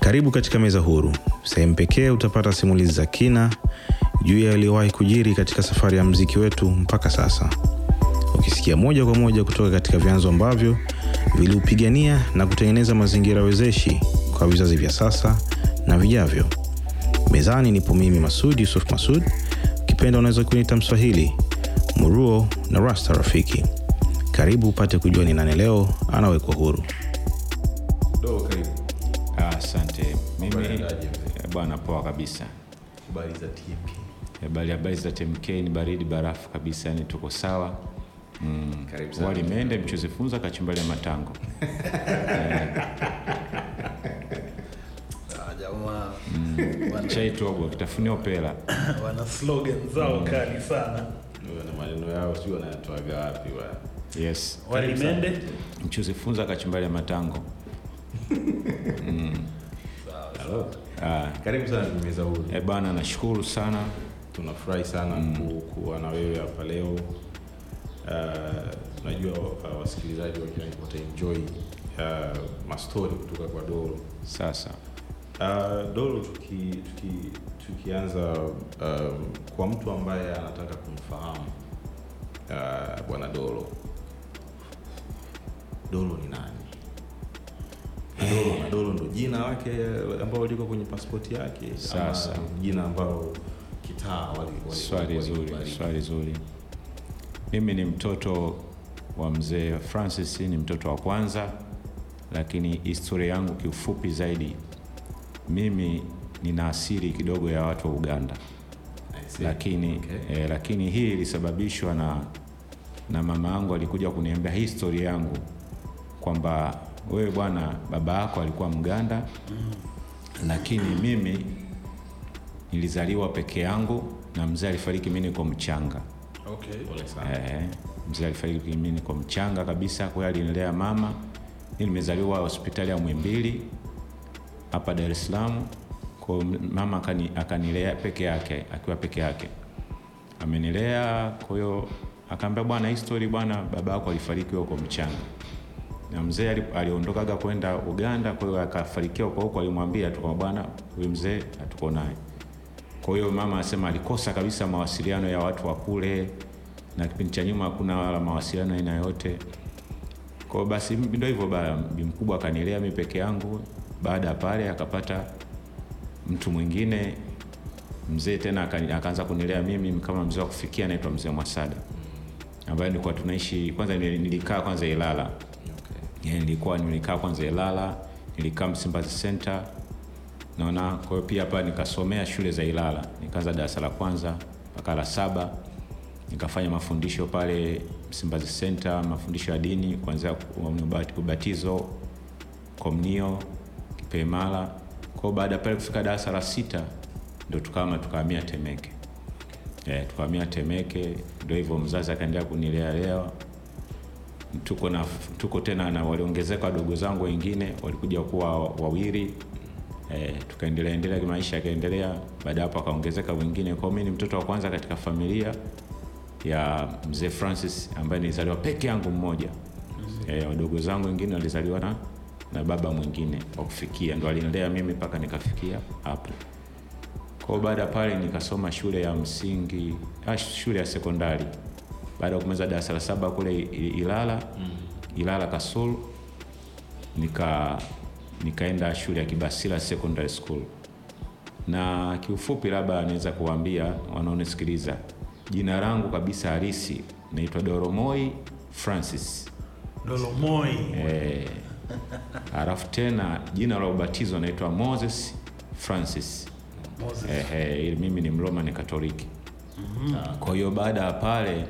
Karibu katika meza huru, sehemu pekee utapata simulizi za kina juu ya yaliyowahi kujiri katika safari ya mziki wetu mpaka sasa, ukisikia moja kwa moja kutoka katika vyanzo ambavyo viliupigania na kutengeneza mazingira wezeshi kwa vizazi vya sasa na vijavyo. Mezani nipo mimi Masud Yusuf Masud, ukipenda unaweza kuniita Mswahili Muruo na Rasta Rafiki. Karibu upate kujua ni nani leo anawekwa huru. Ah, Asante. Mimi eh, bwana, poa kabisa. Habari za TP. Habari habari za TMK ni baridi barafu kabisa, yani tuko sawa. Mm. Wali mende mchuzi funza kachumbali ya matango. Ah, jamaa wana, Chai togo kitafunio opera. wana slogan zao kali sana. Na maneno yao sio wanayatoaga wapi wa. Yes. Walimende Mchuzi funza kachumbali ya matango. Hello. Ah, Karibu sana kwenye meza huru. eh bana, nashukuru sana. Tunafurahi sana mm. kuwa na wewe hapa leo. Uh, najua uh, wasikilizaji wataenjoy uh, mastori kutoka kwa Doro. Sasa Uh, Doro tuki, tuki, tukianza um, kwa mtu ambaye anataka kumfahamu uh, bwana Doro, Doro ni nani? Na Dolo, na ndo jina lake ambalo liko kwenye pasipoti yake, Sasa. jina ambalo kitaa wali, wali, swali zuri, swali zuri. Mimi ni mtoto wa mzee Francis, ni mtoto wa kwanza, lakini historia yangu kiufupi zaidi, mimi nina asili kidogo ya watu wa Uganda, lakini Okay. eh, lakini hii ilisababishwa na na mama yangu alikuja kuniambia historia yangu kwamba wewe bwana, baba yako alikuwa Mganda, lakini mimi nilizaliwa peke yangu na mzee alifariki mimi niko mchanga. okay. Eh, mzee alifariki mimi niko mchanga kabisa, kwa hiyo alinilea mama. Nimezaliwa hospitali ya Mwimbili hapa Dar es Salaam. Kwa mama akani, akanilea peke yake, akiwa peke yake amenilea. Kwa hiyo akaambia, bwana, hii story bwana, baba yako alifariki huko mchanga mzee aliondokaga kwenda Uganda, kwa hiyo akafarikiwa kwa huko. Alimwambia tu kwamba bwana, huyu mzee hatuko naye. Kwa hiyo mama asema alikosa kabisa mawasiliano ya watu wa kule, na kipindi cha nyuma hakuna wala mawasiliano aina yote. Kwa hiyo basi ndio hivyo, bi mkubwa akanilea mimi peke yangu. Baada ya pale akapata mtu mwingine mzee tena akaanza kunilea mimi kama mzee wa kufikia, anaitwa mzee Mwasada ambaye nilikuwa tunaishi kwanza, nilikaa kwanza Ilala. Yeah, nilikuwa nilikaa kwanza Ilala, nilikaa Msimbazi Center. Naona kwa hiyo pia hapa nikasomea shule za Ilala. Nikaanza darasa la kwanza mpaka la saba. Nikafanya mafundisho pale Msimbazi Center, mafundisho ya dini kuanzia ubatizo, komnio, kipaimara. Kwa hiyo baada pale kufika darasa la sita ndio tukama tukahamia Temeke. Eh, tukahamia Temeke, ndio hivyo mzazi akaendelea kunilea leo tuko na tuko tena na waliongezeka wadogo zangu wengine walikuja kuwa wawili. E, tukaendelea endelea maisha yakaendelea. Baada hapo akaongezeka wengine. Kwao mimi ni mtoto wa kwanza katika familia ya mzee Francis ambaye nilizaliwa peke yangu mmoja. E, wadogo zangu wengine walizaliwa na, na baba mwingine wa kufikia. Ndo alinilea mimi mpaka nikafikia hapo. Kwa hiyo baada pale nikasoma shule ya msingi ah, shule ya sekondari baada ya kumaliza darasa la saba kule I- I- Ilala Ilala Kasulu nika nikaenda shule ya Kibasila Secondary School, na kiufupi, labda naweza kuwaambia wanaonisikiliza, jina langu kabisa halisi naitwa Doromoi Francis. Doromoi. Eh, alafu tena jina la ubatizo naitwa Moses Francis. Moses. eh, eh, mimi ni Mromani Katoliki. Kwa hiyo baada ya pale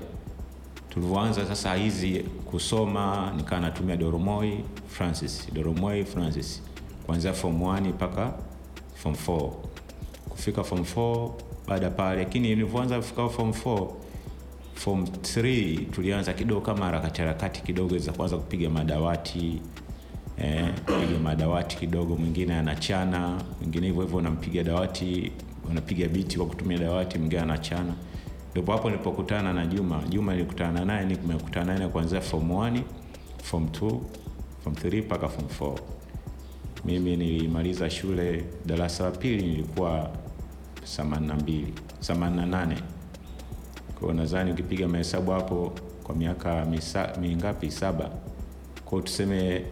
tulivyoanza sasa hizi kusoma, nikawa natumia Doromoi Francis, Doromoi Francis kuanzia form 1 mpaka form 4. Kufika form 4 baada pale, lakini nilivyoanza kufika form 4 form 3 tulianza kidogo kama harakati harakati kidogo za kuanza kupiga madawati eh, piga madawati kidogo, mwingine anachana, mwingine hivyo hivyo, unampiga dawati, unapiga biti kwa kutumia dawati, mwingine anachana. Ndipo hapo nilipokutana na Juma. Juma nilikutana naye, nimekutana naye kuanzia form 1, form 2, form 3 mpaka form 4. mimi nilimaliza shule darasa la pili nilikuwa 82 88 kwa hiyo nadhani ukipiga mahesabu hapo kwa miaka misa, mingapi saba kwao tuseme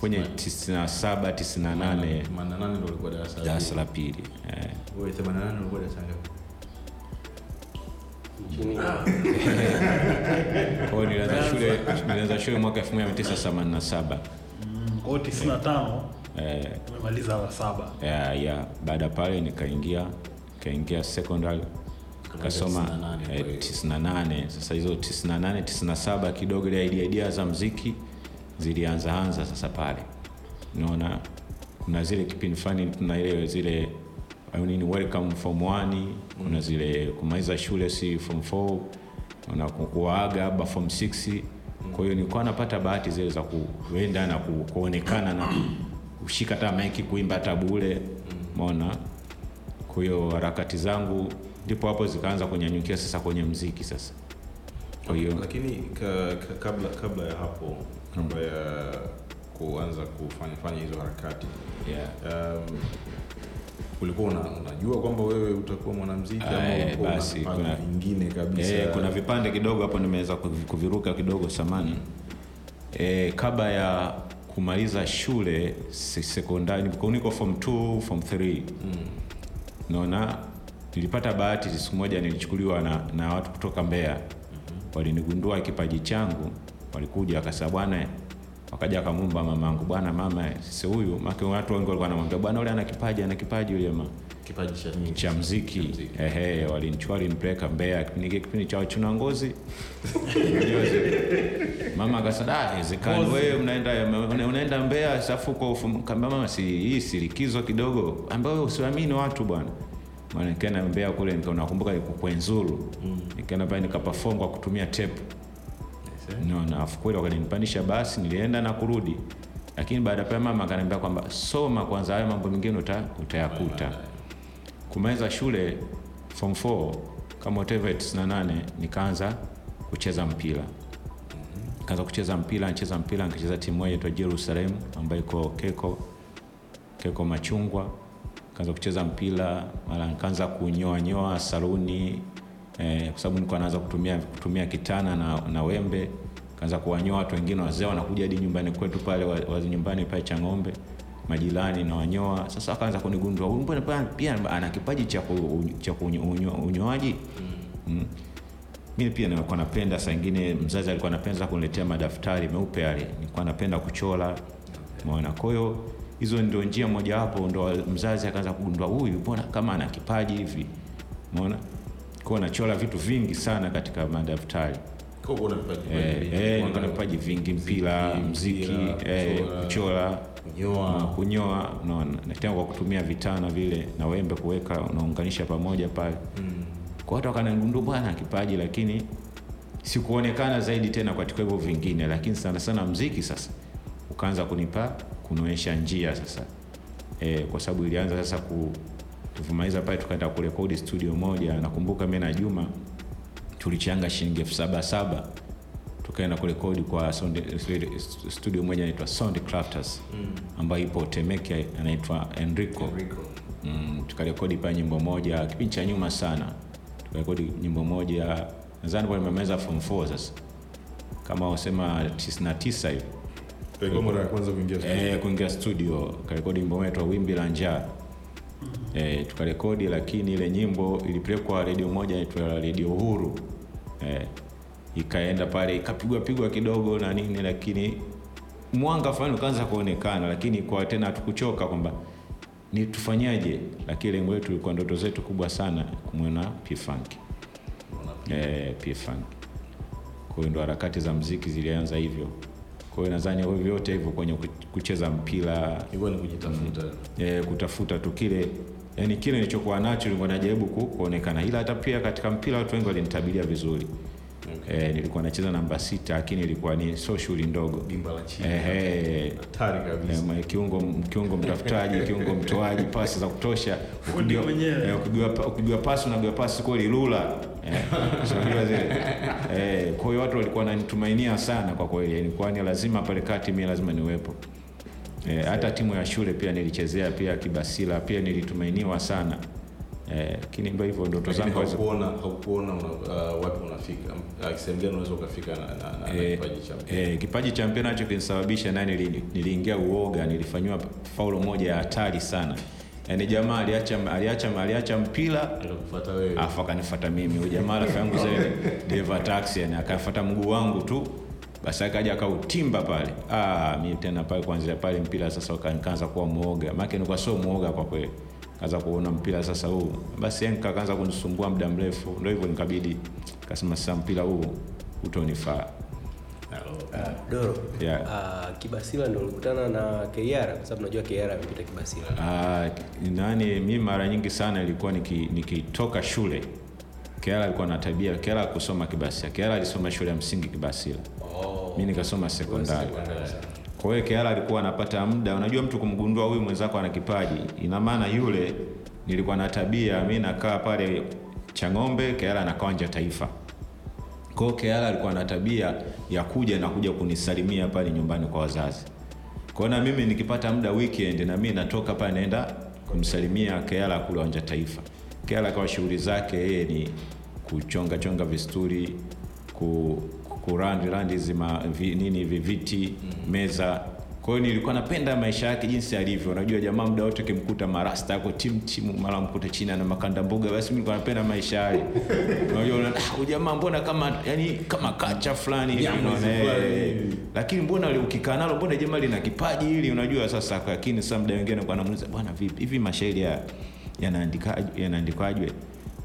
kwenye 97 98 88 ndo ulikuwa darasa la darasa pili. la pili eh. Wewe 88 ulikuwa darasa ngapi? Kwa hiyo nilianza shule nilianza shule mwaka 1987 Kwa hiyo 95 eh, umemaliza la saba. ya, yeah baada pale nikaingia nikaingia secondary kasoma 98 eh, kwa hiyo. 98 sasa hizo 98 97 kidogo ile idea idea za mziki zilianzaanza sasa pale. Unaona kuna zile kipindi fani tuna ile zile nini welcome form 1 kuna zile kumaliza shule si form 4 na kuaga labda form 6 kwa hiyo nilikuwa napata bahati zile za kuenda na kuonekana na kushika hata maiki kuimba hata bure. Mona kwa hiyo harakati zangu ndipo hapo zikaanza kunyanyukia sasa kwenye mziki sasa. Kwa hiyo lakini ka, ka, kabla kabla ya hapo kabla ya kuanza kufanya fanya hizo harakati yeah. um, ulikuwa una, unajua kwamba wewe utakuwa mwanamziki basi, kuna- vingine kabisa. E, kuna vipande kidogo hapo nimeweza kuvi- kuviruka kidogo samani. E, kabla ya kumaliza shule se- sekondari niko form 2 form 3 naona nilipata bahati siku moja nilichukuliwa na, na watu kutoka Mbeya. Walinigundua kipaji changu walikuja wakasema bwana wakaja wakamwomba mamangu bwana mama sisi huyu? Make watu wengi walikuwa wanamwambia bwana ule ana kipaji ana kipaji yule ma. Kipaji cha nini? Cha mziki. Ehe, walinichukua walinipeleka Mbeya. Kipindi kipindi cha wachuna ngozi. Mama akasema "Ah, haiwezekani wewe unaenda unaenda Mbeya safu kwa ufumu kamba mama si hii si likizo kidogo. Ambayo usiamini watu bwana. Maana nikaenda Mbeya kule nikaona nakumbuka kwenzuru nikaenda pale nikaperform kwa kutumia tape no, na kweli wakanipandisha basi nilienda na kurudi. Lakini baada ya pale mama akaniambia kwamba soma kwanza hayo mambo mengine uta, utayakuta. Kumaliza shule form 4 kama whatever 98 nikaanza kucheza mpira. Nikaanza kucheza mpira nicheza mpira nikacheza timu moja inaitwa Jerusalem ambayo iko Keko Keko Machungwa. Kaanza kucheza mpira mara nikaanza kunyoa nyoa saluni eh, kwa sababu nilikuwa naanza kutumia kutumia kitana na, na wembe kaanza kuwanyoa watu wengine wazee wanakuja hadi nyumbani kwetu pale wa, nyumbani pale cha ng'ombe majirani na wanyoa sasa akaanza kunigundua mbona pia ana kipaji cha cha unyoaji mm. Mimi pia nilikuwa napenda saa nyingine mzazi alikuwa anapenda kuniletea madaftari meupe yale, nilikuwa napenda kuchora. Umeona? Kwa hiyo hizo ndio njia mojawapo ndo mzazi akaanza kugundua huyu mbona kama ana kipaji hivi. Umeona? Kwa nachora vitu vingi sana katika madaftari. Vipaji Eh, vingi. eh, na vipaji vingi mpira, mziki, eh, kuchora, kunyoa. kunyoa, unaona, na tena kwa kutumia vitana vile na wembe kuweka unaunganisha pamoja pale. Kwa watu wakanagundua bwana kipaji, lakini sikuonekana zaidi tena katika hivyo vingine, lakini sana sana mziki sasa ukaanza kunipa kunoesha njia sasa e, kwa sababu ilianza sasa ku tuvumaliza pale tukaenda kurekodi studio moja. Nakumbuka mimi na Juma tulichanga shilingi elfu saba saba tukaenda kurekodi kwa sound, studio moja inaitwa Sound Crafters ambayo ipo Temeke, anaitwa Enrico Enrico. mm, tukarekodi pale nyimbo moja kipindi cha nyuma sana tukarekodi nyimbo moja nadhani kwa nimemaliza form 4 sasa kama wasema 99 hivi kwanza kuingia studio. eh, studio karekodi nyimbo moja inaitwa wimbi la njaa eh, tukarekodi lakini ile nyimbo ilipelekwa redio moja inaitwa redio uhuru. E, ikaenda pale ikapigwa pigwa kidogo na nini lakini mwanga fulani ukaanza kuonekana lakini kwa tena hatukuchoka kwamba ni tufanyaje lakini lengo letu ilikuwa ndoto zetu kubwa sana kumwona P-Funk. Eh, P-Funk. Kwa hiyo ndo harakati za mziki zilianza hivyo. Kwa hiyo nadhani vyote hivyo kwenye kucheza mpira. Ilikuwa ni kujitafuta. e, kutafuta tu kile yani kile nilichokuwa nacho nilikuwa najaribu kuonekana. Ila hata pia katika mpira watu wengi walinitabiria vizuri. Okay. e, nilikuwa nacheza namba sita lakini ilikuwa ni so shughuli ndogo. Eh, kiungo kiungo mtafutaji kiungo mtoaji pasi za kutosha. Eh, ukipigiwa pasi unapigiwa pasi kweli lula. Eh, eh, kwa hiyo watu walikuwa wananitumainia sana kwa kweli. Ilikuwa ni lazima pale kati mimi lazima niwepo Eh, hata timu ya shule pia nilichezea pia Kibasila, pia nilitumainiwa sana lakini e, ndio hivyo ndoto zangu hazi- Kuona haukuona uh, wapi unafika uh, sehemu gani unaweza ukafika na, na, na, na Eh, kipaji cha mpira. eh, kipaji cha mpira nacho kinisababisha naye nili- niliingia uoga, nilifanyiwa faulo moja ya hatari sana. Yaani jamaa aliacha aliacha aliacha mpira Akakufuata wewe. afu akanifuata mimi. huyo jamaa rafiki yangu zile dereva taxi, yani akafuata mguu wangu tu, basi akaja akautimba pale. Ah, mi tena pale kuanzia pale mpira sasa uka- kuwa muoga, maana nilikuwa sio muoga kwa kweli, kaanza kuona mpira sasa huu, basi yani kaanza kunisumbua muda mrefu, ndio hivyo nikabidi kasema sasa mpira huu utonifaa. Uh, Doro Yeah. uh, Kibasila ndo ulikutana na KR kwa sababu najua KR amepita Kibasila. Uh, nani mi mara nyingi sana ilikuwa niki- nikitoka shule Kiara alikuwa na tabia Kiara kusoma Kibasila. Kiara alisoma shule ya msingi Kibasila. Oh. mimi nikasoma sekondari. Kwa hiyo Kiara alikuwa anapata muda, unajua mtu kumgundua huyu mwenzako ana kipaji, ina maana yule nilikuwa na tabia, mimi nakaa pale Chang'ombe, Kiara anakaa nje taifa. Kwa hiyo Kiara alikuwa na tabia ya kuja na kuja kunisalimia pale nyumbani kwa wazazi. Kwa na mimi nikipata muda weekend, na mimi natoka pale naenda kumsalimia Kiara kule uwanja taifa. Kiara kwa shughuli zake yeye ni kuchonga chonga visturi, ku kurandi randi zima vi, nini hivi viti meza. Kwa hiyo nilikuwa napenda maisha yake jinsi alivyo. Unajua jamaa muda wote ukimkuta marasta yako tim timu, mara mkuta China na makanda mboga, basi mimi nilikuwa napenda maisha yale. Unajua ah, jamaa mbona kama yani kama kacha fulani hivi unaona, eh, lakini mbona ukikaa nalo mbona jamaa lina kipaji hili unajua sasa lakini sasa muda wengine kwa namuuliza bwana vipi hivi mashairi ya yanaandika yanaandikwaje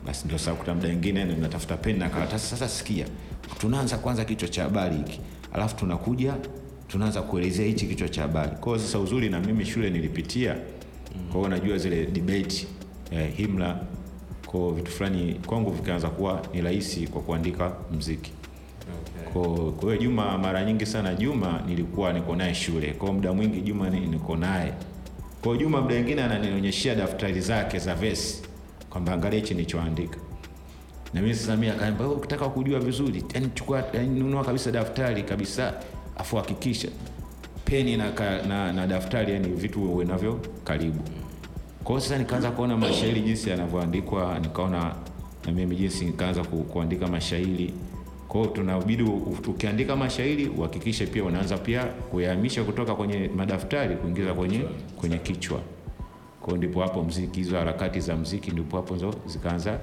basi ndio sasa kuta mda wengine natafuta peni na karatasi sasa sikia tunaanza kwanza kichwa cha habari hiki alafu tunakuja tunaanza kuelezea hichi kichwa cha habari kwa hiyo sasa uzuri na mimi shule nilipitia kwa hiyo najua zile debate eh, himla kwa vitu fulani kwangu vikaanza kuwa ni rahisi kwa kuandika mziki Okay. kwa kwa hiyo Juma mara nyingi sana Juma nilikuwa niko naye shule. Kwa muda mwingi Juma ni- niko naye. Kwa hiyo Juma muda mwingine ananionyeshia daftari zake za vesi kwamba angalia hichi nilichoandika. Na mimi sasa mimi akaniambia wewe ukitaka kujua vizuri, yani chukua yani nunua kabisa daftari kabisa afu hakikisha peni na, na, na daftari yani vitu uwe navyo karibu. Kwa hiyo sasa nikaanza kuona mashairi jinsi yanavyoandikwa, nikaona na mimi jinsi nikaanza ku, kuandika mashairi. Kwa hiyo tunabidi ukiandika mashairi uhakikishe pia unaanza pia kuyahamisha kutoka kwenye madaftari kuingiza kwenye kwenye kichwa. Kwa ndipo hapo mziki, hizo harakati za mziki ndipo hapo ndo zikaanza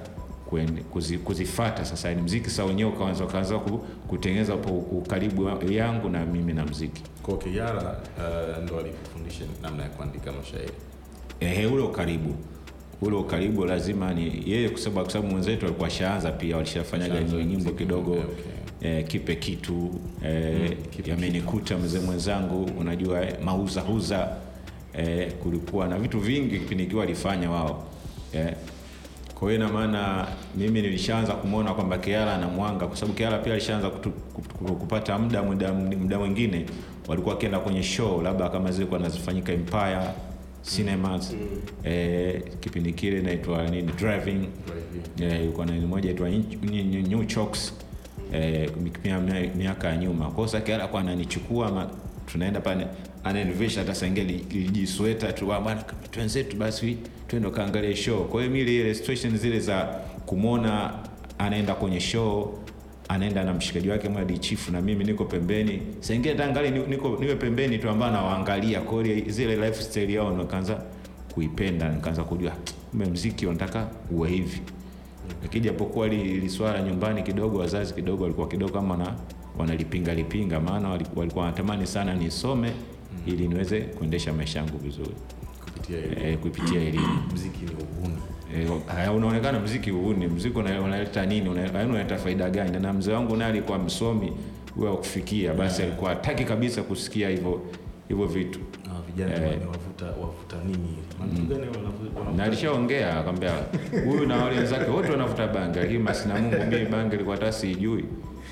kuzi, kuzifata. Sasa ni mziki sa wenyewe ukaanza ukaanza kutengeneza ukaribu yangu na mimi na mziki. Kwa Kiara uh, ndo alikufundisha namna ya kuandika mashairi. Ehe, ule ukaribu. Ule ukaribu lazima ni yeye, kwa sababu mwenzetu alikuwa shaanza pia, walishafanyaga nyimbo kidogo. Okay, eh, kipe kitu. Eh, mm, yamenikuta mzee mwenzangu, unajua eh, mauzahuza eh, kulikuwa na vitu vingi kipindi kiwa walifanya wao. Eh. Kwa hiyo ina maana mimi nilishaanza kumwona kwamba Kiara ana mwanga, kwa sababu Kiara pia alishaanza kupata muda muda muda mwingine walikuwa wakienda kwenye show labda kama zilikuwa nazifanyika Empire Cinemas. Eh, kipindi kile inaitwa nini? Driving. Eh, ilikuwa na moja inaitwa New Chocks. Eh, mia- mia- miaka ya nyuma. Kwa hiyo sasa Kiara kwa ananichukua tunaenda pale ananivisha hata sangia lijisweta tu "Ah, bwana twenzetu basi twende kaangalia show. Kwa hiyo mimi ile situation zile za kumwona anaenda kwenye show anaenda na mshikaji wake Madi chifu na mimi niko pembeni. Sengine tangali niko niwe pembeni tu ambao nawaangalia kwa zile lifestyle yao nikaanza kuipenda nikaanza kujua kumbe mziki unataka uwe hivi. Lakini japokuwa li, swala nyumbani kidogo wazazi kidogo walikuwa kidogo kama na wanalipinga lipinga maana walikuwa wanatamani sana nisome ili niweze kuendesha maisha yangu vizuri. Kupitia elimu. e, kupitia elimu. Mziki ni uhuni. Eh, unaonekana mziki uhuni mziki unaleta nini? Yaani unaleta faida gani? Na mzee wangu naye alikuwa msomi huyo wa kufikia basi alikuwa hataki kabisa kusikia hivyo hivyo vitu. Vijana Eh. wanavuta? na alishaongea akamwambia huyu na wale wenzake wote wanavuta bangi lakini basi na Mungu mimi bangi ilikuwa hata sijui.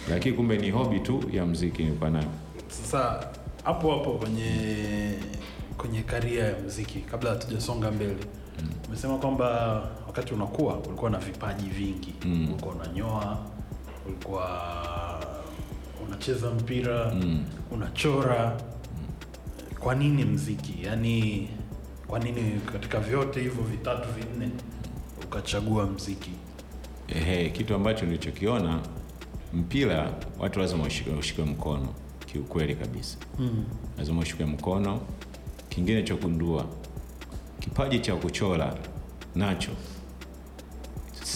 Lakini kumbe ni hobi tu ya mziki nilikuwa nayo. Sasa hapo hapo kwenye kwenye karia ya muziki, kabla hatujasonga mbele, umesema kwamba wakati unakuwa ulikuwa na vipaji vingi. Mm. ulikuwa unanyoa, ulikuwa unacheza mpira, unachora. kwa nini mziki yaani kwa nini katika vyote hivyo vitatu vinne ukachagua mziki Ehe, kitu ambacho nilichokiona mpira watu lazima ushikwe mkono kiukweli kabisa. Mm. lazima ushikwe mkono. Kingine cha kundua kipaji cha kuchora nacho.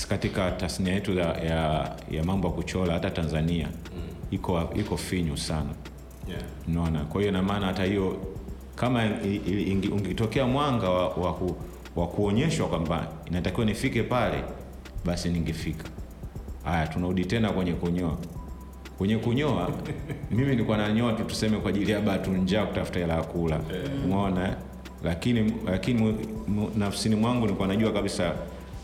Katika tasnia yetu ya, ya, ya mambo ya kuchora hata tanzania mm. iko, iko finyu sana. Yeah. naona kwa hiyo ina maana hata hiyo kama ungetokea mwanga wa, wa, ku, wa kuonyeshwa kwamba inatakiwa nifike pale basi ningefika. Haya tunarudi tena kwenye kunyoa kwenye kunyoa mimi nilikuwa nanyoa tu tuseme kwa ajili ya batu njaa kutafuta hela ya kula. Umeona? Lakini lakini nafsini mwangu nilikuwa najua kabisa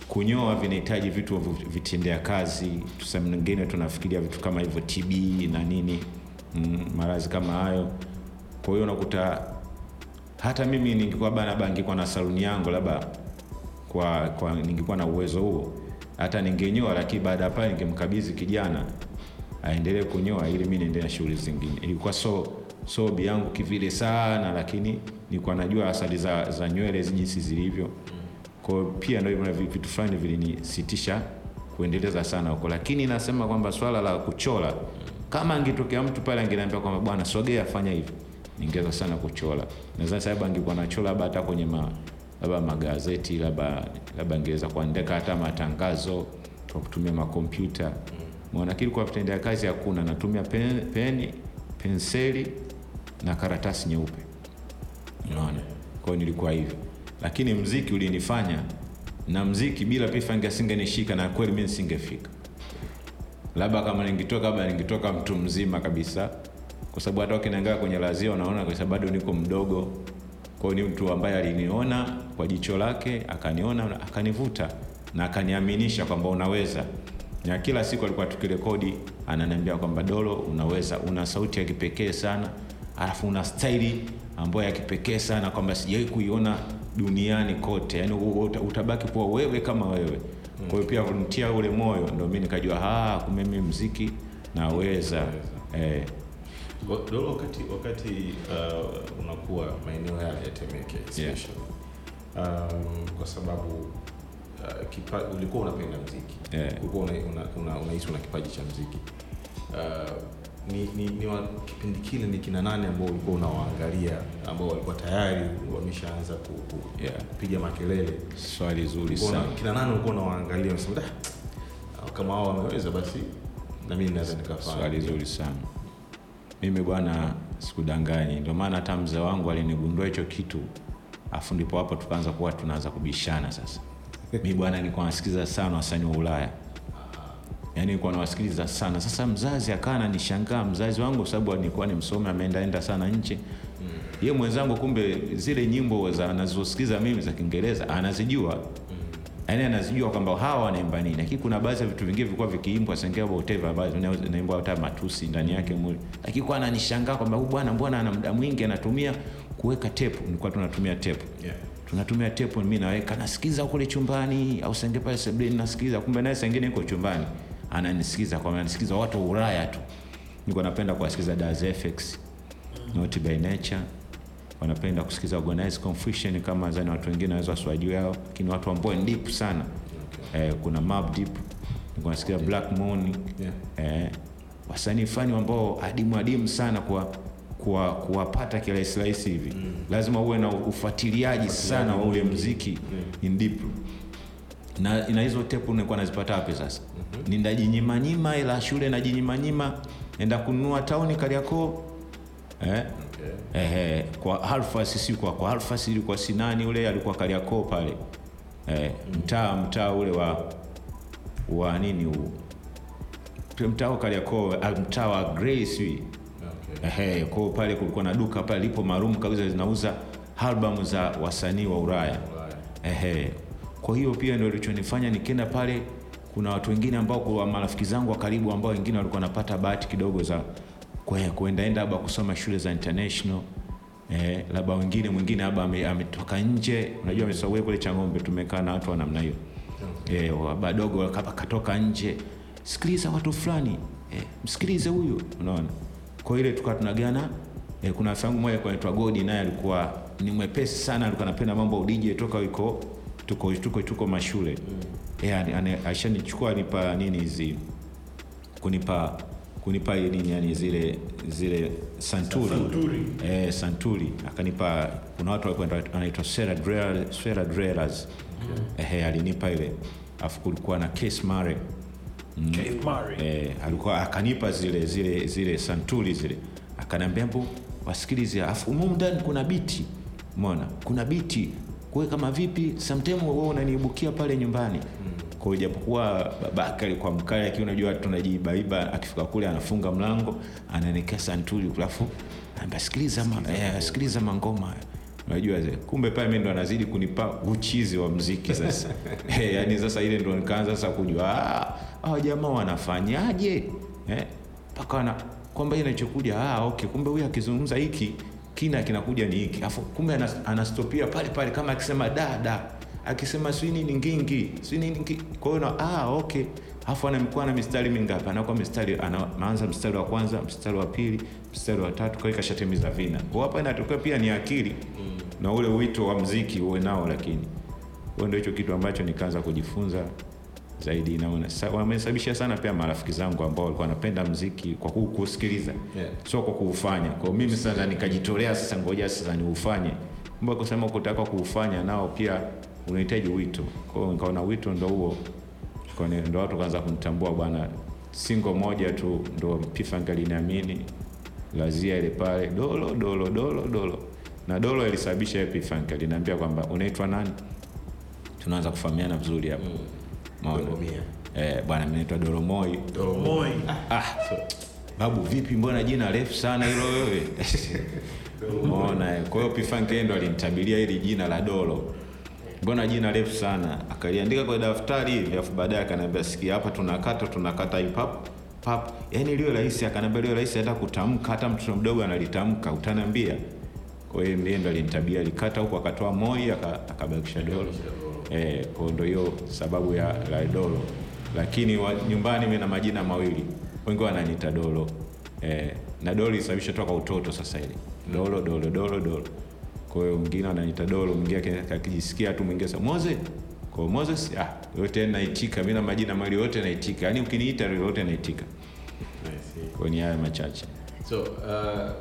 kunyoa vinahitaji vitu vitendea kazi. Tuseme wengine tunafikiria vitu kama hivyo tb na nini mm, maradhi kama hayo. Kwa hiyo unakuta hata mimi ningekuwa labda ningekuwa na saluni yangu labda kwa, kwa ningekuwa na uwezo huo hata ningenyoa lakini baada ya pale ningemkabidhi kijana aendelee kunyoa ili mi niendelee na shughuli zingine. Ilikuwa so sobi yangu kivile sana lakini nilikuwa najua asali za, za nywele jinsi zilivyo. Kwao pia ndio hivyo vitu fulani vilinisitisha kuendeleza sana huko. Lakini nasema kwamba swala la kuchora kama angetokea mtu pale angeniambia kwamba bwana sogea fanya hivi ningeweza sana kuchora Nadhani sababu angekuwa nachora labda hata kwenye ma, labda magazeti labda labda angeweza kuandika hata matangazo kwa kutumia makompyuta mwanakili kwa vitendea kazi hakuna. Natumia pen, peni penseli na karatasi nyeupe. Unaona kwa hiyo nilikuwa hivyo. Lakini mziki ulinifanya na mziki bila pifangi asingenishika na kweli mi nisingefika. Labda kama ningitoka, labda ningitoka mtu mzima kabisa. Kwa sababu hata ukiniangalia kwenye lazia unaona kwa bado niko mdogo. Kwao ni mtu ambaye aliniona kwa jicho lake akaniona akanivuta na akaniaminisha kwamba unaweza na kila siku alikuwa tukirekodi ananiambia kwamba dolo unaweza una sauti ya kipekee sana alafu una staili ambayo ya kipekee sana kwamba sijawahi kuiona duniani kote. Yani utabaki kuwa wewe kama wewe. Kwa hiyo pia kunitia ule moyo ndo mi nikajua "Ah, kumbe mi mziki naweza. Eh, Dolo, wakati wakati uh, unakuwa maeneo yale ya Temeke especially um, kwa sababu uh, kipa, ulikuwa unapenda mziki. Yeah. ulikuwa unahisi una, una, una, una kipaji cha mziki. Uh, ni, ni, ni wa, kipindi kile ni kina nane ambao ulikuwa unawaangalia ambao walikuwa tayari wameshaanza ku, ku, Yeah. kupiga makelele? Swali zuri sana. kina nane ulikuwa unawaangalia unasema "Ah, kama hao wameweza basi na mimi naweza nikafanya. Swali zuri sana. Mimi bwana sikudanganyi. Ndio maana hata mzee wangu alinigundua hicho kitu afu ndipo hapo tukaanza kuwa tunaanza kubishana sasa mi bwana nilikuwa nasikiliza sana wasanii wa ulaya. Yaani nilikuwa nawasikiliza sana. Sasa mzazi akawa ananishangaa mzazi wangu kwa sababu nilikuwa ni msomi ameendaenda sana nchi. Ye mwenzangu kumbe zile nyimbo za anazosikiza mimi za kiingereza anazijua. Yaani anazijua kwamba hawa wanaimba nini. Lakini kuna baadhi ya vitu vingine vilikuwa vikiimbwa sengea boteva, baadhi hata matusi ndani yake mule lakini kwa ananishangaa kwamba huyu bwana mbona ana muda mwingi anatumia kuweka tepu nilikuwa tunatumia tepu Yeah. Tunatumia tepo, mi naweka nasikiza kule chumbani au senge pale sebuleni nasikiza kumbe naye sengine iko chumbani ananisikiza kwa ananisikiza watu wa ulaya tu. Niko napenda kuwasikiza Daz FX Not by Nature. Wanapenda kusikiza Organized Confusion kama zani watu wengine wanaweza wasiwajui hao lakini watu ambao ni deep sana. Eh, kuna Mobb Deep niko nasikiza Black Moon. Eh, wasanii fani ambao adimu adimu sana kwa kuwa- kuwapata kirahisi rahisi hivi mm. lazima uwe na ufuatiliaji sana wa ule mziki in deep na, na hizo tepu nilikuwa nazipata wapi sasa mm-hmm. nindajinyimanyima ila shule najinyimanyima enda kununua tauni kariakoo eh? Okay. Ehe, kwa Alphas si kwa kwa Alphas ilikuwa sinani ule alikuwa Kariakoo pale eh, mtaa mtaa ule wa wa nini huu mtaa wa Kariakoo mtaa wa Grace. Ehe, kwa pale kulikuwa na duka pale lipo maalum kabisa zinauza albamu za wasanii wa Ulaya. Ehe. Kwa hiyo pia ndio ilichonifanya nikienda pale, kuna watu wengine ambao kwa marafiki zangu wa karibu ambao wengine walikuwa wanapata bahati kidogo za kuendaenda labda kusoma shule za international eh, labda wengine mwingine labda ametoka nje, unajua amesawia kule Chang'ombe, tumekaa na watu wa namna hiyo eh, labda dogo katoka nje, sikiliza watu fulani eh, msikilize huyu, unaona. Kwa ile tukawa tunagana e, kuna rafiki yangu mmoja anaitwa Godi naye alikuwa ni mwepesi sana alikuwa anapenda mambo ya DJ toka yuko tuko tuko tuko mashule. Mm. ani- ashanichukua nipa nini hizi kunipa kunipa nini yani zile zile santuri, Santuri. Eh, santuri. Akanipa kuna watu walikuwa anaitwa Sera Drellers Sera Drellers eh, alinipa ile. Afu kulikuwa na Case Mare Keith Murray. eh, alikuwa akanipa zile zile zile santuri zile. Akaniambia mbo wasikilize afu humu ndani kuna biti. Umeona? Kuna biti. Kwa kama vipi sometime wewe unaniibukia pale nyumbani. Kwa hiyo japokuwa babake alikuwa mkali lakini unajua tunajibaiba akifika kule anafunga mlango anaelekea santuri alafu anambia sikiliza eh, sikiliza mangoma haya." Unajua kumbe pale mi ndo anazidi kunipa uchizi wa mziki sasa. Eh, yani sasa ile ndo nikaanza sasa kujua "Ah, jamaa wanafanyaje? Eh, mpaka wana kwamba inachokuja ah, okay kumbe huyu akizungumza hiki kina kinakuja ni hiki. Afu kumbe anastopia pale pale kama akisema da da akisema sijui nini ngingi sijui nini ngingi. kwa hiyo na- ah, okay afu anamkuwa na mistari mingapi? Anakuwa mistari anaanza mstari wa kwanza mstari wa pili mstari wa tatu kwa hiyo kashatimiza vina. Kwa hapa inatokea pia ni akili na ule wito wa mziki uwe nao lakini huo ndio hicho kitu ambacho nikaanza kujifunza zaidi. Naona Sa- wamesababisha sana pia marafiki zangu ambao walikuwa wanapenda mziki kwa ku- kusikiliza. Yeah. sio kwa kuufanya. Kwa mimi sasa nikajitolea sasa ngoja sasa niufanye. Kumbe kusema kutaka kuufanya nao pia unahitaji wito. Kwa hiyo nikaona wito ndo huo Kwa ni- ndo watu kaanza kumtambua bwana singo moja tu ndo pifanga aliniamini, lazia ile pale dolo dolo dolo dolo. Na dolo ilisababisha ile pifanga linaambia kwamba unaitwa nani? Tunaanza kufahamiana vizuri hapo. Maona? Doromia. eh, bwana mimi naitwa doromoi. Doromoi, ah, babu vipi? Mbona jina refu sana hilo wewe? Mona kwa hiyo pifanke ndo alinitabiria hili jina la dolo mbona jina refu sana? Akaliandika kwenye daftari hivi afu baadaye akaniambia sikia hapa tunakata tunakata hii pap pap yani liwe rahisi akaniambia liwe rahisi hata kutamka hata mtoto mdogo analitamka utaniambia. Kwa hiyo ndiye ndo alinitabia alikata huko akatoa moi akabakisha dolo. Eh, kwa ndo hiyo sababu ya la dolo. Lakini wa, nyumbani mimi na majina mawili wengi wananiita dolo. Eh, na dolo ilisababisha toka utoto sasa ile dolo dolo dolo dolo kwa hiyo mwingine ananiita dolo mwingine aki- akijisikia tu mwingine sasa moze kwa hiyo moses ah, yote naitika mimi na majina mali yote naitika yaani ukiniita yote naitika kwa ni haya machache. So uh,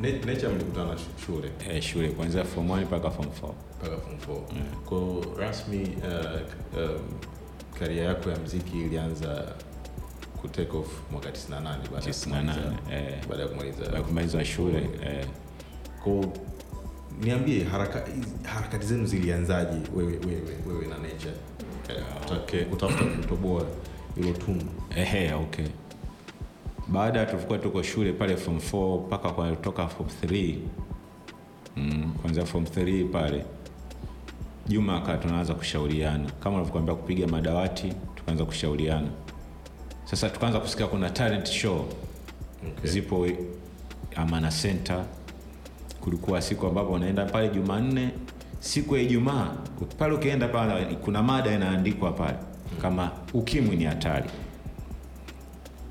nature mlikutana shule? Eh, shule kuanzia form 1 mpaka form 4 mpaka form 4 ko rasmi uh, um, karia yako ya mziki ilianza kutake off mwaka 98 baada ya 98, kumaliza- eh. baada ya kumaliza Baada ya kumaliza shule eh, ko niambie haraka, harakati zenu zilianzaje wewe, wewe, wewe na nature Eh, Okay. kutafuta kutoboa hilo tundu Ehe, okay. Baada ya tulikuwa tuko shule pale form 4 mpaka kwa toka form 3 mm, kwanzia form 3 pale Juma aka tunaanza kushauriana kama unavyokuambia kupiga madawati, tukaanza kushauriana. Sasa tukaanza kusikia kuna talent show Okay. zipo Amana Center. Kulikuwa siku ambapo unaenda pale Jumanne, siku ya Ijumaa pale, ukienda pale kuna mada inaandikwa pale kama ukimwi ni hatari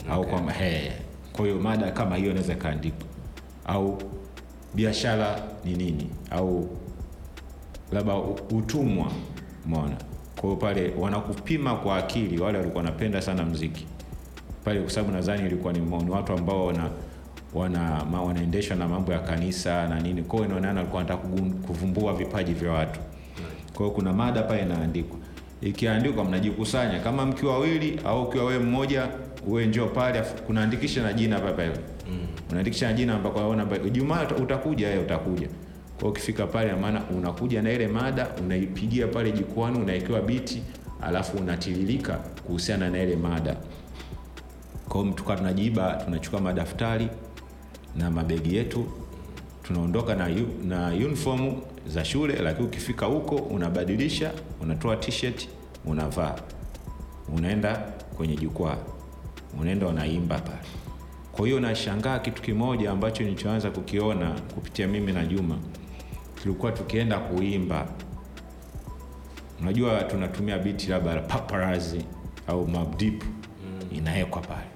au Okay. kwamba hey, kwa hiyo mada kama hiyo inaweza ikaandikwa, au biashara ni nini, au labda utumwa. Umeona? Kwa hiyo pale wanakupima kwa akili, wale walikuwa wanapenda sana mziki pale, kwa sababu nadhani ilikuwa ni, ni watu ambao wana wana ma, wanaendeshwa na mambo ya kanisa na nini. kwao inaonekana alikuwa anataka kuvumbua vipaji vya watu. Kwa hiyo kuna mada pale inaandikwa, ikiandikwa mnajikusanya kama mkiwa wawili au ukiwa wewe mmoja, uwe njoo pale, kunaandikisha na jina pale pale mm. unaandikisha na jina ambako unaona Ijumaa utakuja, wewe utakuja. Kwa ukifika pale, maana unakuja na ile mada unaipigia pale jukwani, unaekewa biti, alafu unatiririka kuhusiana na ile mada. Kwa hiyo tukawa tunajiiba, tunachukua madaftari na mabegi yetu tunaondoka na, na uniform za shule, lakini ukifika huko unabadilisha, unatoa t-shirt unavaa, unaenda kwenye jukwaa, unaenda unaimba pale. Kwa hiyo nashangaa kitu kimoja ambacho nilichoanza kukiona kupitia mimi na Juma, tulikuwa tukienda kuimba, unajua tunatumia biti labda paparazi au Mobb Deep inawekwa pale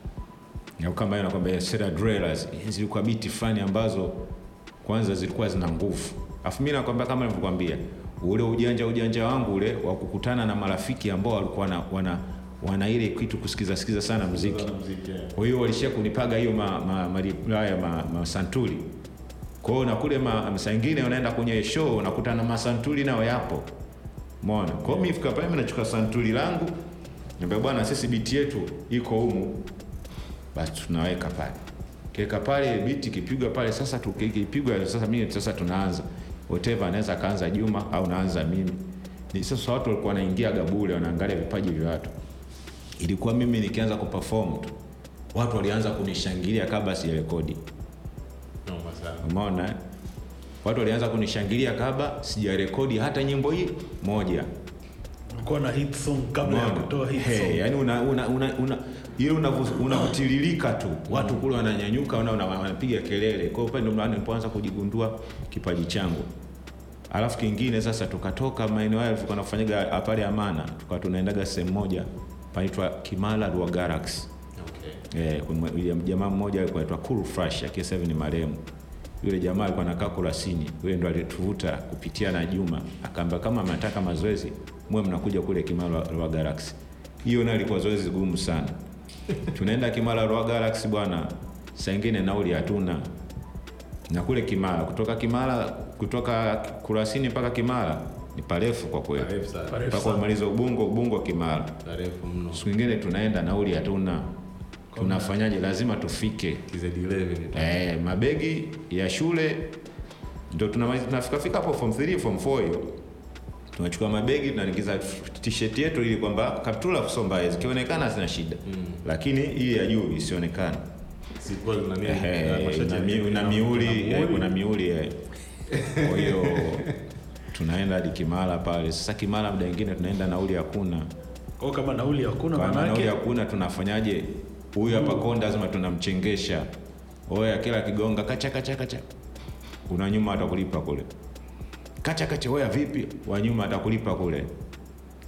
kama hiyo nakwambia Sarah Drellers zilikuwa biti fulani ambazo kwanza zilikuwa zina nguvu. Afu mimi nakwambia kama nilivyokuambia ule ujanja ujanja wangu ule wa kukutana na marafiki ambao walikuwa na, wana, wana ile kitu kusikiza sikiza sana muziki. Kwa hiyo walishia kunipaga hiyo ma, ma, ma, haya ma, masantuli kwa hiyo na kule ma- saa ingine unaenda kwenye show unakutana na masantuli nao yapo. Umeona? kwa hiyo mimi fika pale nachukua santuli langu niambia bwana sisi biti yetu iko humu basi tunaweka pale. Kiweka pale biti kipigwa pale sasa tukipigwa sasa mimi sasa tunaanza. Whatever anaweza akaanza Juma au naanza mimi. Ni sasa watu walikuwa wanaingia gabule wanaangalia vipaji vya watu. Ilikuwa mimi nikianza kuperform tu watu walianza kunishangilia kabla sijarekodi. Noma sana. umeona eh? watu walianza kunishangilia kabla sijarekodi hata nyimbo hii moja. Ulikuwa na hit song kabla ya kutoa hit Hey, song. yani una, una, una, una, ile unavyotiririka tu watu kule wananyanyuka wana, wana, wanapiga kelele kwa hiyo pale ndo nilipoanza kujigundua kipaji changu alafu kingine sasa tukatoka maeneo hayo tulikuwa tunafanyaga pale amana tukawa tunaendaga sehemu moja panaitwa kimala Rua Galaxy Okay. Eh, kuna jamaa mmoja alikuwa anaitwa Cool Fresh akiwa sasa ni marehemu. Yule jamaa alikuwa anakaa Kurasini, yule ndo alituvuta kupitia na Juma, akaambia kama mnataka mazoezi mwe mnakuja kule Kimara Roa Galaxy. Hiyo nayo ilikuwa zoezi gumu sana. Tunaenda Kimara Roa Galaxy bwana, saa ingine nauli hatuna. Na kule Kimara, kutoka Kimara, kutoka Kurasini mpaka Kimara ni parefu kwa kweli. Parefu Mpaka umaliza Ubungo, Ubungo Kimara. Parefu mno. siku ingine tunaenda nauli hatuna. Tunafanyaje? Lazima tufike. Eh, mabegi ya shule. Ndo tunafikafika tunafika fika hapo form 3 form 4 hiyo tunachukua mabegi tunaingiza t-shirt yetu ili kwamba kaptula kusomba zikionekana zina shida. Lakini hii ya juu isionekane? Eh, Na na- miuli na eh, kuna miuli eh. kwa hiyo tunaenda hadi Kimara pale. Sasa Kimara muda mwingine tunaenda nauli hakuna. Kwa kama nauli hakuna Kwa nauli hakuna tunafanyaje? Huyu hapa konda lazima tunamchengesha. Oya kila kigonga kacha kacha kacha. Kuna nyuma atakulipa kule kacha kacha wewe vipi? Wa nyuma atakulipa kule.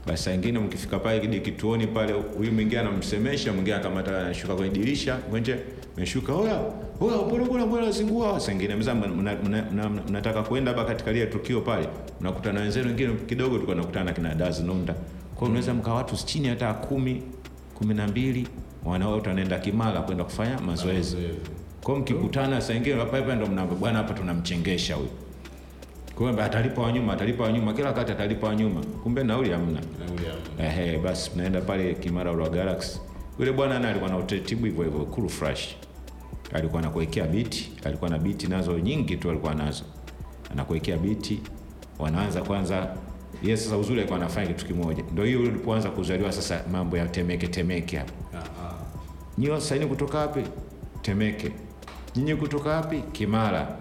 Basi saa ingine mkifika pale kidi kituoni pale huyu mwingine anamsemesha mwingine akamata anashuka kwenye dirisha mwenje meshuka oya oya bora bora zingua saa ingine mza mna- mna- mna- mnataka kwenda hapa katika lile tukio pale mnakutana na wenzenu wengine kidogo tulikuwa nakutana kina dazi Nunda. Kwa hiyo unaweza mkawa watu chini hata kumi kumi na mbili wanaota wanaenda Kimara kwenda kufanya mazoezi. Kwa mkikutana saa ingine hapa hapa ndo bwana hapa tunamchengesha huyu hiyo atalipa wa nyuma atalipa wa nyuma kila wakati atalipa wa nyuma kumbe nauli hamna Ehe, basi tunaenda pale Kimara Ulwa Galaxy. Yule bwana naye alikuwa na utaratibu hivyo hivyo, cool fresh. Alikuwa anakuwekea biti, alikuwa na biti nazo nyingi tu alikuwa nazo. Anakuwekea biti, wanaanza kwanza yeye sasa uzuri alikuwa anafanya kitu kimoja. Ndio hiyo ulipoanza kuzaliwa sasa mambo ya temeke temeke hapa. Aha. Nyinyi ni kutoka wapi? Temeke. Nyinyi kutoka wapi? Kimara.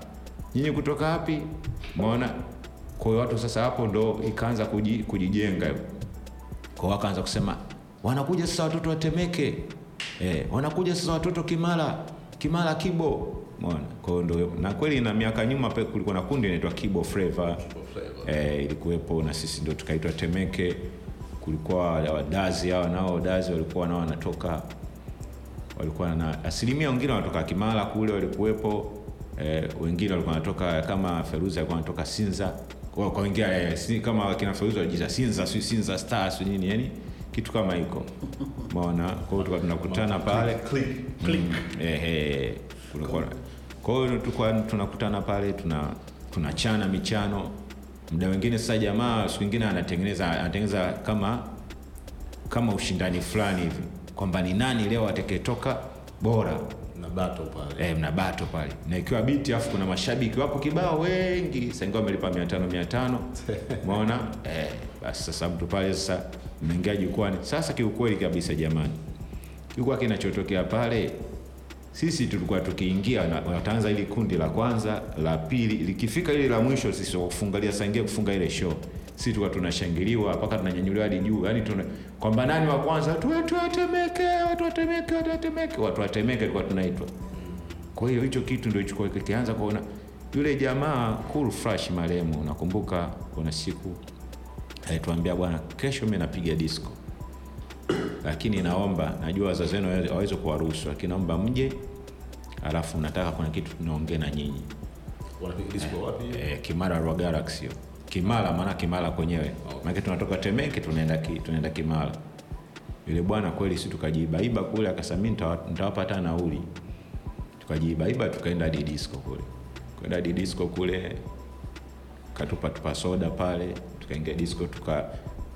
Nyinyi kutoka wapi? Umeona? Kwa hiyo watu sasa hapo ndo ikaanza kuji, kujijenga. Kwa wakaanza kusema wanakuja sasa watoto wa Temeke. Eh, wanakuja sasa watoto Kimara. Kimara Kibo. Umeona? Kwa hiyo ndo na kweli na miaka nyuma pe kulikuwa na kundi inaitwa Kibo Flavor. Eh, ilikuwepo na sisi ndo tukaitwa Temeke. Kulikuwa wadazi hao nao wadazi walikuwa nao wanatoka walikuwa na asilimia wengine wanatoka Kimara kule walikuwepo eh, wengine walikuwa wanatoka kama Feruzi alikuwa anatoka Sinza. Kwa, wengine eh, si, kama kina Feruzi walijiza Sinza si Sinza Stars si nini yani kitu kama hiko. Umeona? Kwa hiyo tulikuwa tunakutana pale. Click. Mm, eh, kulikuwa kwa hiyo tulikuwa tunakutana pale tuna tunachana michano. Muda wengine sasa jamaa siku ingine anatengeneza anatengeneza kama kama ushindani fulani hivi. Kwamba ni nani leo atakayetoka bora bato pale. e, mna bato pale. Na ikiwa biti afu kuna mashabiki wapo kibao wengi. Saingia wamelipa mia tano mia tano umeona? E, basi sasa mtu pale sasa mmeingia jukwani. Sasa kiukweli kabisa jamani kilikuwa kinachotokea pale sisi tulikuwa tukiingia na- wataanza ili kundi la kwanza la pili. Likifika ili la mwisho sisi wakufungalia saingia kufunga ile show sisi tulikuwa tunashangiliwa mpaka tunanyanyuliwa hadi juu. Yani tuna kwamba nani wa kwanza? Watu watemeke watu watemeke watu watemeke watu watemeke kwa tunaitwa. Kwa hiyo hicho kitu ndio chukua kikianza kuona yule jamaa cool fresh marehemu. Nakumbuka kuna siku alituambia bwana kesho mimi napiga disco. Lakini naomba najua wazazi wenu hawa- hawawezi kuwaruhusu lakini naomba mje alafu nataka kuna kitu tunaongea na nyinyi. Wanapiga disco wapi? eh, kimara Rwa Galaxy. Kimara maana kimara kwenyewe. Maana tunatoka temeke tunaenda ki, tunaenda kimara. Yule bwana kweli si tukajiibaiba kule akasema mimi nitawapa hata nauli. Tukajiibaiba tukaenda hadi disco kule. Kwenda hadi disco kule katupa tupa soda pale tukaingia disco tuka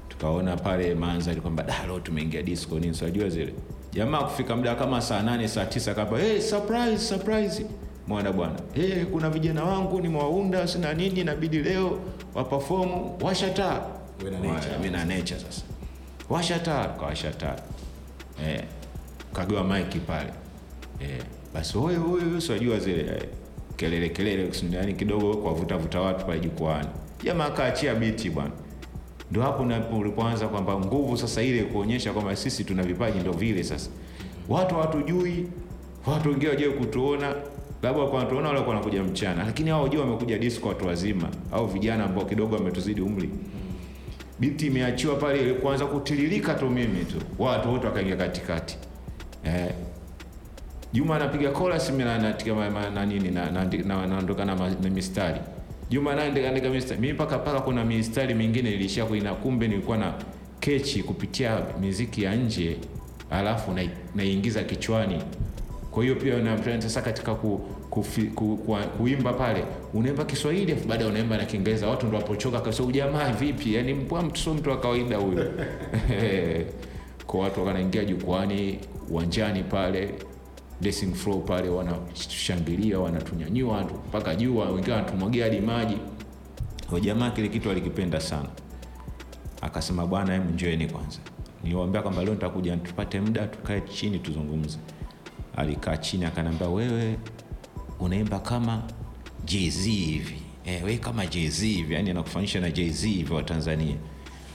tukaona pale mandhari kwamba da leo tumeingia disco nini? Unajua zile. Jamaa kufika muda kama saa nane saa tisa kapa hey, surprise surprise mwana bwana. Hey, kuna vijana wangu nimewaunda sina nini inabidi leo waperform, washa taa. Na nature. Mimi na nature sasa. Washa taa kawasha taa. Eh, kagewa maiki pale. Eh, basi huyo huyo siwajua zile eh, kelele kelele yani kidogo kuwavutavuta watu pale jukwani jamaa akaachia biti bwana. Ndo hapo ulipoanza kwamba nguvu sasa ile kuonyesha kwamba sisi tuna vipaji ndo vile sasa. Watu hawatujui watu wengine wajue kutuona labda kwa wanatuona wale wanakuja mchana lakini hao wajua wamekuja disco watu wazima au vijana ambao kidogo wametuzidi umri Binti imeachiwa pale ili kuanza kutiririka tu mimi tu watu wote wakaingia katikati eh, Juma anapiga chorus mimi na- naandika na nini na naandi- na- na, na, na mistari. Juma naye andika mistari. Mimi paka paka kuna mistari mingine nilishia kuina kumbe nilikuwa na kechi kupitia miziki ya nje alafu naiingiza naiingiza kichwani. Kwa hiyo pia na sasa katika ku, ku, ku, ku, kuimba pale unaimba Kiswahili afu baadaye unaimba na Kiingereza, watu ndio wapochoka kabisa. Ujamaa vipi? Yani mbwa mtu sio mtu wa kawaida huyu. kwa watu wanaingia jukwani uwanjani pale dressing floor pale wanashangilia wanatunyanyua mpaka juu wengine wanatumwagia hadi maji jamaa kile kitu alikipenda sana akasema bwana hebu njoeni kwanza niwambia kwamba leo nitakuja tupate muda tukae chini tuzungumze alikaa chini akaniambia wewe unaimba kama jz hivi. Eh, wewe kama jz hivi yani anakufanisha na jz hivi wa tanzania.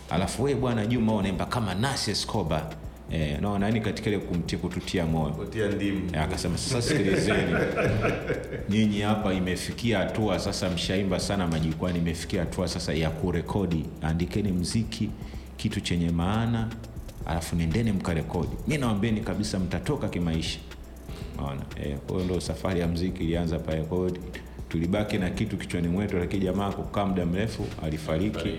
Alafu wewe bwana juma unaimba kama nasi escoba eh, naona yani katika ile kumtia kututia moyo. Kutia ndimu. Eh, akasema sasa sikilizeni. Nyinyi hapa imefikia hatua sasa mshaimba sana majukwani imefikia hatua sasa ya kurekodi. Andikeni mziki kitu chenye maana alafu nendeni mkarekodi. Mi nawambeni kabisa mtatoka kimaisha naona eh, kwa hiyo ndio safari ya mziki ilianza pale. Kwa hiyo tulibaki na kitu kichwani mwetu lakini jamaa kukaa muda mrefu alifariki.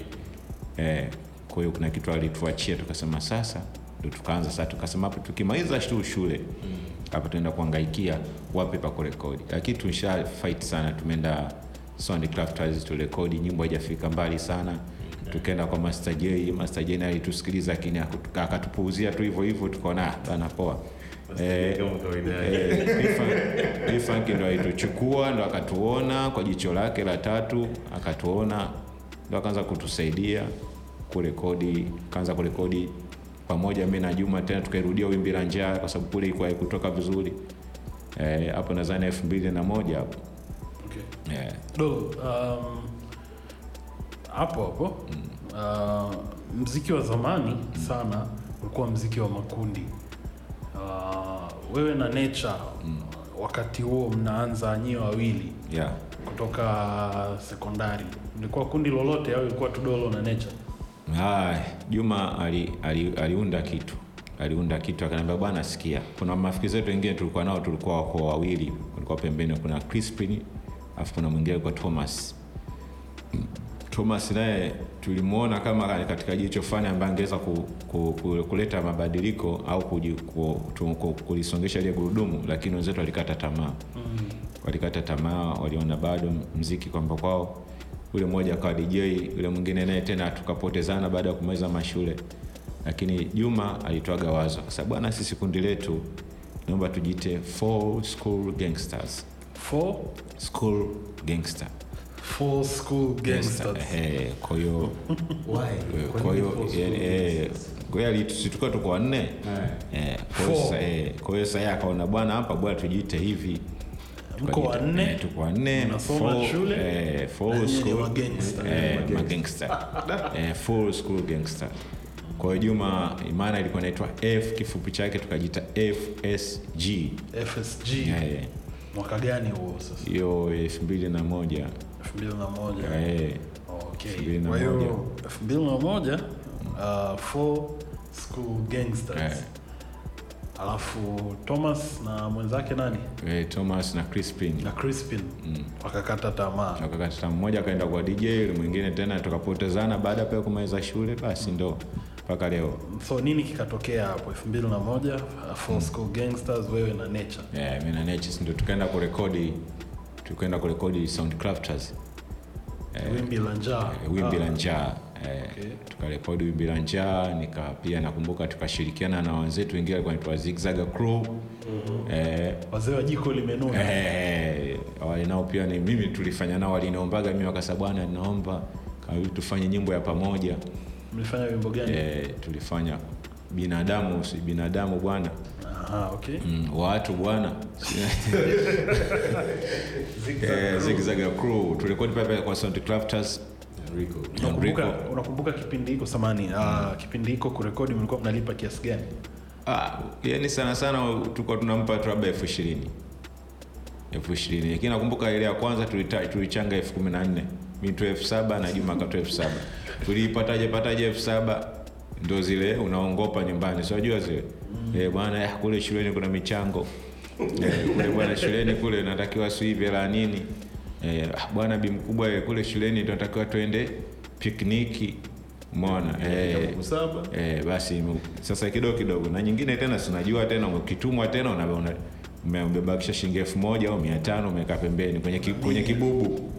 Eh, kwa hiyo kuna kitu alituachia tukasema sasa ndio tukaanza sasa. Tukasema hapo tukimaliza tu shule hapo tuenda kuangaikia wapi pa kurekodi. Lakini tumesha fight sana tumeenda Soundcrafters turekodi nyimbo haijafika mbali sana. Tukaenda kwa Master J Master J naye alitusikiliza lakini akatupuuzia tu hivyo hivyo tukaona ah, bana poa eh. Eh, ndo alituchukua ndo akatuona kwa jicho lake la tatu akatuona ndo akaanza kutusaidia kurekodi kaanza kurekodi pamoja mi na juma tena tukairudia wimbi la njaa kwa sababu kule ilikuwa haikutoka vizuri. Eh, hapo nadhani elfu mbili na moja hapo. Okay. Eh, um, hapo hapo uh, mziki wa zamani sana ulikuwa mziki wa makundi uh, wewe na Nature wakati huo mnaanza nyie wawili yeah. kutoka sekondari. Mlikuwa kundi lolote au ilikuwa tudolo na Nature? Ay, Juma ali, ali, aliunda kitu. Aliunda kitu akaniambia bwana sikia. Kuna marafiki zetu wengine tulikuwa nao tulikuwa wako wawili. Kulikuwa pembeni kuna Crispin alafu kuna mwingine alikuwa Thomas. Thomas naye tulimuona kama katika jicho fulani ambaye angeweza ku, ku, ku, kuleta mabadiliko au kulisongesha ile gurudumu lakini wenzetu walikata tamaa. Mm. walikata tamaa waliona bado mziki kwamba kwao ule mmoja akawa dj ule mwingine naye tena tukapotezana baada ya kumaliza mashule. Lakini juma alitoaga wazo kwa sababu bwana sisi kundi letu naomba tujite four school gangsters. Four? School gangster four school gangsters Eh, kwa hiyo kwa hiyo eh, kwa hiyo ali- si tulikuwa tuko wanne Eh, kwa hiyo sasa- eh, kwa hiyo sasa akaona bwana hapa bwana tujiite hivi. Mko wanne? eh, tuko wanne shule? eh, school- eh, magangster. Eh, full school gangster. Kwa hiyo juma imana ilikuwa inaitwa f kifupi chake tukajiita fsg FSG yeah. mwaka gani huo sasa? Hiyo elfu mbili na moja elfu mbili na moja Okay. 2001. Kwa hiyo uh, four School Gangsters. Alafu Thomas na mwenzake nani? eh, Thomas na Crispin Na Crispin. Wakakata tamaa. akakata mmoja akaenda kwa DJ mwingine tena tukapotezana baada ya kumaliza shule basi ndo mpaka leo So nini kikatokea hapo 2001 Four School Gangsters wewe na Nature. yeah, mi na Nature ndo tukaenda kurekodi tukaenda kurekodi Soundcrafters Wimbi la njaa. eh, wimbi la Ah. njaa eh, Okay. tukarekodi wimbi la njaa nika pia nakumbuka tukashirikiana na wenzetu wengine walikuwa naitwa Zigzag Crew eh, Wazee wa jiko limenuna. Eh, wale nao pia ni mimi tulifanya nao waliniombaga mimi wakasa bwana naomba tufanye nyimbo ya pamoja Mlifanya wimbo gani? eh, tulifanya binadamu si binadamu bwana Aha, okay. mm, watu bwana. Eh, zigzaga crew. Tulikodi pale kwa Enrico. Unakumbuka, unakumbuka kipindi hiko samani? Uh, kipindi hiko kurekodi mlikuwa mnalipa kiasi gani? Ah, yani sana sana tulikuwa tunampa tu labda elfu ishirini. Elfu ishirini. Lakini nakumbuka ile ya kwanza tulita- tulichanga elfu kumi na nne. Mitu elfu saba na Juma akatoa elfu saba. Tuliipataje pataje elfu saba? Ndo zile unaongopa nyumbani. Siwajua zile eh, bwana kule shuleni kuna michango. Eh, kule bwana shuleni kule natakiwa sihivi hela nini. Eh, bwana bi mkubwa eh, kule shuleni tunatakiwa tuende pikniki. Mona eh, Eh, basi sasa kidogo kidogo. Na nyingine tena sinajua tena ukitumwa tena una- una- ume- umebakisha shilingi elfu moja au mia tano umeweka pembeni kwenye, ki, kwenye kibubu.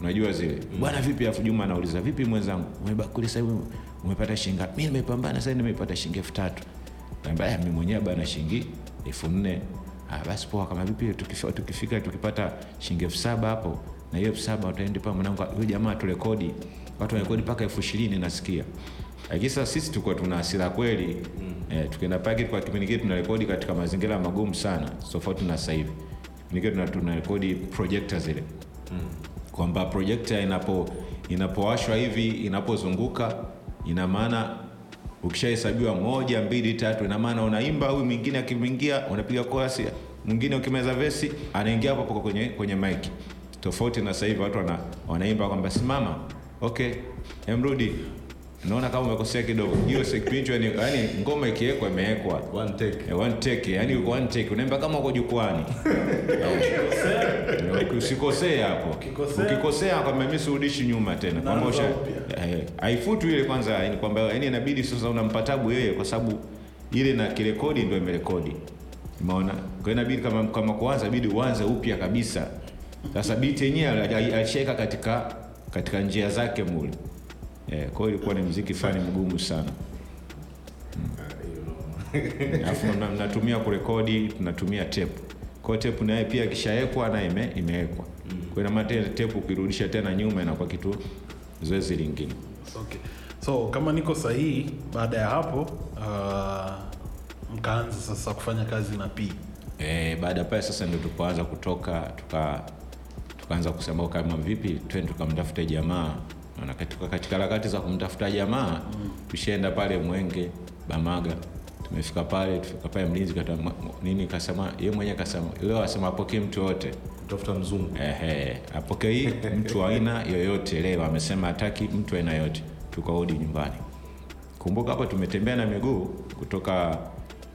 Unajua zile. Bwana vipi? Afu juma anauliza vipi mwenzangu? Umebakuli sahivi umepata shilingi mi nimepambana sasa nimepata shilingi elfu tatu Naambia, mimi mwenyewe bana shilingi elfu nne. Ah, basi poa kama vipi tukifika, tukifika tukipata shilingi elfu saba hapo na hiyo elfu saba utaende pa mwanangu huyo jamaa turekodi. Watu wanarekodi mpaka elfu ishirini nasikia. Lakini sasa sisi tulikuwa tuna hasira kweli. Mm. eh, tukienda pale kwa kipindi kile tunarekodi katika mazingira magumu sana tofauti na sasa hivi. Kipindi kile tuna- tunarekodi projector zile. Mm. kwamba projector inapo inapowashwa hivi inapozunguka ina maana ukishahesabiwa moja mbili tatu ina maana unaimba huyu mwingine akimwingia unapiga korasi, mwingine ukimeza vesi anaingia hapo hapo kwenye kwenye maiki, tofauti na sasa hivi watu wana, wanaimba kwamba simama. Okay emrudi naona kama umekosea kidogo. Hiyo yani yani ngoma ikiwekwa imewekwa. One take. Eh, one take. Yani one take. Unaimba kama uko jukwani. Usikosee hapo. Ukikosea- kwamba mimi sirudishi nyuma tena. Kwamba eh, haifutu ile kwanza yani kwamba yani inabidi sasa unampatabu yeye kwa sababu ile na kirekodi ndio imerekodi. Umeona? Kwa inabidi kama, kama kuanza bidi uanze upya kabisa. Sasa biti yenyewe ali- ali- alishaweka katika katika njia zake mule eh, kwa hiyo ilikuwa ni mziki fani mgumu sana. Alafu na- natumia kurekodi tunatumia tepu kwa hiyo tepu naye pia akishawekwa naye ime, imewekwa kwa hiyo ina maana tepu ukirudisha tena nyuma inakuwa kitu zoezi lingine. Okay. So kama niko sahihi, baada ya hapo uh, mkaanza sasa kufanya kazi na P. e, baada ya pale sasa ndio tukaanza kutoka tuka tukaanza kusema kama vipi twende tukamtafute jamaa na katika katika harakati za kumtafuta jamaa mm. tushaenda pale mwenge bamaga tumefika pale tufika pale mlinzi kata, nini kasema yeye mwenyewe kasema leo asema apokee mtu yote tafuta mzungu. Ehe, apokee mtu aina yoyote leo, amesema hataki mtu aina yote. Tukarudi nyumbani. Kumbuka hapa tumetembea na miguu kutoka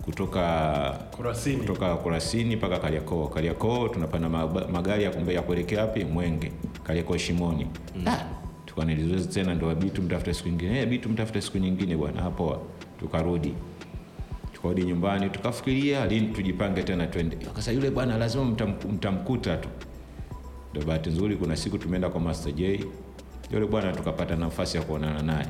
kutoka Kurasini. kutoka Kurasini mpaka Kariakoo. Kariakoo tunapanda magari ya kumbe ya kuelekea wapi? Mwenge. Kariakoo Shimoni. Mm. Tukanilizoezi tena ndo Bitu mtafute siku nyingine. Hey, Bitu mtafute siku nyingine bwana. Hapo tukarudi. Tukarudi nyumbani tukafikiria lini tujipange tena twende. Akasa yule bwana lazima mtamkuta tu. Ndo bahati nzuri kuna siku tumeenda kwa Master J yule bwana tukapata nafasi ya kuonana naye.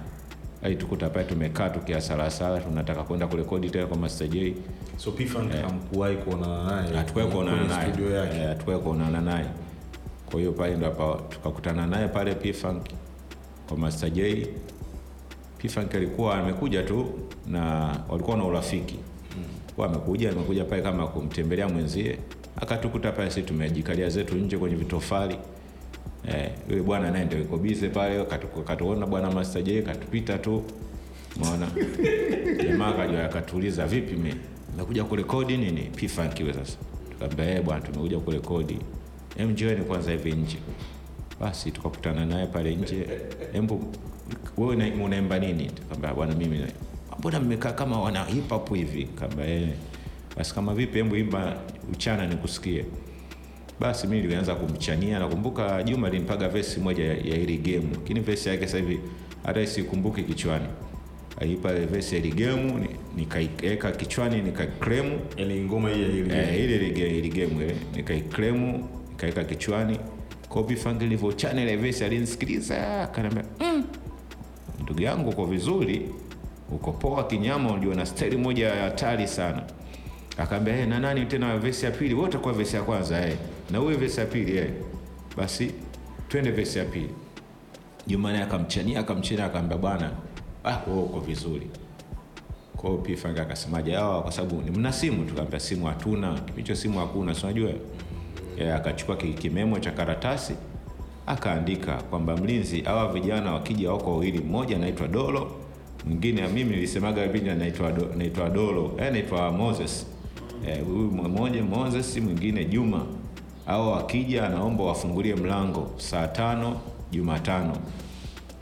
Alitukuta pale tumekaa tukiasalasala tunataka kwenda kurekodi tena kwa Master J So P-Funk hamkuwahi kuonana naye. hatukuwahi kuonana naye. studio yake. Eh, hatukuwahi kuonana naye. Kwa hiyo pale ndo hapa tukakutana naye pale P-Funk kwa Master J. P-Funk alikuwa amekuja tu na walikuwa na urafiki. Kwa amekuja amekuja pale kama kumtembelea mwenzie. Akatukuta pale sisi tumejikalia zetu nje kwenye vitofali. Eh, yule bwana naye ndio yuko bize pale katuona bwana Master J katupita tu. Umeona? Jamaa kaja akatuuliza vipi mimi nimekuja kurekodi nini? P-Funk sasa. Tukamwambia eh bwana tumekuja kurekodi. Hem njoeni kwanza hivi nje basi tukakutana naye pale nje. Embu wewe una- unaimba nini? Tukamwambia bwana mimi mbona mmekaa kama wana hip hop hivi? Kamba eh. basi kama vipi hebu imba uchana nikusikie. Basi mi nilianza kumchania. Nakumbuka juma linipaga vesi moja ya, ya ili game. Lakini vesi yake sasa hivi hata sikumbuki kichwani. Aipa vesi ya ili game nikaiweka kichwani nikaiklemu yani ngoma hii ya Eh, ile ile ile game ile nikaiklemu nikaweka kichwani Kobe Funk ilivyo channel ya vesi alinisikiliza akaniambia mm, ndugu yangu uko vizuri uko poa kinyama unajua na staili moja ya hatari sana. Akaambia hey, na nani tena vesi ya pili? Wewe utakuwa vesi ya kwanza eh. Na wewe vesi ya pili eh. Basi twende vesi ya pili. Jumane akamchania akamchania akaambia bwana ah wewe uko vizuri. Kwa hiyo pia akasemaje hawa kwa sababu ni mna simu. Tukaambia simu hatuna hicho simu hakuna si unajua akachukua kimemo cha karatasi akaandika kwamba mlinzi hawa vijana wakija wako wawili mmoja anaitwa dolo mwingine mimi nilisemaga pindi anaitwa naitwa dolo eh, anaitwa moses. Huyu e, mmoja moses mwingine juma. Hao wakija anaomba wafungulie mlango saa tano jumatano.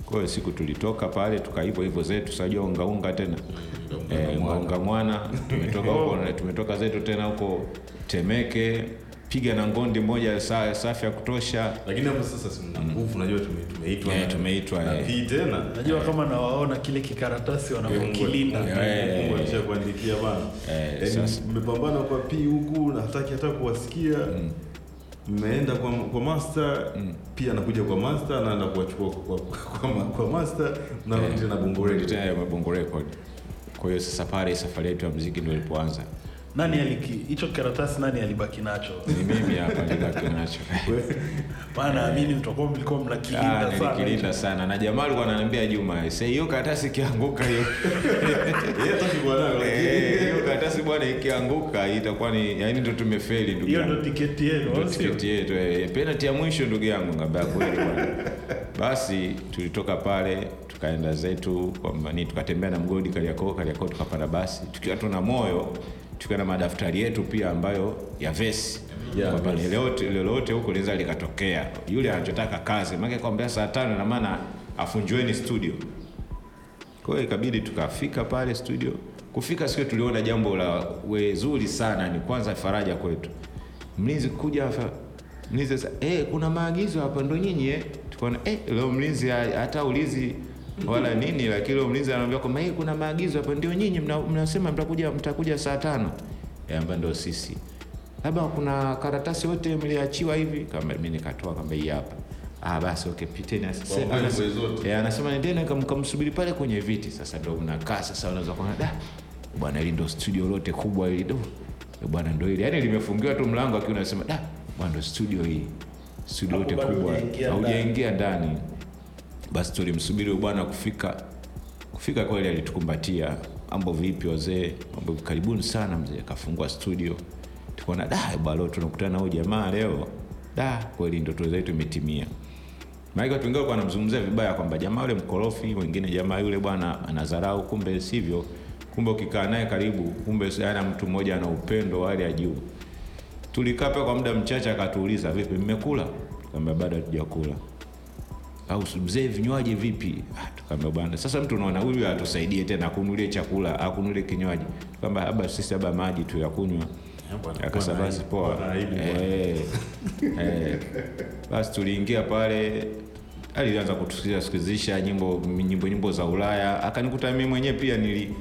Kwa hiyo siku tulitoka pale tukaivo hivyo zetu sajua ungaunga tena? Eh, ungaunga mwana. tumetoka huko tumetoka zetu tena huko temeke piga na ngondi moja sa, safi ya kutosha. Lakini hapo sasa si mna nguvu unajua tumeitwa yeah, na- tumeitwa, na hii tena. Najua kama nawaona kile kikaratasi wanavyokilinda Eh, Mungu alishakuandikia bana. Yaani mmepambana kwa p huku na hataki hata kuwasikia. Mmeenda kwa, kwa master pia anakuja kwa master anaenda kuwachukua kwa, kwa, kwa, ma- kwa master mnarudi tena bongo record. tena ya bongo record. Kwa hiyo sasa pale safari yetu ya mziki ndio ilipoanza nani aliki hicho karatasi nani alibaki nacho? Ni mimi hapa nilibaki nacho. Maana naamini mtakuwa mlikuwa Ah, mnakilinda sana. nilikilinda sana. Na jamaa alikuwa ananiambia Juma sasa hiyo karatasi ikianguka hiyo. Yeye hataki nayo Eh, hiyo karatasi bwana ikianguka itakuwa ni yaani ndo tumefeli ndugu hiyo ndo tiketi yenu Ndo tiketi yetu eh, penalty ya mwisho ndugu yangu ngambia kweli bwana. Basi tulitoka pale tukaenda zetu kwa ni tukatembea na mgodi Kariakoo Kariakoo tukapanda basi tukiwa tuna moyo tukiwa na madaftari yetu pia ambayo ya vesi. Ya, kwamba lolote lolote huko linaweza likatokea. Yule anachotaka kazi maana kwambia saa tano na maana afunjueni studio. Kwa hiyo ikabidi tukafika pale studio. Kufika siku tuliona jambo la wezuri sana ni kwanza faraja kwetu. Mlinzi kuja hapa. Mlinzi sasa eh kuna maagizo hapa ndo nyinyi eh? Tukaona eh leo mlinzi hata ulizi wala nini lakini leo mlinzi anaambia kwamba eh kuna maagizo hapa ndio nyinyi mna- mnasema mtakuja mtakuja saa tano. Eh amba ndio sisi. Labda kuna karatasi yote mliachiwa hivi? Kama mimi nikatoa kama hii hapa. Ah basi okay piteni anasema- anasema nendeni kam- kamsubiri pale kwenye viti. Sasa ndo unakaa sasa unaweza kuona da bwana hili ndo studio lote kubwa hili do. Eh, bwana ndo hili. Yani limefungiwa tu mlango akiwa unasema da bwana ndo studio hii. Studio lote kubwa. haujaingia ndani basi tulimsubiri bwana kufika kufika kweli alitukumbatia. Mambo vipi wazee? Mambo karibuni sana mzee. Akafungua studio. Tukaona da balo tunakutana na huyu jamaa leo. Da kweli ndoto zetu imetimia. Maana watu wengine wanamzungumzia vibaya kwamba jamaa yule mkorofi wengine jamaa yule bwana anadharau kumbe sivyo. Kumbe ukikaa naye karibu kumbe ana mtu mmoja ana upendo hali ya juu. Tulikaa kwa muda mchache akatuuliza vipi mmekula? Tukaambia bado hatujakula au mzee vinywaji vipi? Ah, tukaambia bwana sasa mtu unaona huyu atusaidie tena akunulie chakula akunulie kinywaji. Kwamba haba sisi haba maji tu ya kunywa. Akasa basi poa. Eh, eh. basi tuliingia pale alianza kutusikizisha nyimbo nyimbo nyimbo za ulaya. Akanikuta mimi mwenyewe pia nili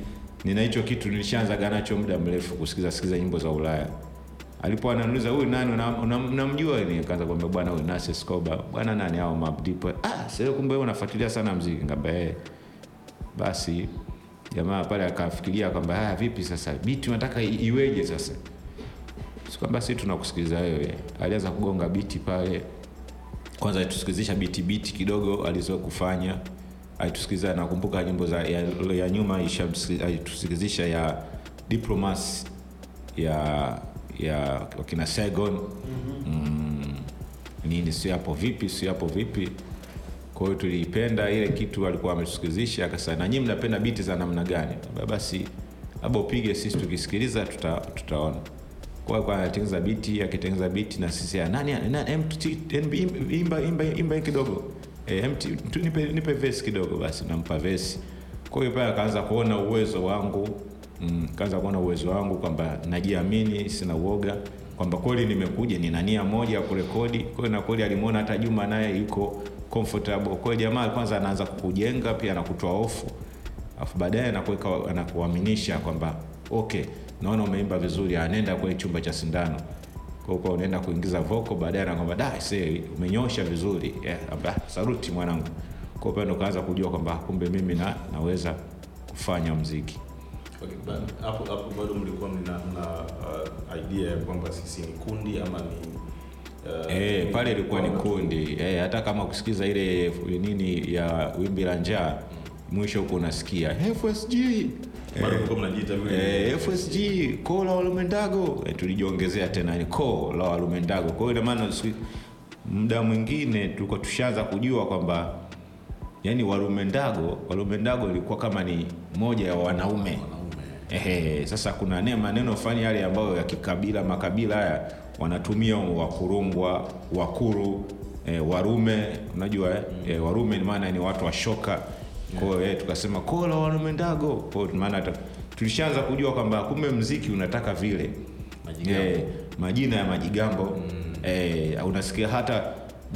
nina hicho kitu nilishaanzaga nacho muda mrefu kusikiza sikiza nyimbo za ulaya alipo ananiuliza huyu nani? Unam- una, una nikaanza kuambia bwana huyu Nasi Escobar. Bwana nani hao Deep. ah sasa kumbe wewe unafuatilia sana mziki ngamba eh. Basi jamaa pale akafikiria kwamba haya vipi sasa? Biti unataka iweje sasa? Si kwamba si tunakusikiliza wewe. Alianza kugonga biti pale. Kwanza alitusikilizisha biti biti kidogo alizokufanya alitusikiliza nakumbuka nyimbo za ya, ya nyuma alitusikilizisha ya diplomas ya ya wakina Saigon mm, nini sio hapo vipi sio hapo vipi. Kwa hiyo tuliipenda ile kitu alikuwa ametusikilizisha akasema na mnapenda biti za namna gani? Basi labda upige sisi tukisikiliza tuta, tutaona. Kwa anatengeneza biti akitengeneza biti na sisi nani imba kidogo. Eh, nipe verse kidogo. Basi nampa vesi. kwa hiyo pale akaanza kuona uwezo wangu mm, kaanza kuona uwezo wangu kwamba najiamini sina uoga kwamba kweli nimekuja nina nia moja ya kurekodi. Kwa hiyo na kweli alimwona hata juma naye yuko comfortable. Kwa hiyo jamaa kwanza anaanza kukujenga pia anakutoa hofu. Afu baadaye anakuweka anakuaminisha kwamba okay naona umeimba vizuri anaenda kwenye chumba cha sindano. Kwa unaenda kuingiza voko baadaye anakwamba da see umenyosha vizuri. Yeah, saruti mwanangu. Kwa hiyo ndo kujua kwamba kumbe mimi na, naweza kufanya mziki Okay, hapo hapo bado mlikuwa mna, uh, idea ya kwamba sisi ni kundi ama ni uh, Eh, pale ilikuwa ni kundi. Eh, hata kama kusikiza ile nini ya wimbi la njaa mwisho huko unasikia FSG vile eh, FSG ko la walumendago e, tulijiongezea tena ni ko la walumendago kwa hiyo ina maana muda mwingine tulikuwa tushaanza kujua kwamba yani walumendago walumendago ilikuwa kama ni moja ya wanaume Ehe, sasa kuna ne maneno fani yale ambayo ya kikabila makabila haya wanatumia wakurungwa wakuru e, warume unajua eh? E, warume maana ni watu washoka kwa hiyo tukasema kola warume ndago kwa maana tulishaanza kujua kwamba kumbe mziki unataka vile Majigambo. E, majina ya majigambo mm. E, unasikia hata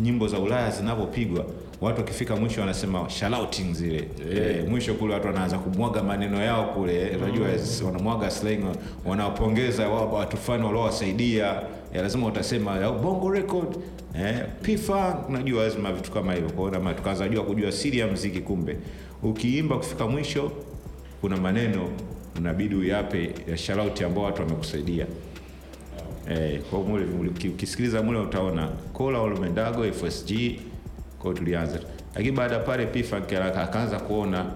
nyimbo za ulaya zinavyopigwa watu wakifika mwisho wanasema shouting zile. Eh, mwisho kule watu wanaanza kumwaga maneno yao kule. Unajua wanamwaga slang wanawapongeza watu fulani waliowasaidia. Eh, lazima utasema ya bongo record. Eh, pifa. Unajua lazima vitu kama hivyo. Kwa hiyo na- tukaanza jua kujua siri ya mziki kumbe. Ukiimba kufika mwisho kuna maneno unabidi uyape ya sharauti ambao watu wamekusaidia. Eh, kwa mule ukisikiliza mule utaona kola olumendago fsg kwa hiyo tulianza. Lakini baada ya pale pifa akaanza kuona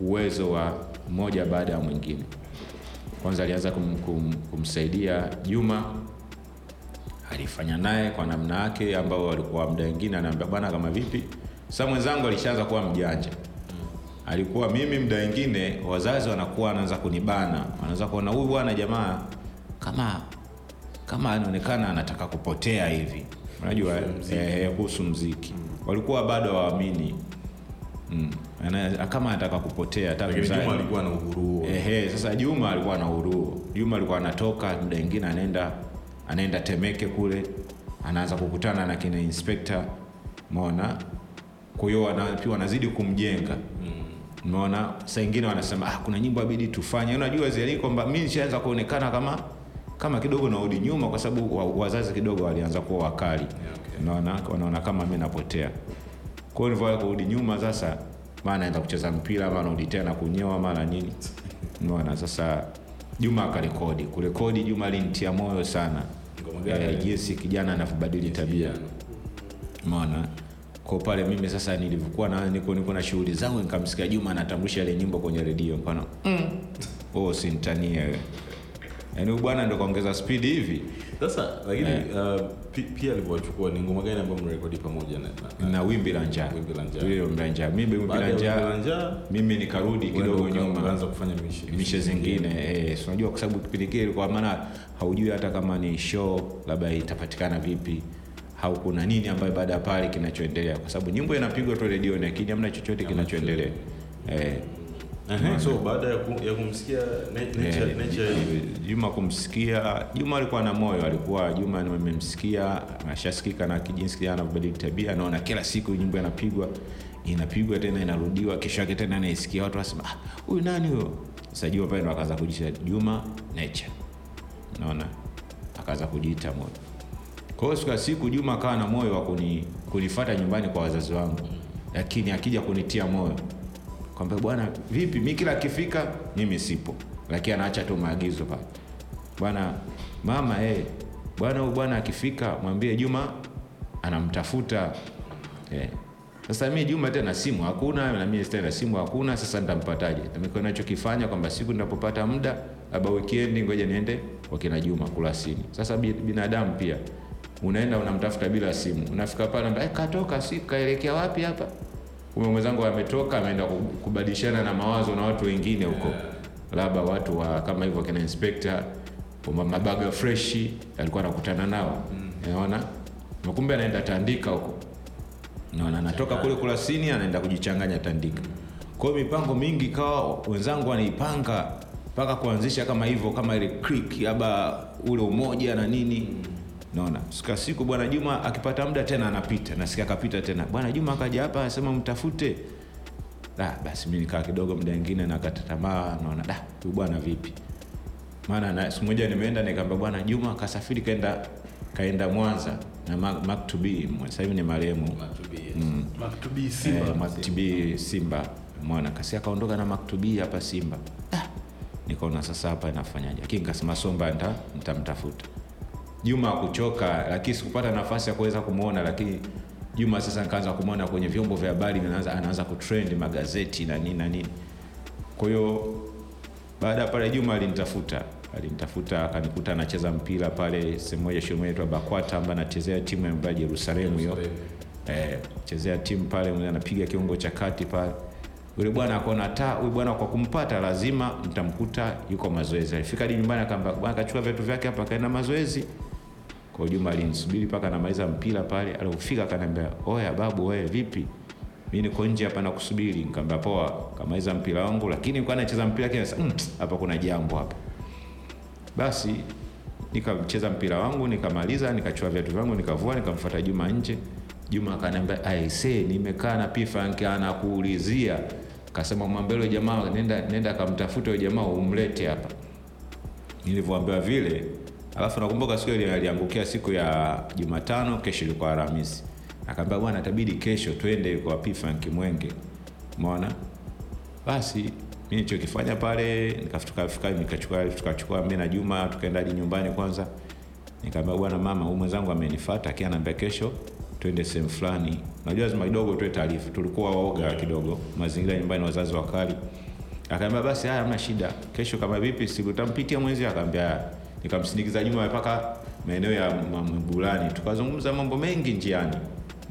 uwezo wa mmoja baada ya mwingine. Kwanza alianza kum, kum, kumsaidia juma. Alifanya naye kwa namna yake ambao walikuwa muda wengine anaambia bwana kama vipi? Sasa mwenzangu alishaanza kuwa mjanja. Alikuwa mimi muda wengine wazazi wanakuwa wanaanza kunibana. Wanaanza kuona huyu bwana jamaa kama kama anaonekana anataka kupotea hivi. Unajua eh, kuhusu mziki walikuwa bado hawaamini mm. Ana- kama anataka kupotea alikuwa na uhuru Ehe, sasa Juma alikuwa na uhuru. Juma alikuwa anatoka muda mwingine anaenda anaenda Temeke kule, anaanza kukutana na kina inspector, umeona. Kwa hiyo pia wanazidi kumjenga umeona. Saa ingine wanasema ah, kuna nyimbo abidi tufanye. Unajua zile kwamba mimi nishaanza kuonekana kama kama kidogo narudi nyuma, kwa sababu wazazi kidogo walianza kuwa wakali unaona, wanaona kama mimi napotea. Kwa hiyo nilivyoanza kurudi nyuma sasa, maana naenda kucheza mpira, maana narudi tena kunyewa, mara nini, unaona. Sasa Juma akarekodi, kurekodi Juma alinitia moyo sana Ngoma eh, jinsi kijana anavyobadili tabia umeona kwa pale mimi sasa nilivyokuwa na niko niko na shughuli zangu nikamsikia Juma anatambulisha ile nyimbo kwenye redio nikaona mm. oh sintanie wewe yaani huyu bwana ndo kaongeza spidi hivi. Sasa lakini uh, pia alivyowachukua ni ngoma gani ambayo mrekodi pamoja na, na, na wimbi la njaa. Wimbi la mimi wimbi la njaa mimi nikarudi kidogo nyuma. kufanya mishe zingine. eh, unajua kwa sababu kipindi kile kwa maana haujui hata kama ni show labda itapatikana vipi au kuna nini ambayo baada ya pale kinachoendelea. Kwa sababu nyimbo inapigwa tu redioni lakini hamna chochote kinachoendelea. eh, Ehe, so baada ya, kumsikia nature, eh, nature, Juma kumsikia Juma alikuwa na moyo alikuwa Juma nimemsikia ashasikika na kijinsi anavyobadili tabia naona kila siku nyimbo inapigwa inapigwa tena inarudiwa kesho yake tena naisikia watu wasema "Ah, huyu nani huyo? Sasa Juma pale ndo akaanza kujiita Juma nature. Naona akaanza kujiita moyo. Kwa hiyo siku siku Juma akawa na moyo wa kuni, kunifata nyumbani kwa wazazi wangu, lakini akija kunitia moyo kwamba bwana, vipi, mi kila akifika mimi sipo, lakini anaacha tu maagizo pale, bwana mama, eh bwana, huyu bwana akifika mwambie Juma anamtafuta eh. Sasa mi Juma tena simu hakuna, na mimi tena simu hakuna. Sasa nitampataje? Nachokifanya kwamba siku ninapopata muda, labda weekend, ngoja niende wakina Juma kula simu. Sasa binadamu pia unaenda unamtafuta bila simu, unafika pale eh, katoka si kaelekea wapi hapa? Kumbe mwenzangu ametoka ameenda kubadilishana na mawazo na watu wengine huko, labda watu wa kama hivyo kina inspector mabaga freshi alikuwa anakutana nao, unaona? Mm. kumbe anaenda Tandika huko. Naona anatoka kule Kurasini anaenda kujichanganya Tandika. kwa hiyo mipango mingi ikawa wenzangu wanaipanga mpaka kuanzisha kama hivyo kama ile click labda ule umoja na nini naona. Sika siku bwana juma akipata muda tena anapita. Nasikia akapita tena. Bwana juma akaja hapa asema mtafute. Da basi mi nikaa kidogo muda mwingine nakata tamaa. Naona da tu bwana vipi? Maana na siku moja nimeenda nikaambia bwana juma kasafiri kaenda kaenda mwanza na be. Sasa hivi ni marehemu. Mm. Simba. Eh, Maktubi Simba. Mwana kasi akaondoka na Maktubi hapa Simba. Ah, nikaona sasa hapa inafanyaje, lakini nikasema somba nitamtafuta Juma kuchoka lakini sikupata nafasi ya kuweza kumwona lakini Juma sasa nikaanza kumwona kwenye vyombo vya habari anaanza anaanza kutrend magazeti na nini na nini. Kwa hiyo baada ya pale Juma alinitafuta alinitafuta akanikuta anacheza mpira pale sehemu moja shule moja inaitwa Bakwata ambayo anachezea timu ya Mbaya Yerusalemu hiyo. Eh, chezea timu pale mwenye anapiga kiungo cha kati pale. Yule bwana akaona ta huyu bwana kwa kumpata lazima nitamkuta yuko mazoezi. Alifika hadi nyumbani akaamba bwana akachukua viatu vyake hapa. Akaenda mazoezi kwa Juma alinisubiri mpaka anamaliza mpira pale. Alipofika akaniambia oya babu wewe vipi? Mimi niko nje hapa nakusubiri. Nikamwambia poa kamaliza mpira wangu. Lakini nilikuwa nacheza mpira kile "Mm, hapa kuna jambo hapa. Basi nikacheza mpira wangu nikamaliza nikachua viatu vyangu nikavua nikamfuata Juma nje. Juma akaniambia aise nimekaa na P-Funk anakuulizia. Kasema mwambie yule jamaa nenda nenda akamtafuta yule jamaa umlete hapa. Nilivyoambiwa vile alafu nakumbuka siku ile aliangukia siku ya Jumatano kesho ilikuwa Alhamisi. Akaambia bwana itabidi kesho twende kwa P-Funk Mwenge. Umeona? Basi mimi nilichokifanya pale nikafika nikachukua tukachukua mimi na Juma tukaenda hadi nyumbani kwanza. Nikamwambia bwana mama huyu mwenzangu amenifuata akiwa ananiambia kesho twende sehemu fulani. Unajua lazima kidogo tuwe taarifa tulikuwa waoga kidogo mazingira nyumbani wazazi wakali. Akaambia basi haya hamna shida. Kesho kama vipi siku tampitia mwenzi akaambia nikamsindikiza nyuma mpaka maeneo ya Mbulani tukazungumza mambo mengi njiani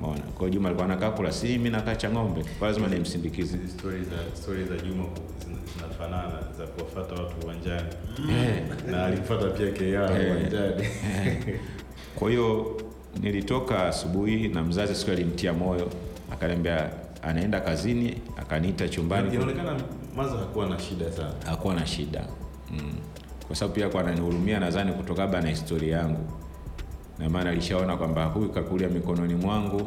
Maona Kwa Juma alikuwa anakaa kula si mimi nakaa cha ng'ombe. Lazima nimsindikize. Stori za stori za Juma zinafanana za kuwafuata watu uwanjani Eh. na alimfuata pia KR Eh. uwanjani. Kwa hiyo nilitoka asubuhi na mzazi siku alimtia moyo, akaniambia anaenda kazini, akaniita chumbani. Inaonekana Maza hakuwa na shida sana. Hakuwa na shida mm. Kwa sababu pia kwa ananihurumia, nadhani kutokana na historia yangu, na maana alishaona kwamba huyu kakulia mikononi mwangu,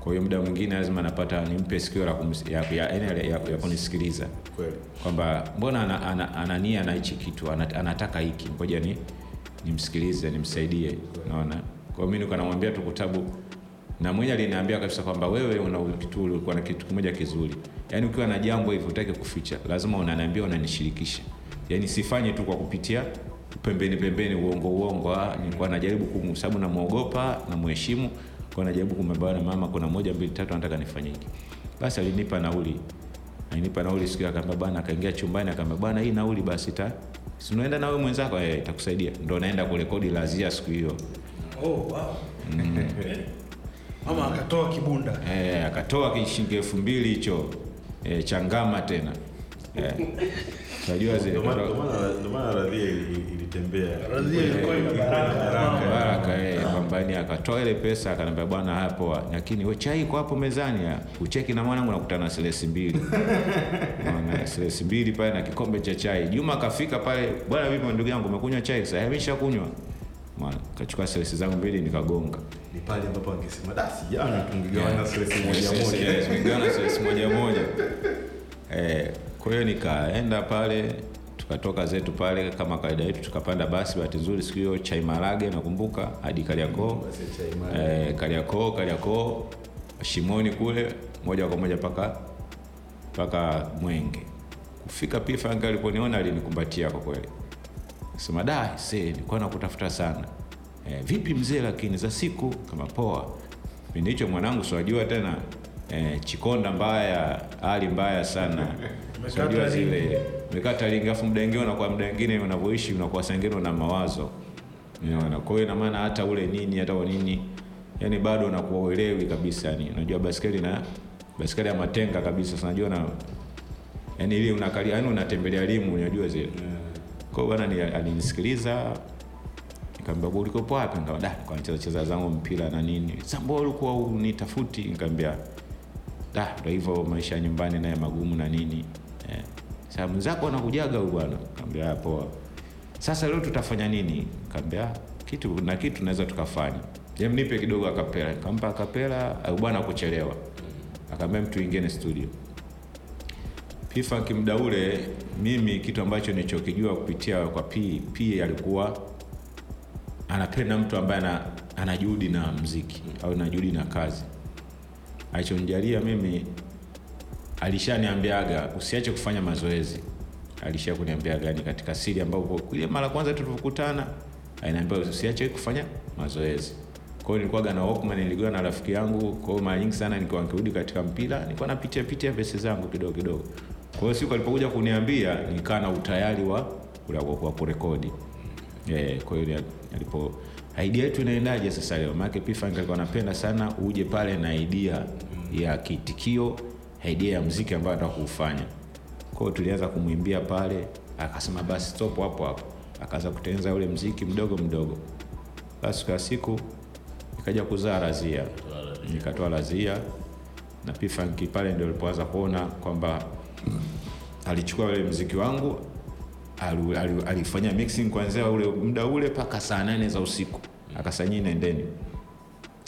kwa hiyo muda mwingine lazima napata nimpe sikio la, ya, kunisikiliza. Kweli. kwamba mbona ana, ana, ana na hichi kitu ana, anataka hiki ngoja ni nimsikilize nimsaidie naona kwa mimi nilikuwa namwambia tu kutabu, na mwenye aliniambia kabisa kwamba wewe una kitu ulikuwa na kitu kimoja kizuri. Yaani ukiwa na jambo hivi utaki kuficha lazima unaniambia unanishirikisha yaani sifanye tu kwa kupitia pembeni pembeni uongo uongo ah, nilikuwa najaribu kum- sababu namwogopa namheshimu. Kwa najaribu kumbebana mama kuna moja mbili tatu nataka nifanye hiki. Basi alinipa nauli. Alinipa nauli siku akaambia bwana akaingia chumbani akaambia bwana hii nauli basi ta si unaenda na wewe mwenzako? Eh itakusaidia. Ndo naenda kurekodi lazia siku hiyo. Oh, wow. Mama akatoa kibunda. eh akatoa kishilingi elfu mbili hicho. Eh, changama tena eh. Unajua zile Ndio maana- radhia ilitembea. Baraka. baraka eh, kwamba akatoa ile pesa akaniambia bwana haya poa. Lakini we chai iko hapo mezani ya ucheki na mwanangu nakutana na silesi mbili. Silesi mbili pale na kikombe cha chai. Juma akafika pale bwana vipi ndugu yangu umekunywa chai? Sasa amesha kunywa Mwana, kachukua silesi zangu mbili nikagonga. Ni pale ambapo angesema dasi jana tungegawana stress moja moja. Tumegawana silesi moja moja. Eh, kwa hiyo nikaenda pale tukatoka zetu pale kama kawaida yetu tukapanda basi. Bahati nzuri siku hiyo chai marage nakumbuka hadi Kariakoo. Eh, Kariakoo Kariakoo Shimoni kule moja kwa moja paka mpaka Mwenge. Kufika P-Funk aliponiona alinikumbatia kwa kweli, sema da se nilikuwa nakutafuta sana. Eh, vipi mzee, lakini za siku? Kama poa. Kipindi hicho mwanangu siwajua tena eh, chikonda mbaya, hali mbaya sana siwajua zile mekata lingi, afu muda mwingine unakuwa muda mwingine unavyoishi unakuwa sengine na mawazo Unaona, kwa hiyo ina maana hata ule nini hata nini, yani bado unakuwa uelewi kabisa. Yani unajua baskeli na baskeli ya matenga kabisa, unajua na yani ile unakalia, yani unatembelea limu, unajua zile. Kwa hiyo bwana alinisikiliza nikamwambia bwana ulikopo wapi? Nikamwambia da, kwa nicheza cheza zangu mpira na nini. Sambo ulikuwa unitafuti? Nikamwambia da ndio hivyo maisha nyumbani naye magumu na nini eh. Sasa mwenzako anakujaga huyu bwana. Kaambia "Ah, poa. Sasa leo tutafanya nini? Kaambia kitu na kitu tunaweza tukafanya. Je mnipe kidogo akapela. Kampa akapela bwana kuchelewa akaambia mtu ingine studio. Pifa kimda ule mimi kitu ambacho nilichokijua kupitia kwa p p alikuwa anapenda mtu ambaye ana, juhudi na mziki au ana juhudi na kazi. Alichonijalia mimi alishaniambiaga usiache kufanya mazoezi. Alisha kuniambiaga ni katika siri ambapo ile mara kwanza tulivyokutana aliniambia usiache kufanya mazoezi. Kwa hiyo nilikuwa na Walkman niligoa na rafiki yangu. Kwa hiyo mara nyingi sana nilikuwa nikirudi katika mpira nilikuwa napitia pitia vesi zangu kidogo kidogo. Kwa hiyo siku alipokuja kuniambia nikaa na utayari wa wa, kurekodi. Yeah, kwa hiyo alipo idea yetu inaendaje sasa leo? Maana P-Funk alikuwa anapenda sana uje pale na idea ya kitikio idea ya mziki ambayo anataka kuufanya. Kwa hiyo tulianza kumwimbia pale akasema basi stop hapo hapo. Akaanza kutengeneza ule mziki mdogo mdogo. Basi kwa siku ikaja kuzaa razia. Nikatoa razia na P-Funk pale ndio alipoanza kuona kwamba alichukua ule mziki wangu alifanya mixing kuanzia ule muda ule mpaka saa nane za usiku. Akasanyii nendeni.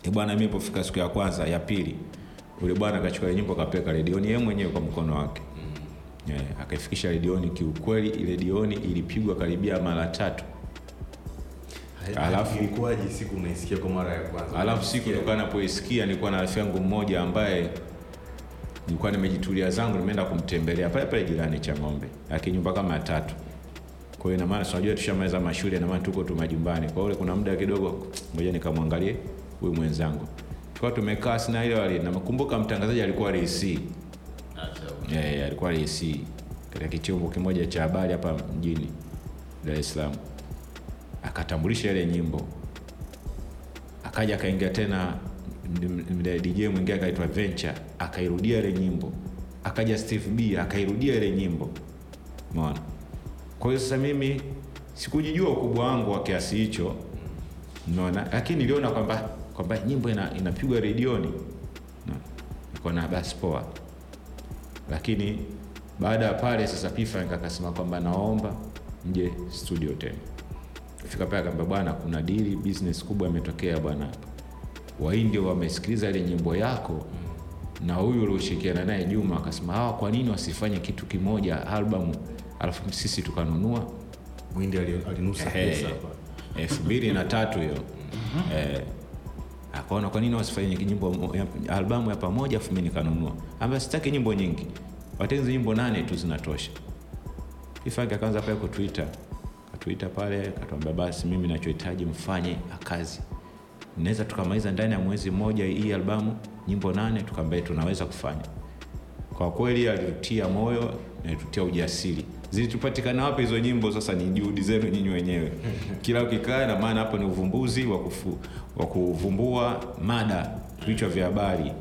E bwana mi pofika siku ya kwanza ya pili ule bwana akachukua nyimbo akapeka redioni yeye mwenyewe kwa mkono wake. Yeah, akaifikisha redioni kiukweli redioni ilipigwa karibia mara tatu. Alafu- ilikuwaje siku unaisikia kwa mara ya kwanza? Alafu siku nilikuwa napoisikia nilikuwa na rafiki yangu mmoja ambaye nilikuwa nimejitulia zangu nimeenda kumtembelea pale pale jirani cha ng'ombe lakini nyumba kama tatu. Kwa hiyo tunajua tushamaliza mashule inamaana tuko tu majumbani. Kwa hiyo kuna muda kidogo ngoja nikamwangalie huyu mwenzangu tukawa tumekaa sina ile wali namkumbuka mtangazaji alikuwa RC yeah, alikuwa RC katika kichombo kimoja cha habari hapa mjini Dar es Salaam. Akatambulisha ile nyimbo. Akaja akaingia tena DJ mwingine akaitwa Venture akairudia ile nyimbo, akaja Steve B akairudia ile nyimbo, umeona. Kwa hiyo sasa mimi sikujijua ukubwa wangu wa kiasi hicho, umeona, lakini niliona kwamba kwamba nyimbo ina, inapigwa redioni, nikaona basi poa, lakini baada ya pale sasa P-Funk akasema kwamba naomba mje studio tena. Fika pale akaambia bwana kuna dili business kubwa imetokea bwana hapa. Waindi wamesikiliza ile nyimbo yako na huyu ulioshirikiana naye juma akasema hawa kwa nini wasifanye kitu kimoja album alafu sisi tukanunua? Mwindi alinusa pesa elfu mbili na tatu hiyo. Eh, akaona kwa nini wasifanye nyimbo albamu ya pamoja afu mimi nikanunua? Amba sitaki nyimbo nyingi. Watengeneze nyimbo nane tu zinatosha. Ifaki akaanza pale kwa Twitter, katuita pale katuambia basi mimi nachohitaji mfanye kazi. Naweza tukamaliza ndani ya mwezi mmoja hii albamu nyimbo nane tukaambia tunaweza kufanya. Kwa kweli alitutia moyo na alitutia ujasiri zilitupatikana wapi hizo nyimbo? Sasa ni juhudi zenu nyinyi wenyewe. Kila ukikaa na maana hapo ni uvumbuzi wa kuvumbua mada vichwa vya habari.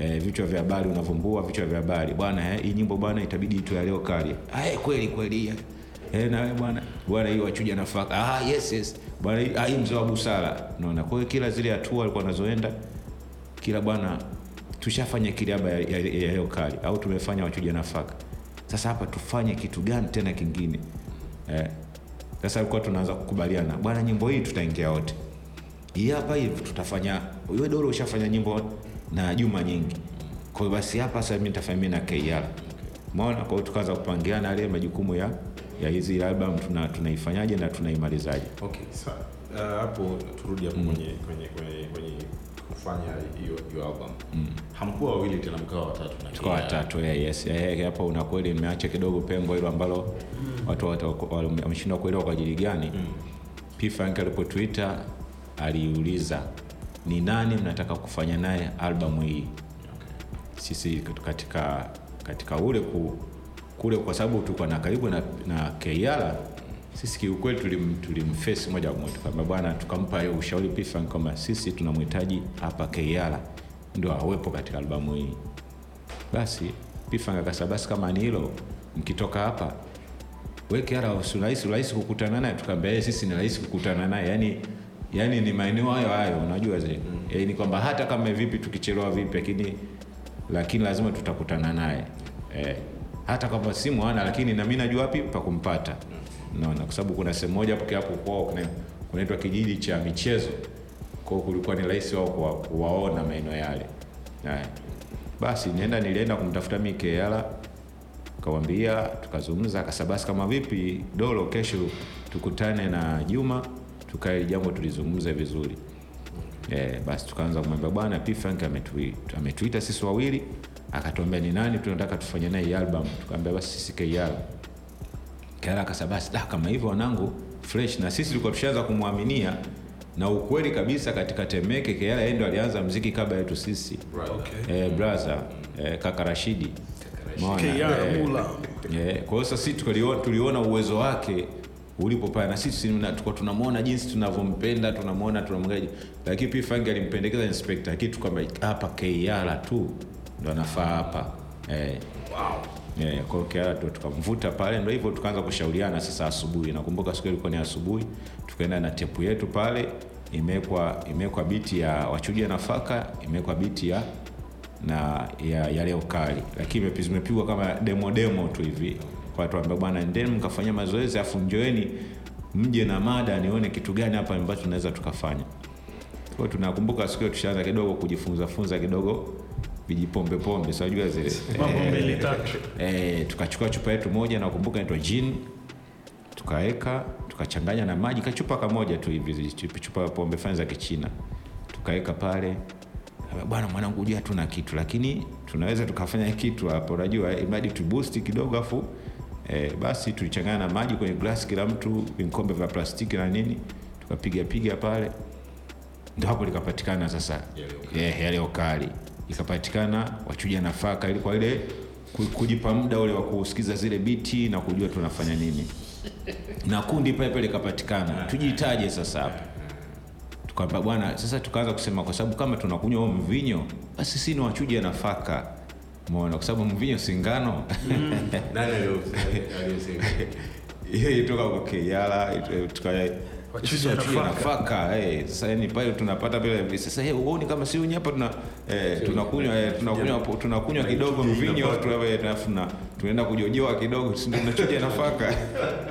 E, vichwa vya habari unavumbua vichwa vya habari. Bwana eh, hii nyimbo bwana itabidi ya leo kali. Aye, kweli kweli eh, na wewe bwana bwana hii wachuja nafaka. Ah, yes, yes. bwana ah, hii mzee wa busara. Unaona kwa hiyo kila zile hatua alikuwa anazoenda kila bwana tushafanya kiliaba ya, ya, ya leo kali au tumefanya wachuja nafaka sasa hapa tufanye kitu gani tena kingine? Eh. sasa alikuwa tunaanza kukubaliana bwana nyimbo hii tutaingia wote. Hii hapa hivi tutafanya wewe doro ushafanya nyimbo na juma nyingi. Kwa hiyo basi hapa sasa mimi nitafanya mimi na KR umeona? Kwa hiyo tukaanza kupangiana yale majukumu ya ya hizi album tuna tunaifanyaje na tunaimalizaje. Okay sawa Uh, hapo turudi hapo kwenye kwenye kwenye kwenye kufanya hiyo album. Mm. hamkuwa wawili tena mkawa watatu na tuko watatu yeah, yes yeah, hapo una kweli nimeacha kidogo pengo hilo ambalo watu watu- wameshindwa kuelewa kwa ajili gani? Mm. pfank alipo twitter aliuliza ni nani mnataka kufanya naye albamu hii? Sisi katika katika ule ku, kule kwa sababu tulikuwa na karibu na, na KR sisi kiukweli tulim, tulimfesi moja kwa moja kwamba bwana tukampa ushauri P-Funk kwamba sisi tunamhitaji hapa KR ndio awepo katika albamu hii. Basi P-Funk akasema basi kama ni hilo mkitoka hapa weke ara si rahisi rahisi kukutana naye. Tukaambia "Eh, sisi ni rahisi kukutana naye yani yani ni maeneo hayo hayo unajua zile. Mm. e, ni kwamba hata kama vipi tukichelewa vipi lakini lakini lazima tutakutana naye. Eh, hata kama simu hana lakini nami najua wapi pa kumpata naona kwa sababu kuna sehemu moja peke hapo kwao kunaitwa kijiji cha michezo. Kwao kulikuwa ni rahisi wao kuwa- kuwaona maeneo yale. Basi nienda nilienda kumtafuta mi keala kawambia tukazungumza akasema basi kama vipi dolo kesho tukutane na juma tukae jambo tulizungumza vizuri. Eh, basi tukaanza kumwambia bwana P-Funk ametuita, ametuita sisi wawili. Akatuambia ni nani tunataka tufanye naye album? Tukaambia basi sisi KR KR akasema basi da kama hivyo wanangu fresh. Na sisi tulikuwa tushaanza kumwaminia. Na ukweli kabisa katika Temeke KR yeye ndo alianza mziki kabla yetu sisi. Okay. E, brother e, kaka Rashidi. Eh, Mula. eh, kwa hiyo sasa sisi tuliona, tuliona uwezo wake ulipo pale. Na sisi tulikuwa tunamwona jinsi tunavyompenda tunamwona tunamwangalia lakini pia Fangi alimpendekeza inspector kitu kwamba hapa KR tu ndo anafaa hapa. Eh, Yeah, kwa hiyo KR tukamvuta pale, ndo hivyo tukaanza kushauriana sasa asubuhi. Nakumbuka siku ilikuwa ni asubuhi, tukaenda na tepu yetu pale, imewekwa imewekwa biti ya wachuja nafaka, imewekwa biti ya na ya, ya leo lakini imepi- zimepigwa kama demo demo tu hivi, kwa tuambia bwana, ndeni mkafanya mazoezi, afu njoeni mje na mada, nione kitu gani hapa ambacho tunaweza tukafanya. Kwa tunakumbuka siku hiyo tushaanza kidogo kujifunza funza kidogo vijipombe pombe, si zile? Eh, eh, tukachukua chupa yetu moja nakumbuka naitwa jin tukaweka tukachanganya na maji kachupa kamoja tu hivi chupa- pombe fani za kichina. Tukaweka pale. Bwana mwanangu ujua tuna kitu lakini tunaweza tukafanya kitu hapo unajua imradi tubusti kidogo afu eh, basi tulichanganya na maji kwenye glasi kila mtu vikombe vya plastiki na nini tukapiga piga pale. Ndo hapo likapatikana sasa yeah, yale ukali ikapatikana wachuja nafaka ili kwa ile kujipa muda ule wa kusikiza zile biti na kujua tunafanya nini. Na kundi pale pale likapatikana. Tujitaje sasa hapa. Tukapa bwana sasa tukaanza kusema kwa sababu kama tunakunywa huo mvinyo basi si ni wachuja nafaka. Mona kwa sababu mvinyo singano aliyosema? hiyo ilitoka kwa Keyala tuka- Wachuja nafaka. eh, sasa pale tunapata vile sasa hey, uoni kama si unyi hapa tuna eh, tunakunywa eh, tunakunywa tunakunywa kidogo mvinyo alafu na tunaenda kujojoa kidogo si ndio? Tunachuja nafaka.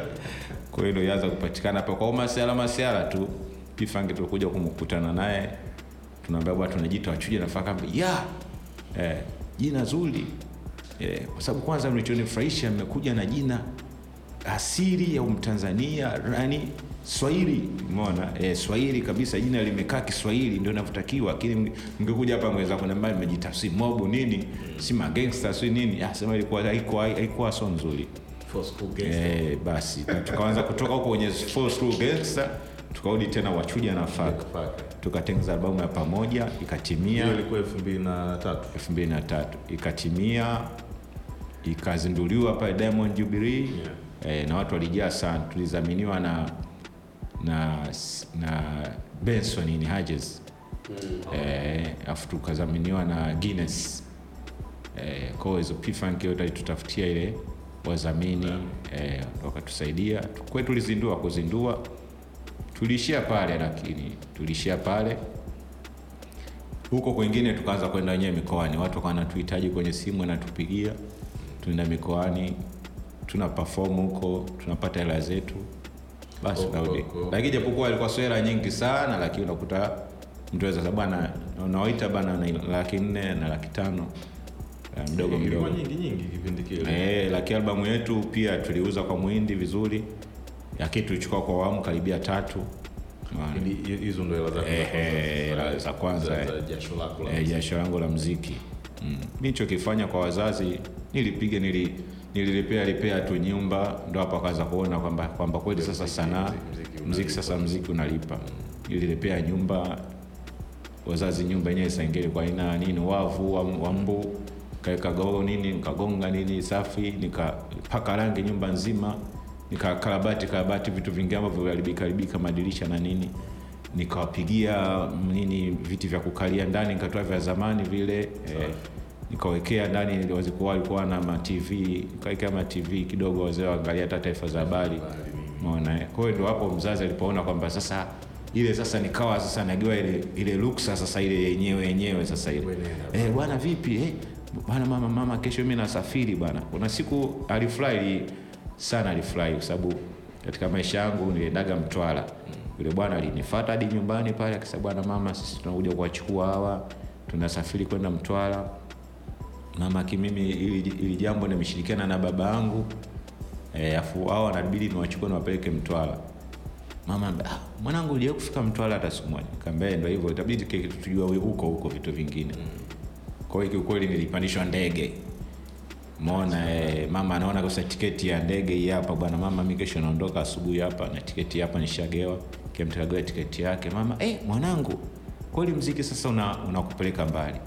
Kwa hiyo ndio ianza kupatikana hapa. Kwa masiala masiala tu pifange tulikuja kumkutana naye tunaambia bwana tunajita wachuja nafaka. Ya eh, jina zuri. Eh, kwa sababu kwanza mlichonifurahisha mmekuja na jina asili ya umtanzania yani swahili umeona? E, swahili kabisa jina limekaa kiswahili ndio inavyotakiwa. Lakini mnge- mngekuja hapa mweza kunambia mmejitafsiri. Mobu nini? Si magangsta si nini? Asema ilikuwa haikuwa haikuwa so nzuri. For school gangster. eh, basi. Tukaanza kutoka huko kwenye gangster tukarudi tena wachuja nafaka tukatengeneza albamu ya pamoja ikatimia. Ilikuwa elfu mbili na tatu. 2003 ikatimia ikazinduliwa pale Diamond Jubilee. Eh, na watu walijaa sana. Tulidhaminiwa na na na Benson ni Hedges. Eh, afu tukadhaminiwa na Guinness. Eh, kwa hizo P-Funk yote alitutafutia ile wadhamini eh, wakatusaidia. Kwe tulizindua kuzindua, tuliishia pale, lakini tuliishia pale. Huko kwengine tukaanza kwenda wenyewe mikoani, watu wakawa wanatuhitaji kwenye simu, wanatupigia, tunaenda mikoani, tuna perform huko, tunapata hela zetu, basi unarudi. tunarudi. ko- ko- Lakini japokuwa ilikuwa sio nyingi sana, lakini unakuta mtu anaweza bwana, unaoita bana na laki nne na laki tano eh, mdogo mdogo nyingi nyingi kipindi kile Eh, lakini albamu yetu pia tuliuza kwa mwindi vizuri, lakini tulichukua kwa awamu karibia tatu? Hizo ndo hela zako za Eh, kwanza. za kwanza, Za- za jasho langu la mziki mm. mi nichokifanya kwa wazazi nilipiga nili nililipea lipea tu nyumba ndo hapo akaanza kuona kwamba kwamba kweli sasa sanaa mziki sasa mziki unalipa. Nililipea nyumba wazazi nyumba yenyewe saingeli kwa aina nini wavu wa, mbu kaweka gogo nini nikagonga nini safi nikapaka rangi nyumba nzima nikakarabati karabati vitu vingi ambavyo viharibika haribika madirisha na nini. Nikawapigia nini viti vya kukalia ndani nikatoa vya zamani vile eh, nikawekea ndani wazikuwa walikuwa na matv nikawekea matv kidogo wazee waangalia hata taifa za habari. Umeona, eh? kwa hiyo ndio hapo mzazi alipoona kwamba sasa ile sasa nikawa sasa najua ile ile luksa sasa ile yenyewe yenyewe sasa ile. Eh, bwana vipi eh, bwana mama mama kesho mimi nasafiri bwana. Kuna siku alifurahi sana alifurahi kwa sababu katika maisha yangu niliendaga mtwara. Yule bwana alinifuata hadi nyumbani pale akisema bwana mama sisi tunakuja kuwachukua hawa tunasafiri kwenda mtwara mama kimimi ili, ili jambo nimeshirikiana na baba yangu Eh, afu hao wanabidi niwachukue niwapeleke mtwara. Mama ah, mwanangu uliwahi kufika mtwara hata siku moja? Kaambia ndo hivyo itabidi tujua huko huko vitu vingine. Kwa hiyo kiukweli nilipandishwa ndege. Mona eh, mama anaona kosa tiketi ya ndege hii hapa bwana mama mi kesho naondoka asubuhi hapa na tiketi hapa nishagewa. Kimtagawa tiketi yake mama eh, mwanangu kweli mziki sasa una- unakupeleka mbali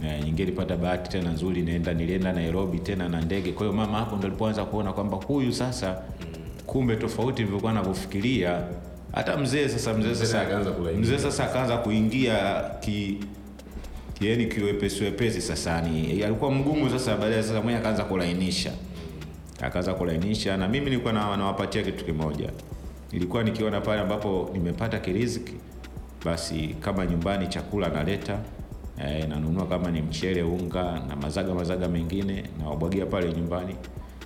Na nyingine bahati tena nzuri nenda nilienda nairobi tena na ndege. Kwa hiyo mama hapo ndo alipoanza kuona kwamba huyu sasa kumbe tofauti nilivyokuwa navyofikiria hata mzee sasa mzee Mzee sasa mzee sasa akaanza kuingia ki yani kiwepesi wepesi sasa ni alikuwa mgumu sasa baadaye sasa mwenye akaanza kulainisha. Akaanza kulainisha na mimi nilikuwa nawapatia kitu kimoja. Nilikuwa nikiona pale ambapo nimepata kiriziki basi kama nyumbani chakula naleta eh, nanunua kama ni mchele unga na mazaga mazaga mengine nawabwagia pale nyumbani.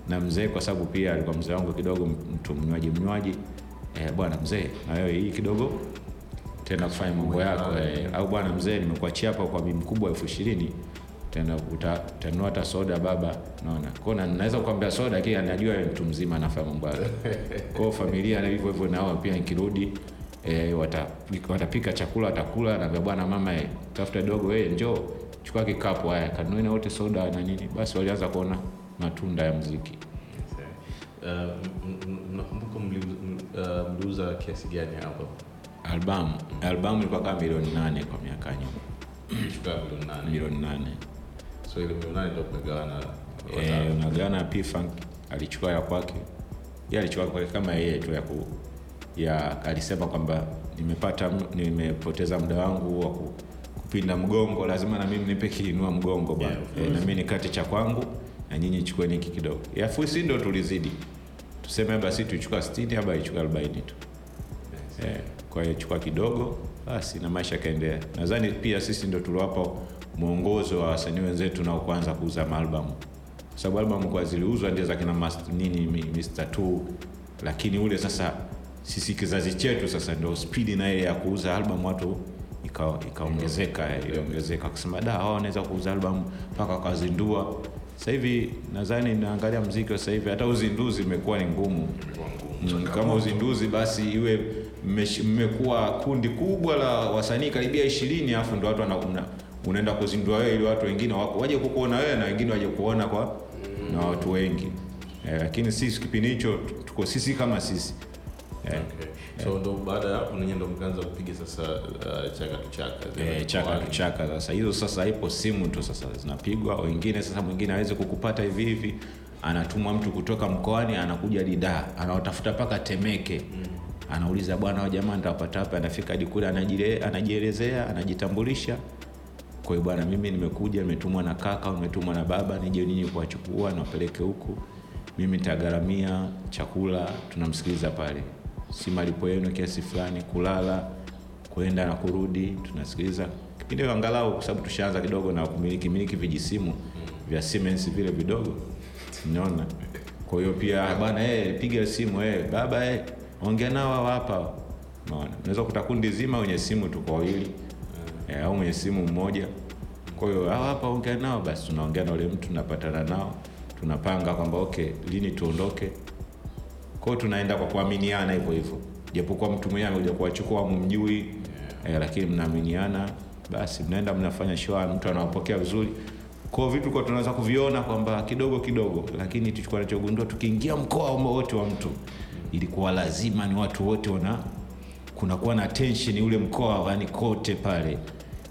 Na mzee kwa sababu pia alikuwa mzee wangu kidogo mtu mnywaji mnywaji. Eh, bwana mzee na wewe hii kidogo tena kufanya mambo yako. Eh, au bwana mzee nimekuachia hapa kwa bibi mkubwa elfu ishirini tena utanunua hata soda baba. Naona kwao na- naweza kukwambia soda lakini anajua mtu mzima anafanya mambo yake. Kwao familia na hivyo hivyo nao pia nikirudi e, watapika, watapika chakula watakula naambia bwana mama e, tafuta dogo e, njoo chukua kikapu haya kanuene wote soda na nini. Basi walianza kuona matunda ya mziki Uh, mnakumbuka uh, mliuza kiasi gani hapo? Albamu. Albamu ilikuwa kama milioni nane kwa miaka nyuma milioni nane. So ile milioni nane ndo kumegawana Eh, P-Funk alichukua ya kwake. Yeye alichukua kwake kama yeye tu ya ku ya alisema kwamba nimepata nimepoteza muda wangu wa kupinda mgongo lazima na mimi nipe kiinua mgongo bwana. Yeah, eh, na mimi nikate cha kwangu na nyinyi chukueni hiki kidogo. Yafu si ndo tulizidi. Tuseme basi tuichukua 60 ama ichukua 40 tu. Eh, kwa hiyo chukua kidogo basi na maisha yakaendelea. Nadhani pia sisi ndo tuliwapa mwongozo wa wasanii wenzetu nao kuanza kuuza maalbamu. Kwa sababu albamu kwa ziliuzwa ndio za kina nini Mr. 2 lakini ule sasa sisi kizazi chetu sasa ndo spidi na ile ya kuuza albamu watu ika- ikaongezeka eh, iliongezeka. Kusema da hawa wanaweza kuuza albamu mpaka wakazindua. Sasa hivi nadhani naangalia mziki wa sasa hivi hata uzinduzi imekuwa ni ngumu. Mm, kama uzinduzi basi iwe mmekuwa kundi kubwa la wasanii karibia ishirini alafu ndo watu una- unaenda kuzindua wewe ili watu wengine wako waje kukuona wewe na wengine waje kuona kwa na watu wengi. Eh, lakini sisi kipindi hicho tuko sisi kama sisi eh, Okay. so ndo baada ya hapo ninyi ndo mkaanza kupiga sasa uh, chaka tu chaka zile eh, chaka mkoani. sasa. Hizo sasa ipo simu tu sasa zinapigwa. Wengine sasa mwingine aweze kukupata hivi hivi. Anatumwa mtu kutoka mkoani anakuja didaa anaotafuta mpaka temeke. Anauliza bwana wa jamaa nitawapata wapi? Anafika hadi kule anajielezea anajitambulisha. Kwa hiyo bwana mimi nimekuja nimetumwa na kaka nimetumwa na baba nije ninyi kuwachukua niwapeleke huku. Mimi nitagharamia chakula tunamsikiliza pale si malipo yenu kiasi fulani kulala kwenda na kurudi tunasikiliza. Kipindi angalau kwa sababu tushaanza kidogo na kumiliki miliki vijisimu vya Siemens vile vidogo. Unaona? Kwa hiyo pia bwana eh piga simu eh baba eh ongea nao hapa. Unaona? Unaweza kuta kundi zima wenye simu tuko wawili eh, au mwenye simu mmoja. Kwa hiyo hao hapa ongea nao. Basi tunaongea na ule mtu tunapatana nao tunapanga kwamba okay lini tuondoke kwa tunaenda kwa kuaminiana hivyo hivyo. Japokuwa mtu mwenyewe amekuja kuwachukua mumjui eh, lakini mnaaminiana basi mnaenda mnafanya show mtu anawapokea vizuri. Kwa vitu kwa tunaweza kuviona kwamba kidogo kidogo lakini tuchukua nachogundua, tukiingia mkoa wote wa mtu ilikuwa lazima ni watu wote wana kunakuwa na tension ule mkoa yani kote pale.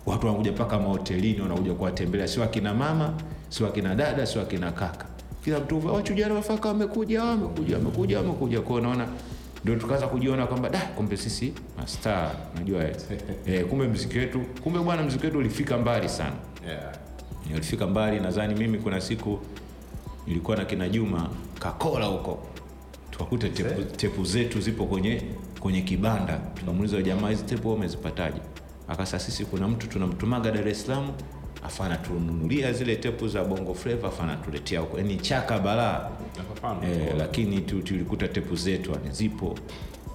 Watu wanakuja mpaka mahotelini wanakuja kuwatembelea. Sio akina mama sio akina dada sio akina kaka kila mtu wachujana wafaka wamekuja wamekuja wamekuja wamekuja kwao naona ndio tukaanza kujiona kwamba da kumbe sisi mastaa unajua eh, eh, kumbe mziki wetu kumbe bwana mziki wetu ulifika mbali sana. Yeah. ulifika mbali nadhani mimi kuna siku nilikuwa na kina juma kakola huko. Tukakuta tepu, tepu zetu zipo kwenye kwenye kibanda. Tukamuuliza jamaa hizi tepu wamezipataje? akasa sisi kuna mtu tunamtumaga dar es salaam afu anatununulia zile tepu za bongo flava afu anatuletea huko. Yani chaka balaa. Eh, lakini tulikuta tepu zetu zipo.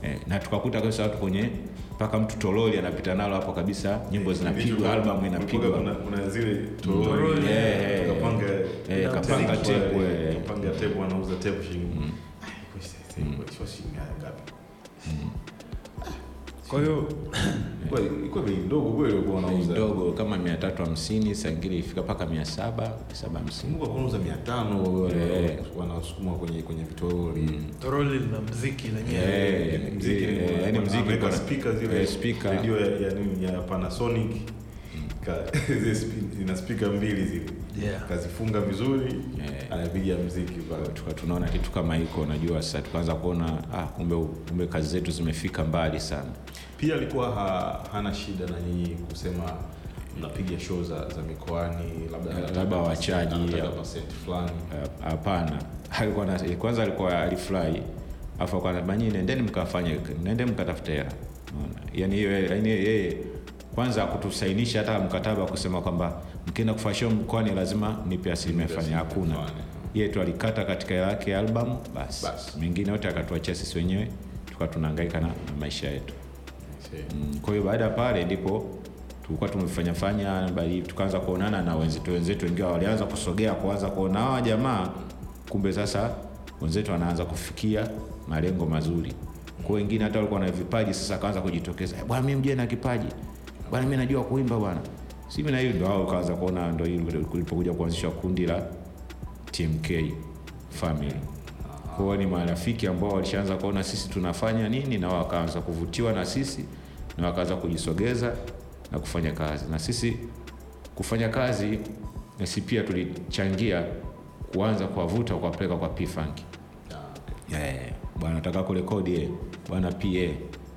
Eh, na tukakuta kabisa watu kwenye mpaka mtu toroli anapita nalo hapo kabisa nyimbo zinapigwa albamu inapigwa. kuna, zile toroli Eh, kapanga kapanga tepu, anauza tepu shilingi kwa hiyo Kwa- ilikuwa bei ndogo kweli walikuwa wanauza ndogo kama mia tatu hamsini saa ingine ifika mpaka mia saba saba hamsini. Mungu wanauza mia tano Eh. wanasukuma kwenye kwenye vitoroli. Toroli lina mziki lenyewe Eh, mziki, eh, yani mziki ameweka kuna- speaker zile. speaker. redio ya, ya, nini, ya Panasonic. Spi- ina speaker mbili zile Yeah. kazifunga vizuri yeah. anapiga mziki tuka tunaona kitu kama hiko unajua sasa tukaanza kuona ah, kumbe kumbe kazi zetu zimefika mbali sana. Pia alikuwa ha, hana shida na nyinyi kusema mnapiga show za, za mikoani labda Labda wachaji, fulani. Ah, hapana. Kwanza alikuwa alifurahi. Afu akawa banyi nendeni mkafanye nende mkatafute hela. Yani yani yeye kwanza kutusainisha hata mkataba kusema kwamba mkienda kufanya show mkoani lazima nipe asilimia fulani. hakuna. yeye tu alikata katika hela yake albamu basi. Bas. mengine yote akatuachia sisi wenyewe tukawa tunahangaika na, na maisha yetu. Mm, kwa hiyo baada ya pale ndipo tulikuwa tumefanya fanya bali tukaanza kuonana na wenzetu wenzetu wengine walianza kusogea kuanza kuona hawa jamaa kumbe sasa wenzetu wanaanza kufikia malengo mazuri. Kwa wengine hata walikuwa na vipaji sasa akaanza kujitokeza "Eh, bwana mimi mjue na kipaji. Bwana mimi najua kuimba bwana si mimi na hiyo ndo hao kaanza kuona ndo hilo kulipokuja kuanzishwa kundi la TMK family. Kwa ni marafiki ambao walishaanza kuona sisi tunafanya nini na wakaanza kuvutiwa na sisi na wakaanza kujisogeza na kufanya kazi. Na sisi kufanya kazi na sisi pia tulichangia kuanza kuwavuta kuwapeleka kwa P-Funk. Yeah, bwana nataka kurekodi bwana pa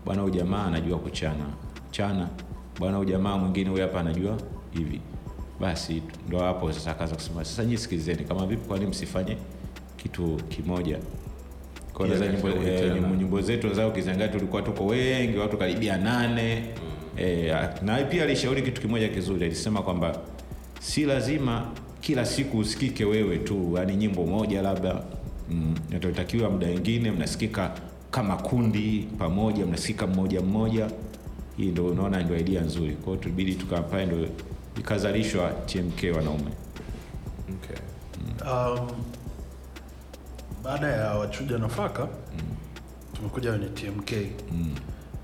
bwana ujamaa jamaa anajua kuchana. Chana bwana huyu jamaa mwingine huyu hapa anajua hivi. Basi ndo hapo sasa akaanza kusema sasa nyinyi sikilizeni kama vipi kwani msifanye kitu kimoja? Nyimbo, eh, nyimbo, zetu zao ukiziangalia tulikuwa tuko wengi watu karibia nane. Eh, na pia alishauri kitu kimoja kizuri alisema kwamba si lazima kila siku usikike wewe tu yani nyimbo moja labda mm, inatakiwa muda wengine mnasikika kama kundi pamoja mnasikika mmoja mmoja hii ndo unaona ndio idea nzuri. Kwa hiyo tulibidi tukapae ndo ikazalishwa tmk wanaume. Okay. um, baada ya wachuja nafaka tumekuja kwenye tmk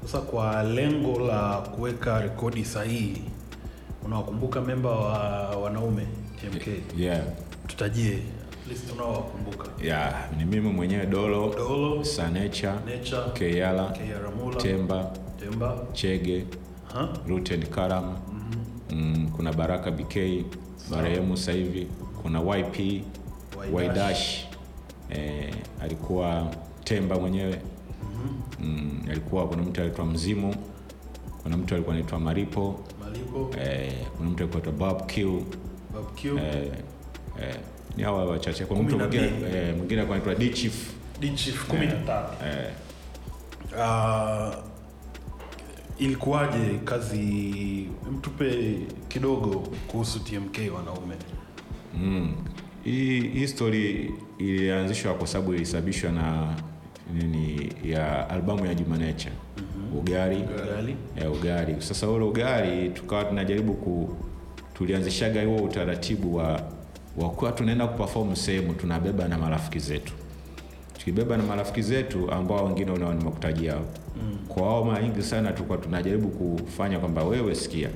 sasa kwa lengo la kuweka rekodi sahihi unawakumbuka memba wa wanaume tmk yeah. tutajie yeah. ni mimi mwenyewe dolo dolo sanecha nature keyala temba temba chege Ruten Karam mm, kuna Baraka BK marehemu sasa hivi kuna YP Waidash. Eh, alikuwa Temba mwenyewe. Mm, alikuwa kuna mtu alikuwa Mzimu kuna mtu alikuwa anaitwa Maripo malipo eh, kuna mtu alikuwa anaitwa Bob Q babq eh, eh, ni hawa wachache. Kuna mtu mwingine eh, mwingine anaitwa D Chief. D Chief 13 eh, eh, Uh, ilikuwaje kazi? Mtupe kidogo kuhusu tmk wanaume. Mm. Hii hii story ilianzishwa kwa sababu ilisababishwa na nini ya albamu ya Juma Nature. Ugari Ugali. ya Ugari. Sasa ule Ugari tukawa tunajaribu ku tulianzishaga huo utaratibu wa wa kuwa tunaenda kuperform sehemu tunabeba na marafiki zetu. Tukibeba na marafiki zetu ambao wengine unao nimekutajia. Hapo kwa wao mara nyingi sana tulikuwa tunajaribu kufanya kwamba wewe sikia.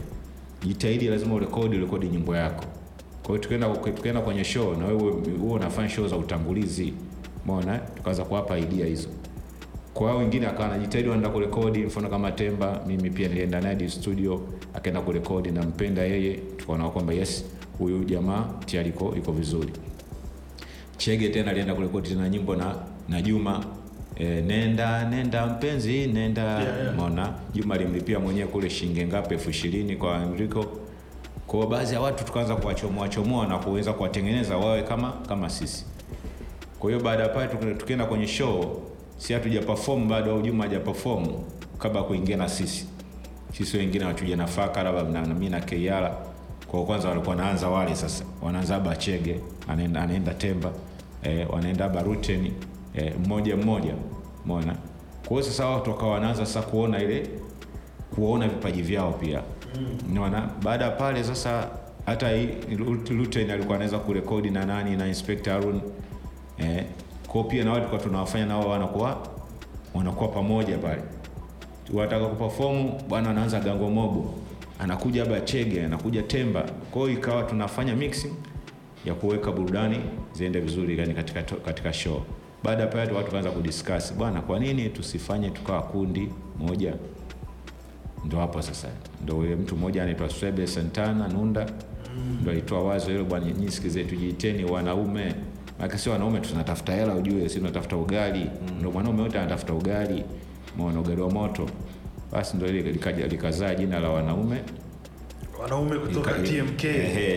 Jitahidi lazima urekodi urekodi nyimbo yako. Kwa hiyo tukaenda tukaenda kwenye show na wewe huo unafanya show za utangulizi. Umeona? Tukaanza kuwapa idea hizo. Kwa hao wengine akawa anajitahidi wanaenda kurekodi mfano kama temba mimi pia nilienda naye studio akaenda kurekodi nampenda yeye. Tukaona kwamba yes huyu jamaa tayari iko iko vizuri. Chege tena alienda kurekodi tena nyimbo na na juma. E, nenda nenda mpenzi nenda. Yeah, yeah. mona juma alimlipia mwenyewe kule shilingi ngapi? Elfu ishirini kwa enrico. Kwa baadhi ya watu tukaanza kuwachomoa chomoa na kuweza kuwatengeneza wawe kama kama sisi. Kwa hiyo baada ya pale tukienda kwenye show si hatuja perform bado au juma haja perform kabla kuingia na sisi. Sisi wengine watuja nafaka labda na, mimi na Keyala kwa kwanza walikuwa wanaanza wale sasa. Wanaanza bachege anaenda, anaenda temba eh, wanaenda baruteni eh, mmoja mmoja mona kwa hiyo sasa watu wakawa wanaanza sasa kuona ile kuona vipaji vyao pia. Unaona baada ya pale sasa hata Luten alikuwa anaweza kurekodi na nani na Inspector Harun eh, kwa pia na wao tulikuwa tunawafanya nao wanakuwa wanakuwa pamoja pale. Wataka kuperform bwana anaanza gango mobo anakuja bachege anakuja temba. Kwa hiyo ikawa tunafanya mixing ya kuweka burudani ziende vizuri yani katika, katika show. Baada ya pale watu kaanza kudiscuss bwana kwa nini tusifanye tukawa kundi moja? Ndo hapo sasa. Ndo yule mtu mmoja anaitwa Swebe Santana Nunda. Ndo alitoa wazo hilo bwana nyinyi sikize tujiiteni wanaume. Maana sio wanaume tunatafuta hela ujue si tunatafuta ugali. Ndo mwanaume wote anatafuta ugali mwana ugali wa moto basi ndo ile likazaa jina la wanaume. Wanaume kutoka Ika- tmk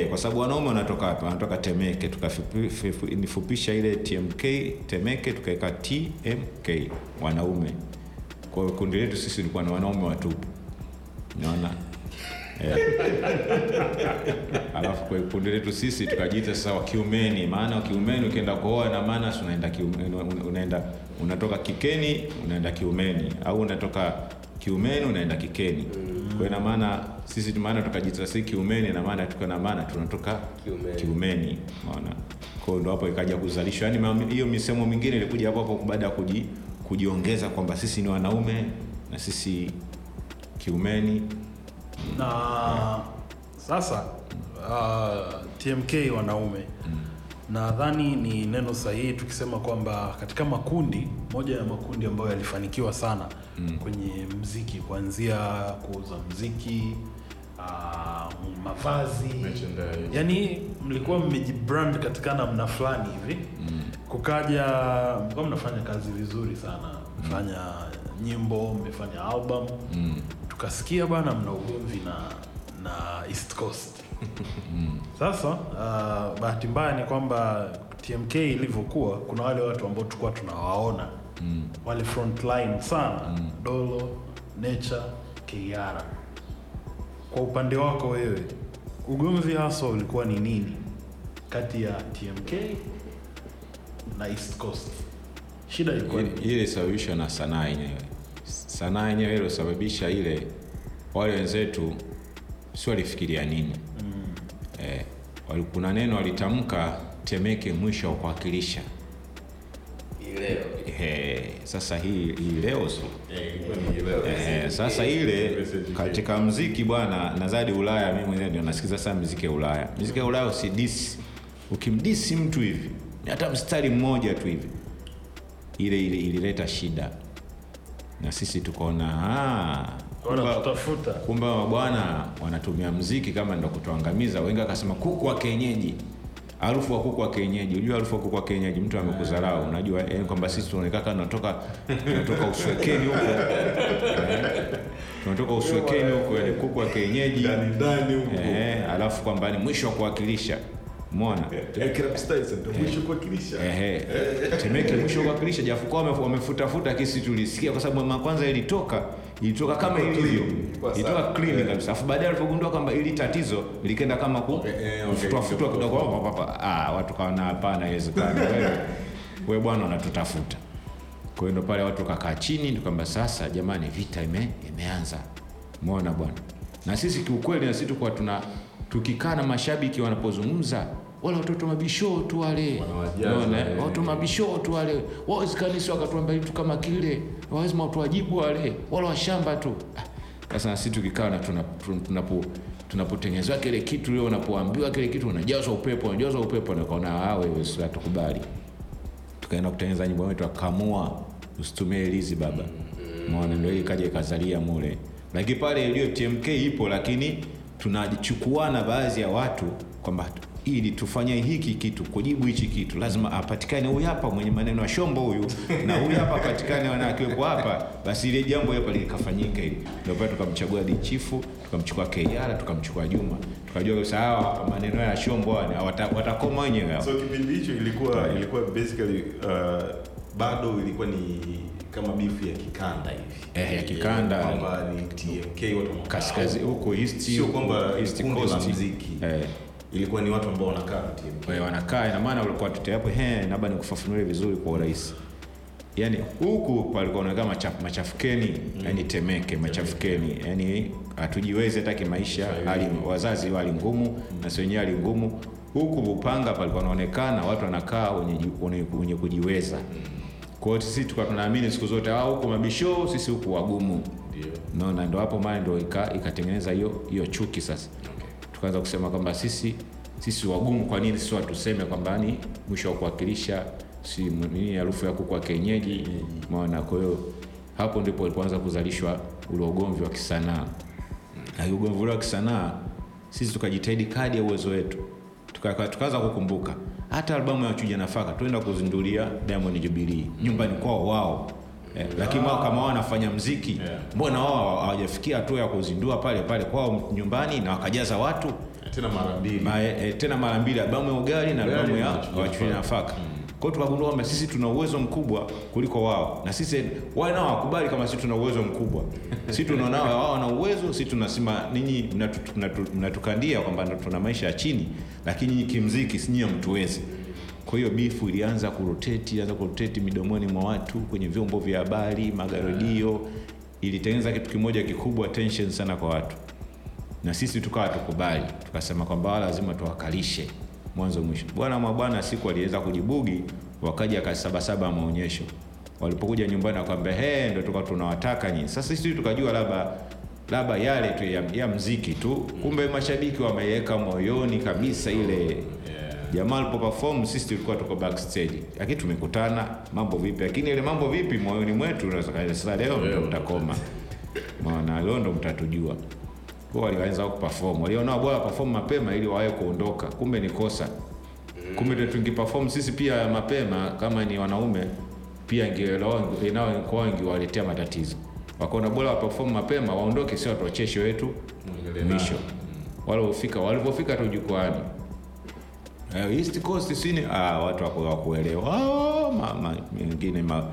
kwa sababu wanaume wanatoka hapa wanatoka temeke tukanifupisha ile tmk temeke tukaweka tmk wanaume. Kwa hiyo kundi letu sisi ilikuwa na wanaume watupu. Naona alafu kwa kundi letu sisi tukajiita sasa wakiumeni. Maana wakiumeni ukienda kuoa na maana unaenda unaenda unatoka kikeni unaenda kiumeni. Au unatoka kiumeni unaenda kikeni. Kwa ina maana sisi maana tukajita si kiumeni na maana tuko na maana tunatoka Kiumeni. kiumeni. Unaona kwa ndo hapo ikaja kuzalishwa yani hiyo misemo mingine ilikuja hapo hapo baada ya kuji, kujiongeza kwamba sisi ni wanaume na sisi kiumeni. Na sasa uh, tmk wanaume nadhani ni neno sahihi tukisema kwamba katika makundi moja ya makundi ambayo yalifanikiwa sana mm. kwenye mziki kuanzia kuuza mziki uh, mavazi yani mlikuwa mmejibrand katika namna fulani hivi mm. kukaja mlikuwa mnafanya kazi vizuri sana mfanya nyimbo mmefanya album mm. tukasikia bana mna ugomvi na na east coast sasa uh, bahati mbaya ni kwamba tmk ilivyokuwa kuna wale watu ambao tulikuwa tunawaona. Mm. wale frontline sana. Mm. dolo nature kiara. Kwa upande wako wewe ugomvi haswa ulikuwa ni nini? Kati ya tmk na east coast. Shida ilikuwa ile ilisababishwa na sanaa yenyewe. Sanaa yenyewe ile ile wale wenzetu si walifikiria nini? Mm. Eh, kuna neno walitamka temeke mwisho wa kuwakilisha. Eh, sasa hii, hii leo so. Eh, sasa ile katika mziki bwana nazadi ulaya mimi mwenyewe ndio nasikiza sana mziki ya ulaya. Mziki ya ulaya usidisi ukimdisi mtu hivi hata mstari mmoja tu hivi ile ile ilileta shida. Na sisi tukaona "Ah, kumbe- wanatutafuta kumbe bwana wanatumia mziki kama ndo kutuangamiza. Wengi wakasema kuku wa kienyeji. Harufu wa kuku wa kienyeji. Unajua harufu wa kuku wa kienyeji mtu amekudharau unajua eh, kwamba sisi tunaonekana tunatoka tunatoka uswekeni huko. Eh, tunatoka uswekeni huko yani kuku wa kienyeji. Ndani huko. Eh, alafu kwamba ni mwisho wa kuwakilisha. Umeona? Temeke mwisho kuwakilisha. Ehe. Temeke mwisho kuwakilisha. Japokuwa wame- wamefutafuta kisi tulisikia kwa sababu kwanza ilitoka ilitoka kama ilivyo ilitoka clean Eh. kabisa. Afu baadaye alipogundua kwamba ili tatizo likenda kama ku Eh, eh, kufutwa futwa kidogo pa. ah watu kaona hapana haiwezekani. Wewe wewe bwana unatutafuta. Kwa hiyo ndo pale watu kakaa chini ndio kwamba sasa jamani vita ime, imeanza. Umeona bwana? Na sisi kiukweli na sisi tulikuwa tuna tukikaa na mashabiki wanapozungumza wale watoto mabishoo tu wale Unaona, watoto mabishoo tu wale wawezikanisi wakatuambia kitu kama kile. Wawezima watuwajibu wale. Wala washamba tu. Ah, sasa na sisi tukikaa na tunapo tunapotengenezwa kile kitu leo unapoambiwa kile kitu unajazwa upepo unajazwa upepo nakaona ah wewe si hatukubali. Tukaenda kutengeneza nyimbo yetu akamua usitumie lizi baba. Umeona? ndio ikaja ikazalia mule. Lakini pale ile tmk ipo lakini tunachukuana baadhi ya watu kwamba ili tufanye hiki kitu kujibu hichi kitu. Lazima apatikane huyu hapa mwenye maneno ya shombo huyu na huyu hapa apatikane wana hapa. Basi ile jambo hapa likafanyika hivi. Ndio pale tukamchagua dichifu tukamchukua KR tukamchukua juma. Tukajua kabisa hawa maneno ya shombo watakoma wenyewe so kipindi hicho ilikuwa ilikuwa basically uh, bado ilikuwa ni kama bifu ya kikanda hivi. Eh, ya kikanda. kwamba ni TMK watu wanakaa kaskazi huko east sio kwamba east kundi la coast. muziki. Eh, ilikuwa ni watu ambao wanakaa na timu. Kwa wanakaa ina maana walikuwa tutayapo he labda nikufafanulie vizuri kwa urahisi. Yaani huku palikuwa unakaa machaf, machafukeni yani temeke machafukeni. Yani hatujiwezi hata kimaisha hali wazazi wali ngumu na si wenyewe hali ngumu. Huku upanga palikuwa naonekana watu wanakaa wenye, ji- wenye, wenye kujiweza. Kwa hiyo sisi tukawa tunaamini siku zote hao huku mabisho sisi huku wagumu. Ndio. Naona ndo hapo maana ndo ika- ikatengeneza hiyo hiyo chuki sasa. Tukaanza kusema kwamba sisi sisi wagumu kwa nini sisi watuseme kwamba ni mwisho wa kuwakilisha si nini harufu ya kuku wa kienyeji. Maana. kwa hiyo hapo ndipo ulipoanza kuzalishwa ule ugomvi wa kisanaa. Na ugomvi ule wa kisanaa sisi tukajitahidi kadi ya uwezo wetu. Tukaanza kukumbuka. Hata albamu ya chuja nafaka tuenda kuzindulia diamond jubilii nyumbani kwao wao Eh, lakini wao kama wao wanafanya mziki Yeah. mbona wao hawajafikia hatua ya kuzindua pale pale kwao nyumbani na wakajaza watu? Tena mara mbili. Ma, e, tena mara mbili albamu ya ugali na albamu ya wachuja nafaka kwao tukagundua kwamba sisi tuna uwezo mkubwa kuliko wao. Na sisi wale nao wakubali kama sisi tuna uwezo mkubwa. Sisi tunaona wao wana uwezo sisi tunasema ninyi mnatu- mnatu- mnatukandia kwamba tuna maisha ya chini lakini nyinyi kimziki si nyinyi hamtuwezi kwa hiyo bifu ilianza kuroteti ilianza kuroteti midomoni mwa watu kwenye vyombo vya habari magaredio. Ilitengeneza kitu kimoja kikubwa tension sana kwa watu. Na sisi tukawa tukubali tukasema kwamba lazima tuwakalishe mwanzo mwisho. Bwana mabwana siku aliweza kujibugi wakaja kasabasaba maonyesho. Walipokuja nyumbani akwambia, he ndo tuka tunawataka nyinyi. Sasa sisi tukajua labda labda yale tu ya, ya mziki tu. Kumbe mashabiki wameiweka moyoni kabisa ile jamaa alipo perform sisi tulikuwa tuko backstage. Lakini tumekutana mambo vipi? Lakini ile mambo vipi moyoni mwetu sasa leo ndo mtakoma. Maana leo ndo mtatujua. Kwa walianza kuperform. Waliona bora perform mapema ili wawe kuondoka. Kumbe ni kosa. Kumbe ndio tungeperform sisi pia mapema kama ni wanaume pia inao ingewaletea matatizo. Wakaona bora waperform mapema waondoke sio watuacheshe wetu mwisho wale ufika walipofika tu jukwani East Coast sini ah, watu wako wakuelewa. Ah, ma, ma, mengine ma,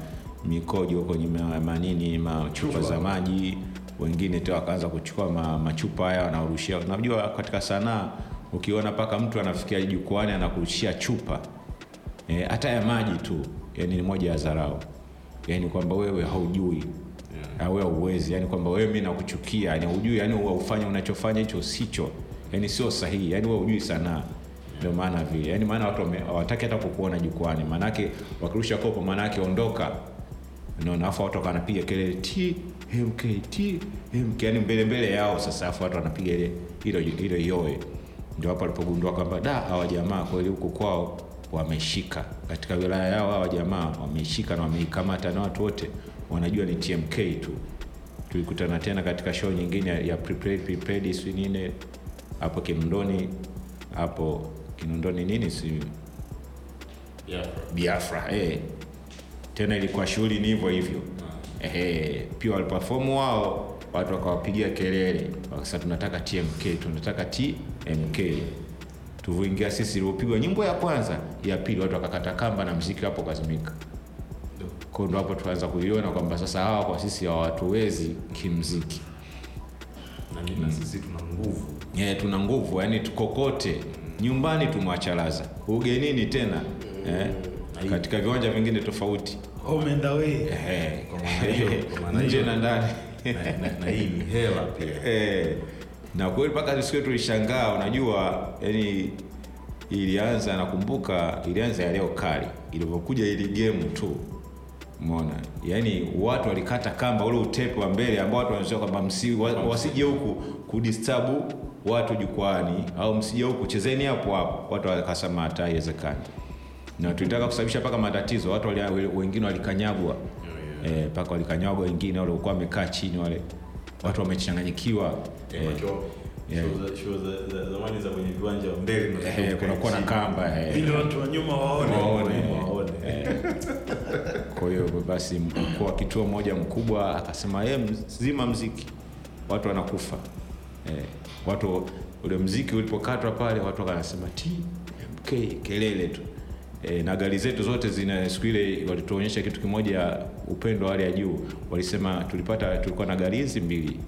mikojo kwenye ma- manini machupa za maji. Wengine t wakaanza kuchukua ma, machupa haya wanarushia. Unajua katika sanaa ukiona mpaka mtu anafikia jukwani anakurushia chupa hata e, ya maji tu yani ni moja ya dharau. Yani kwamba wewe haujui. Yeah. wewe uwezi yani kwamba wewe mi nakuchukia. Yani hujui yani ufanye unachofanya hicho sicho. Yani sio sahihi. Yani wewe hujui sanaa ndio maana vile. Yani maana watu hawataki hata kukuona jukwani. Maanake wakirusha kopo maanake ondoka. Naona afu watu wanapiga kelele t mk t mk yani mbele mbele yao sasa afu watu wanapiga ile hilo yoe. Ndio hapo alipogundua kwamba da hawa jamaa kweli huku kwao wameshika. Katika wilaya yao hawa jamaa wameshika na wameikamata na watu wote. Wanajua ni tmk tu. Tulikutana tena katika show nyingine ya- prepared, prepared sijui hapo kimndoni hapo kinondoni nini si? Biafra. Eh. tena ilikuwa shughuli ni hivyo hivyo. Eh, pia walipafomu wao watu wakawapigia kelele. Wakasema tunataka tmk tunataka tmk tuvoingia sisi ilivyopigwa nyimbo ya kwanza ya pili watu wakakata kamba na mziki hapo kazimika. Kwa ndo hapo tukaanza kuiona kwamba sasa hawa kwa sisi hawatuwezi kimziki na, na sisi tuna nguvu. Yeah, tuna nguvu yani tukokote nyumbani tumwachalaza, ugenini tena eh, katika viwanja vingine tofauti. Home and away Eh, maana nje na ndani. Na, hii ni hela pia. Eh, na kweli mpaka siku tulishangaa unajua yani ilianza nakumbuka ilianza ya leo kali. Ilivyokuja ili game tu mona yani watu walikata kamba ule utepe wa mbele ambao watu wanasema kwamba msi, wasije huku kudistabu watu jukwani au msije huku chezeni hapo hapo watu wakasema hata haiwezekani. Na tulitaka kusababisha mpaka matatizo watu wengine walikanyagwa. Eh, mpaka walikanyagwa wengine waliokuwa wamekaa chini wale watu wamechanganyikiwa. Eh, eh, macho- yeah. show za- show za- za zamani za kwenye viwanja mbele eh, kunakuwa na kamba eh. ili watu wa nyuma waone. Waone waone. kwa hiyo basi mkuu wa kituo moja mkubwa akasema e, mzima mziki. Watu wanakufa e, watu ule mziki ulipokatwa pale watu wanasema tmk kelele tu. Eh, na gari zetu zote zina siku ile walituonyesha kitu kimoja upendo wa hali ya juu. Walisema tulipata tulikuwa na gari hizi mbili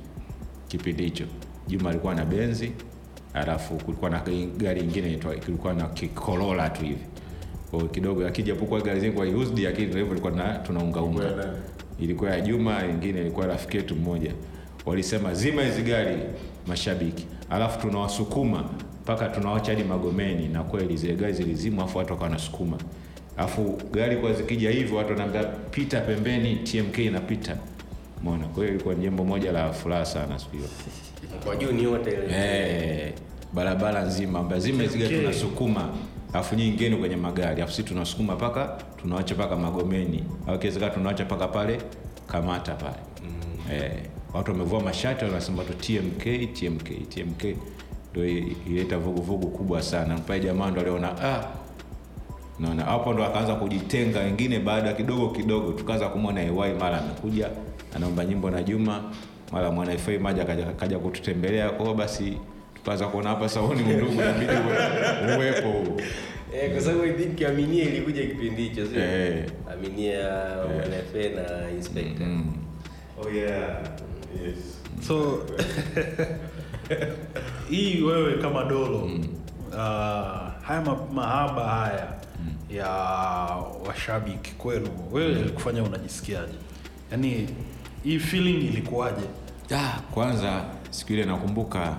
kipindi hicho. Juma alikuwa na benzi alafu kulikuwa na gari ingine inaitwa- kulikuwa na kikolola tu hivi. Kwa kidogo akijapokuwa gari zengu kwa used lakini ndio hivyo ilikuwa na tunaungaunga ilikuwa ya juma ingine ilikuwa rafiki yetu mmoja. Walisema zima hizi gari mashabiki. Alafu tunawasukuma mpaka tunawacha hadi magomeni na kweli zile gari zilizimwa afu watu wakawa wanasukuma. Afu gari kwa zikija hivyo watu wanaambia pita pembeni tmk inapita. Mona kwa hiyo ilikuwa ni jambo moja la furaha sana siku hiyo. Kwa juu ni wote ile. Eh, barabara nzima ambayo zima hizi gari tunasukuma afu nyinyi ngeni kwenye magari afu sisi tunasukuma paka tunawacha paka magomeni. Au kiwezekana tunawacha paka pale kamata pale. Eh, watu wamevua mashati wanasema tu tmk tmk tmk ndo ileta vuguvugu kubwa sana. Pale jamaa ndo aliona ah, naona hapo ndo akaanza kujitenga wengine baada ya kidogo kidogo tukaanza kumwona ay mara amekuja anaomba nyimbo na juma mara mwana fa maja kaja, kaja kututembelea. Kwao basi tukaanza kuona hapa sauni ndugu inabidi uwe- uwepo. Eh, kwa sababu I think Aminia ilikuja kipindi hicho sio Eh. Aminia mwanafe na inspector. Mm. Oh yeah. Yes. so hii wewe kama dolo uh, haya ma- mahaba haya ya washabiki kwenu wewe ilikufanya unajisikiaje? Yaani hii feeling ilikuwaje? Ah, kwanza siku ile nakumbuka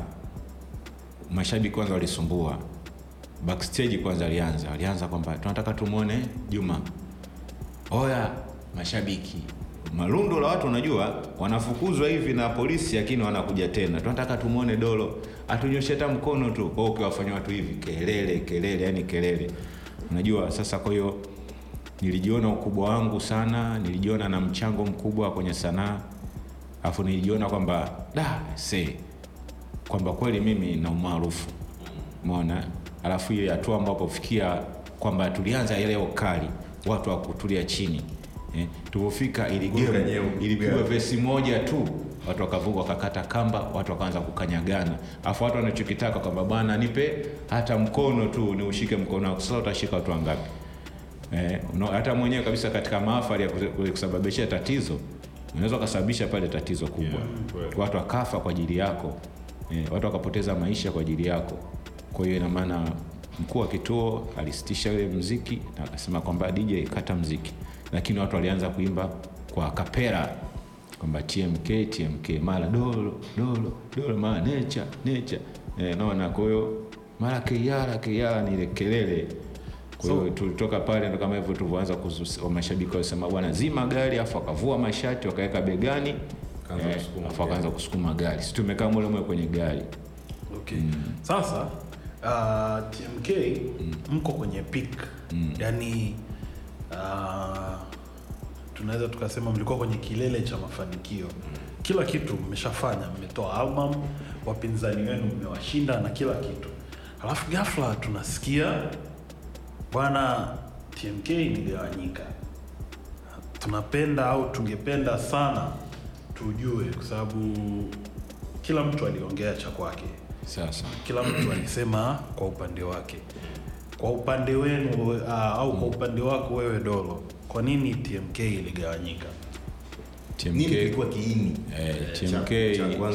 mashabiki kwanza walisumbua. Backstage kwanza alianza. Alianza kwamba tunataka tumwone juma. Oya mashabiki malundo la watu unajua wanafukuzwa hivi na polisi lakini wanakuja tena. Tunataka tumwone dolo. Atunyoshe hata mkono tu. Kwao ukiwafanya watu hivi kelele kelele yani kelele. Unajua sasa kwa hiyo nilijiona ukubwa wangu sana nilijiona na mchango mkubwa kwenye sanaa. Alafu nilijiona kwamba da se kwamba kweli mimi na umaarufu. Mona alafu ile hatua ambapo kwamba tulianza ile kali watu wakutulia chini eh, nyeu- ilipigwa vesi moja tu watu wakavuka wakakata kamba watu wakaanza kukanyagana. Afu watu wanachokitaka kwamba bwana nipe hata mkono tu niushike mkono wako. Sasa utashika watu wangapi? Eh, no, hata mwenyewe kabisa katika maafari ya kusababishia tatizo unaweza ukasababisha pale tatizo kubwa. Yeah, watu wakafa kwa ajili yako. Eh, watu wakapoteza maisha kwa ajili yako. Kwa hiyo ina maana mkuu wa kituo alisitisha ule mziki na akasema kwamba dj kata mziki lakini watu walianza kuimba kwa kapera kwamba tmk tmk mara dolo dolo dolo mara necha necha. Eh, naona kwa hiyo mara keiara keiara ni ile kelele. Kwa hiyo tulitoka pale ndo kama hivyo tulivyoanza mashabiki walisema bwana zima gari afu wakavua mashati wakaweka begani eh, kusukuma afu akaanza kusukuma gari. Si tumekaa mule mule kwenye gari. Okay. sasa uh, tmk mko kwenye peak. Yaani uh, tunaweza tukasema mlikuwa kwenye kilele cha mafanikio. Kila kitu mmeshafanya mmetoa album wapinzani wenu mmewashinda na kila kitu. Alafu ghafla tunasikia bwana tmk iligawanyika tunapenda au tungependa sana tujue kwa sababu kila mtu aliongea cha kwake. Kila mtu alisema kwa upande wake kwa upande wenu uh, au kwa upande wako wewe dolo kwa nini tmk iligawanyika? Tmk kiini? eh, tmk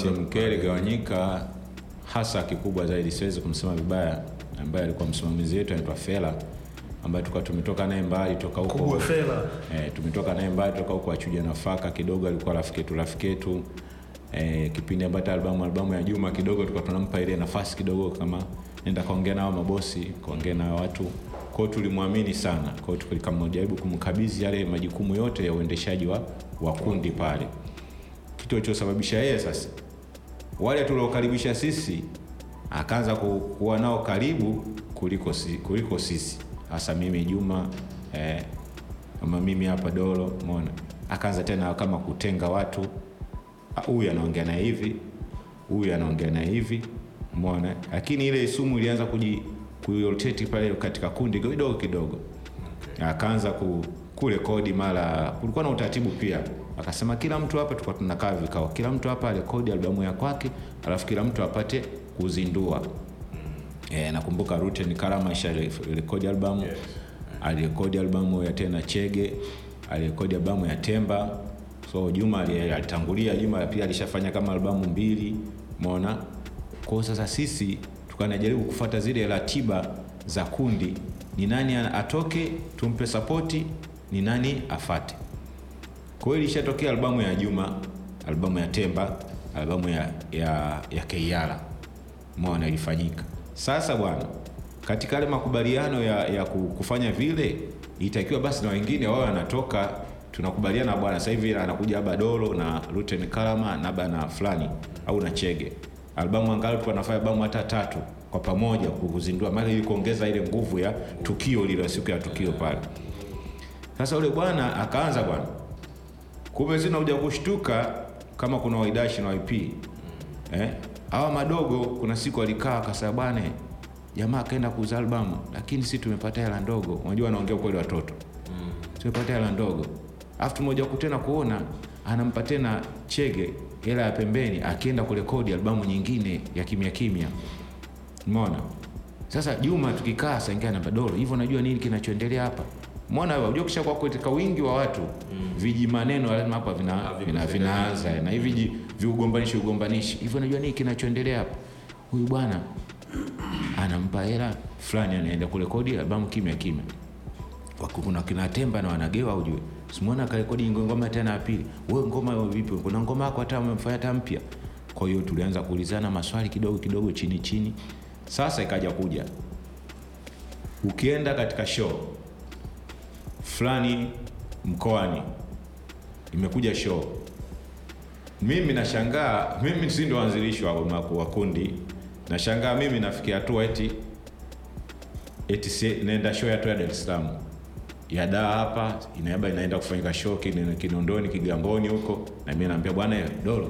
tmk iligawanyika hasa kikubwa zaidi siwezi kumsema vibaya ambaye alikuwa msimamizi wetu anaitwa fela ambaye tuka tumetoka naye mbali toka huko kubwa fela. Eh, tumetoka naye mbali toka huko achuja nafaka kidogo alikuwa rafiki yetu rafiki yetu. Eh, kipindi ambacho albamu albamu ya Juma kidogo tulikuwa tunampa ile nafasi kidogo kama nenda kaongea nao mabosi kaongea na watu. Kwao tulimwamini sana. Kwao tulikamjaribu kumkabidhi yale majukumu yote ya uendeshaji wa, wa kundi pale. Kitu alichosababisha yeye sasa wale tuliokaribisha sisi akaanza ku- kuwa nao karibu kuliko, kuliko sisi. Hasa mimi juma eh, ama mimi hapa dolo mona akaanza tena kama kutenga watu. Ah, huyu anaongea naye hivi huyu anaongea naye hivi mona lakini ile sumu ilianza kuji kurotate pale katika kundi kidogo kidogo. Akaanza ku, kurekodi mara kulikuwa na utaratibu pia. Akasema kila mtu hapa tulikuwa tunakaa vikao. Kila mtu hapa arekodi albamu ya kwake alafu kila mtu apate kuzindua. E, nakumbuka Ruten Karama isha rekodi albamu. Yes. alirekodi albamu ya tena chege alirekodi albamu ya temba. So juma alitangulia juma pia alishafanya kama albamu mbili mona hiyo sasa sisi tukanajaribu kufuata zile ratiba za kundi. Ni nani atoke tumpe sapoti ni nani afate. Kwa hiyo ilishatokea albamu ya Juma, albamu ya Temba, albamu ya ya, ya Keiala mona ilifanyika. Sasa bwana, katika yale makubaliano ya, ya kufanya vile, itakiwa basi na wengine wao wanatoka, tunakubaliana bwana, sasa hivi anakuja Aba na Luten Kalama na fulani au na Chege, albamu angalau anafanya albamu hata tatu kwa pamoja kuzindua, maana ili kuongeza ile nguvu ya tukio lile, siku ya tukio pale. Sasa yule bwana akaanza bwana. Kumbe zina uja kushtuka kama kuna waidashi na waip. Eh? hawa madogo kuna siku alikaa akasema bwana jamaa akaenda kuuza albamu lakini si tumepata hela ndogo. Unajua anaongea kweli watoto. Tumepata hela ndogo. Afu tumoja kutena kuona anampa tena chege hela ya pembeni akienda kurekodi albamu nyingine ya kimya kimya. Umeona? Sasa juma tukikaa saingia namba dolo hivyo najua nini kinachoendelea hapa? Mona unajua kisha kwa katika wingi wa watu mm. viji maneno lazima hapa vina, vina, vinaanza na hivi viugombanishi ugombanishi. Hivyo najua nini kinachoendelea hapa? Huyu bwana anampa hela fulani anaenda kurekodi albamu kimya kimya. Wako- kuna kina na wanagewa ujue simwona akarekodi ngoma tena ya pili. We ngoma vipi? Kuna ngoma yako hata umefanya hata mpya. Kwa hiyo tulianza kuulizana maswali kidogo kidogo chini chini. Sasa ikaja kuja. Ukienda katika show fulani mkoani imekuja show. Mimi nashangaa mimi si ndo wanzilishi wa, kundi. Nashangaa mimi nafikia hatua eti eti naenda show ya Dar es Salaam ya daa hapa inaaba inaenda kufanyika show Kinondoni Kigamboni huko. Na mimi naambia bwana Dolo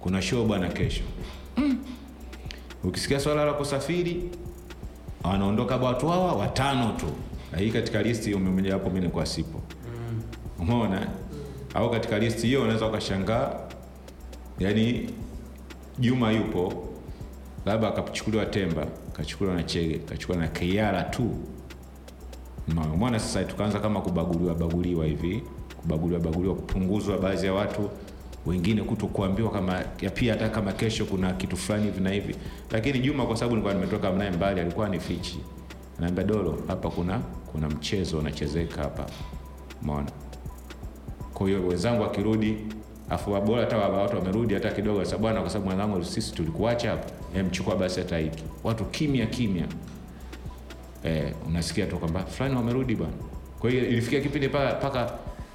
kuna show bwana kesho. Mm. ukisikia swala la kusafiri wanaondoka watu hawa watano tu. Na hii katika listi umemoja hapo mimi nilikuwa sipo. Umeona? Au katika listi hiyo unaweza ukashangaa. Yani Juma yupo labda akachukuliwa Temba kachukuliwa na Chege kachukuliwa na Kiara tu mwana sasa tukaanza kama kubaguliwa baguliwa hivi kubaguliwa baguliwa kupunguzwa baadhi ya watu wengine kuto kuambiwa kama pia hata kama kesho kuna kitu fulani hivi na hivi. Lakini Juma kwa sababu nilikuwa nimetoka naye mbali alikuwa ni fichi anaambia Dolo hapa kuna kuna mchezo unachezeka hapa. Umeona? Kwa hiyo wenzangu akirudi afu bora hata wa- watu wamerudi hata kidogo sababu bwana kwa sababu mwanangu, sisi tulikuacha hapa. Em basi hata hiki. Watu kimya kimya eh, unasikia tu kwamba fulani wamerudi bwana. Kwa hiyo ilifikia kipindi mpaka paka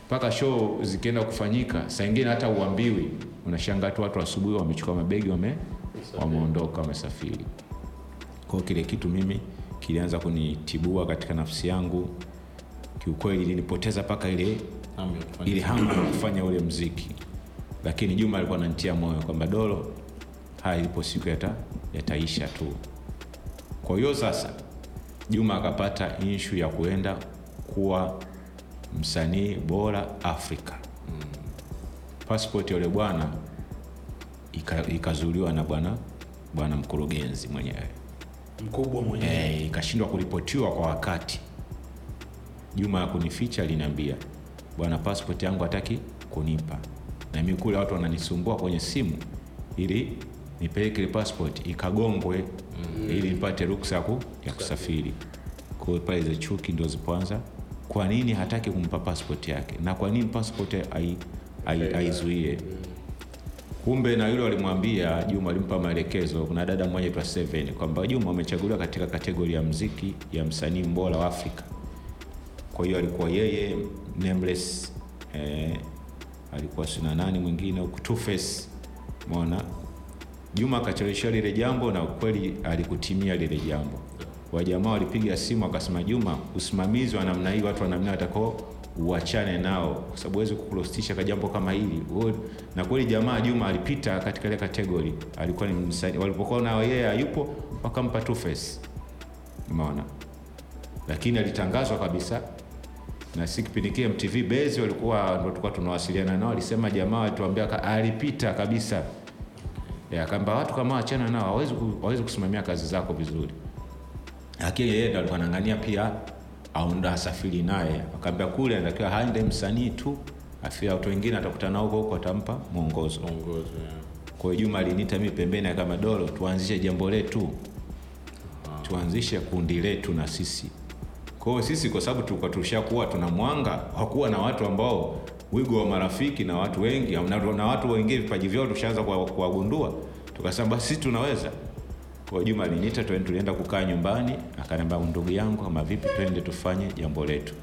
paka show zikienda kufanyika saa ingine hata uambiwi. Unashangaa tu watu asubuhi wamechukua mabegi wame wameondoka wamesafiri. Kwao kile kitu mimi kilianza kunitibua katika nafsi yangu. Kiukweli ilinipoteza mpaka ile ile hamu ya kufanya ule mziki. Lakini juma alikuwa ananitia moyo kwamba dolo haya ilipo siku yata, yataisha tu. Kwa hiyo sasa juma akapata inshu ya kuenda kuwa msanii bora afrika. Passport ya yule bwana ikazuliwa na bwana bwana mkurugenzi mwenyewe. Mkubwa mwenyewe. Eh, ikashindwa kuripotiwa kwa wakati. Juma ya kunificha aliniambia bwana pasipoti yangu hataki kunipa. Na mimi kule watu wananisumbua kwenye simu ili nipeleke ile passport ikagongwe mm. ili nipate ruksa ya kusafiri. Kwa hiyo pale za chuki ndio zipoanza. Kwa nini hataki kumpa passport yake? Na kwa nini passport ai- ai- aizuie kumbe na yule walimwambia juma alimpa maelekezo. Kuna dada mmoja twa seven kwamba juma amechaguliwa katika kategori ya mziki ya msanii mbora wa afrika. Kwa hiyo alikuwa yeye nameless eh, alikuwa sina nani mwingine huku mona juma akacheleshea lile jambo na kweli alikutimia lile jambo. Wajamaa walipiga simu akasema juma usimamizi wa namna hii watu wa namna watakao uachane nao kwa sababu huwezi kukulostisha kwa jambo kama hili. Na kweli jamaa juma alipita katika ile kategori alikuwa ni msanii. Walipokuwa nao yeye hayupo wakampa Two-Face umeona? Lakini alitangazwa kabisa. Na si kipindi kile mtv Base walikuwa ndio tulikuwa tunawasiliana nao alisema jamaa alituambia alipita kabisa akaamba watu kama wachana nao hawezi hawezi kusimamia kazi zako vizuri. Lakini yeye ndo alikuwa anang'ania pia aunda asafiri naye. Akaambia kule anatakiwa haende msanii tu afia watu wengine atakutana huko huko atampa mwongozo. Mwongozo, kwa hiyo Juma aliniita mimi pembeni kama Dolo, tuanzishe jambo letu, tuanzishe kundi letu na sisi. Kwa hiyo sisi, kwa sababu tulikuwa tushakuwa tuna mwanga, hakuwa na watu ambao wigo wa marafiki na watu wengi na, na watu wengine vipaji vyao tushaanza kuwagundua, tukasema basi sisi tunaweza. Kwa Juma aliniita, tulienda kukaa nyumbani, akaniambia ndugu yangu, kama vipi, twende tufanye jambo letu,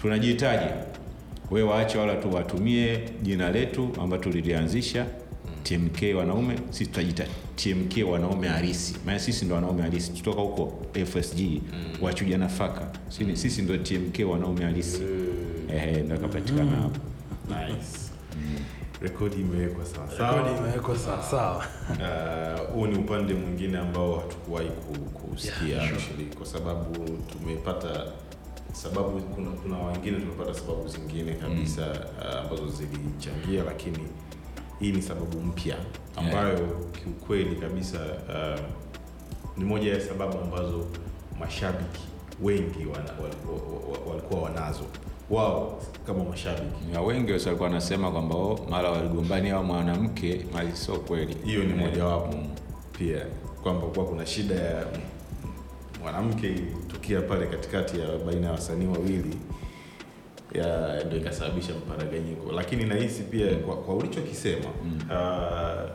tunajihitaji. We waache wala tu watumie jina letu ambayo tulilianzisha. TMK wanaume, sisi tutajita TMK wanaume halisi, maana sisi ndo wanaume halisi, tutoka huko FSG wachuja nafaka, sisi, sisi ndo TMK wanaume halisi ehe, ndo kapatikana hapo. Nice. rekodi imewekwa sawa Rekodi imewekwa sawa sawa. huu ni upande mwingine ambao hatukuwahi ku- kusikia Yeah, sure. actually, kwa sababu tumepata sababu kuna, kuna wengine tumepata sababu zingine kabisa mm. ambazo zilichangia lakini hii ni sababu mpya ambayo kiukweli kabisa uh, ni moja ya sababu ambazo mashabiki wengi walikuwa wanazo wao kama mashabiki. Na wengi walikuwa wanasema kwamba oh, mara waligombania au mwanamke, mali sio kweli. hiyo ni Eh, mojawapo pia kwamba kuwa kuna shida ya mwanamke ilitokea pale katikati ya baina ya wasanii wawili ya ndio ikasababisha mparaganyiko. Lakini nahisi pia kwa, kwa ulichokisema ah,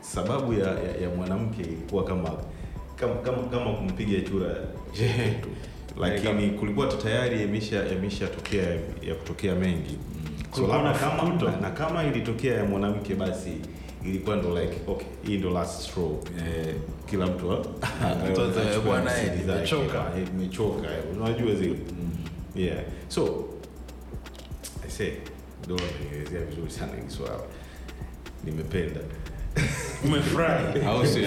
sababu ya, ya, ya mwanamke ilikuwa kama kama, kama, kama kumpiga chura lakini kulikuwa tu tayari yamesha yameshatokea ya kutokea mengi. So Kulikuwa na kama, na, kama ilitokea ya mwanamke basi ilikuwa ndo like okay hii ndo last straw. Eh, kila mtu ah, bwana, nimechoka. nimechoka eh, unajua zile. Yeah. So I say ndo nimeelezea vizuri sana hili swala. Nimependa Umefurahi. au si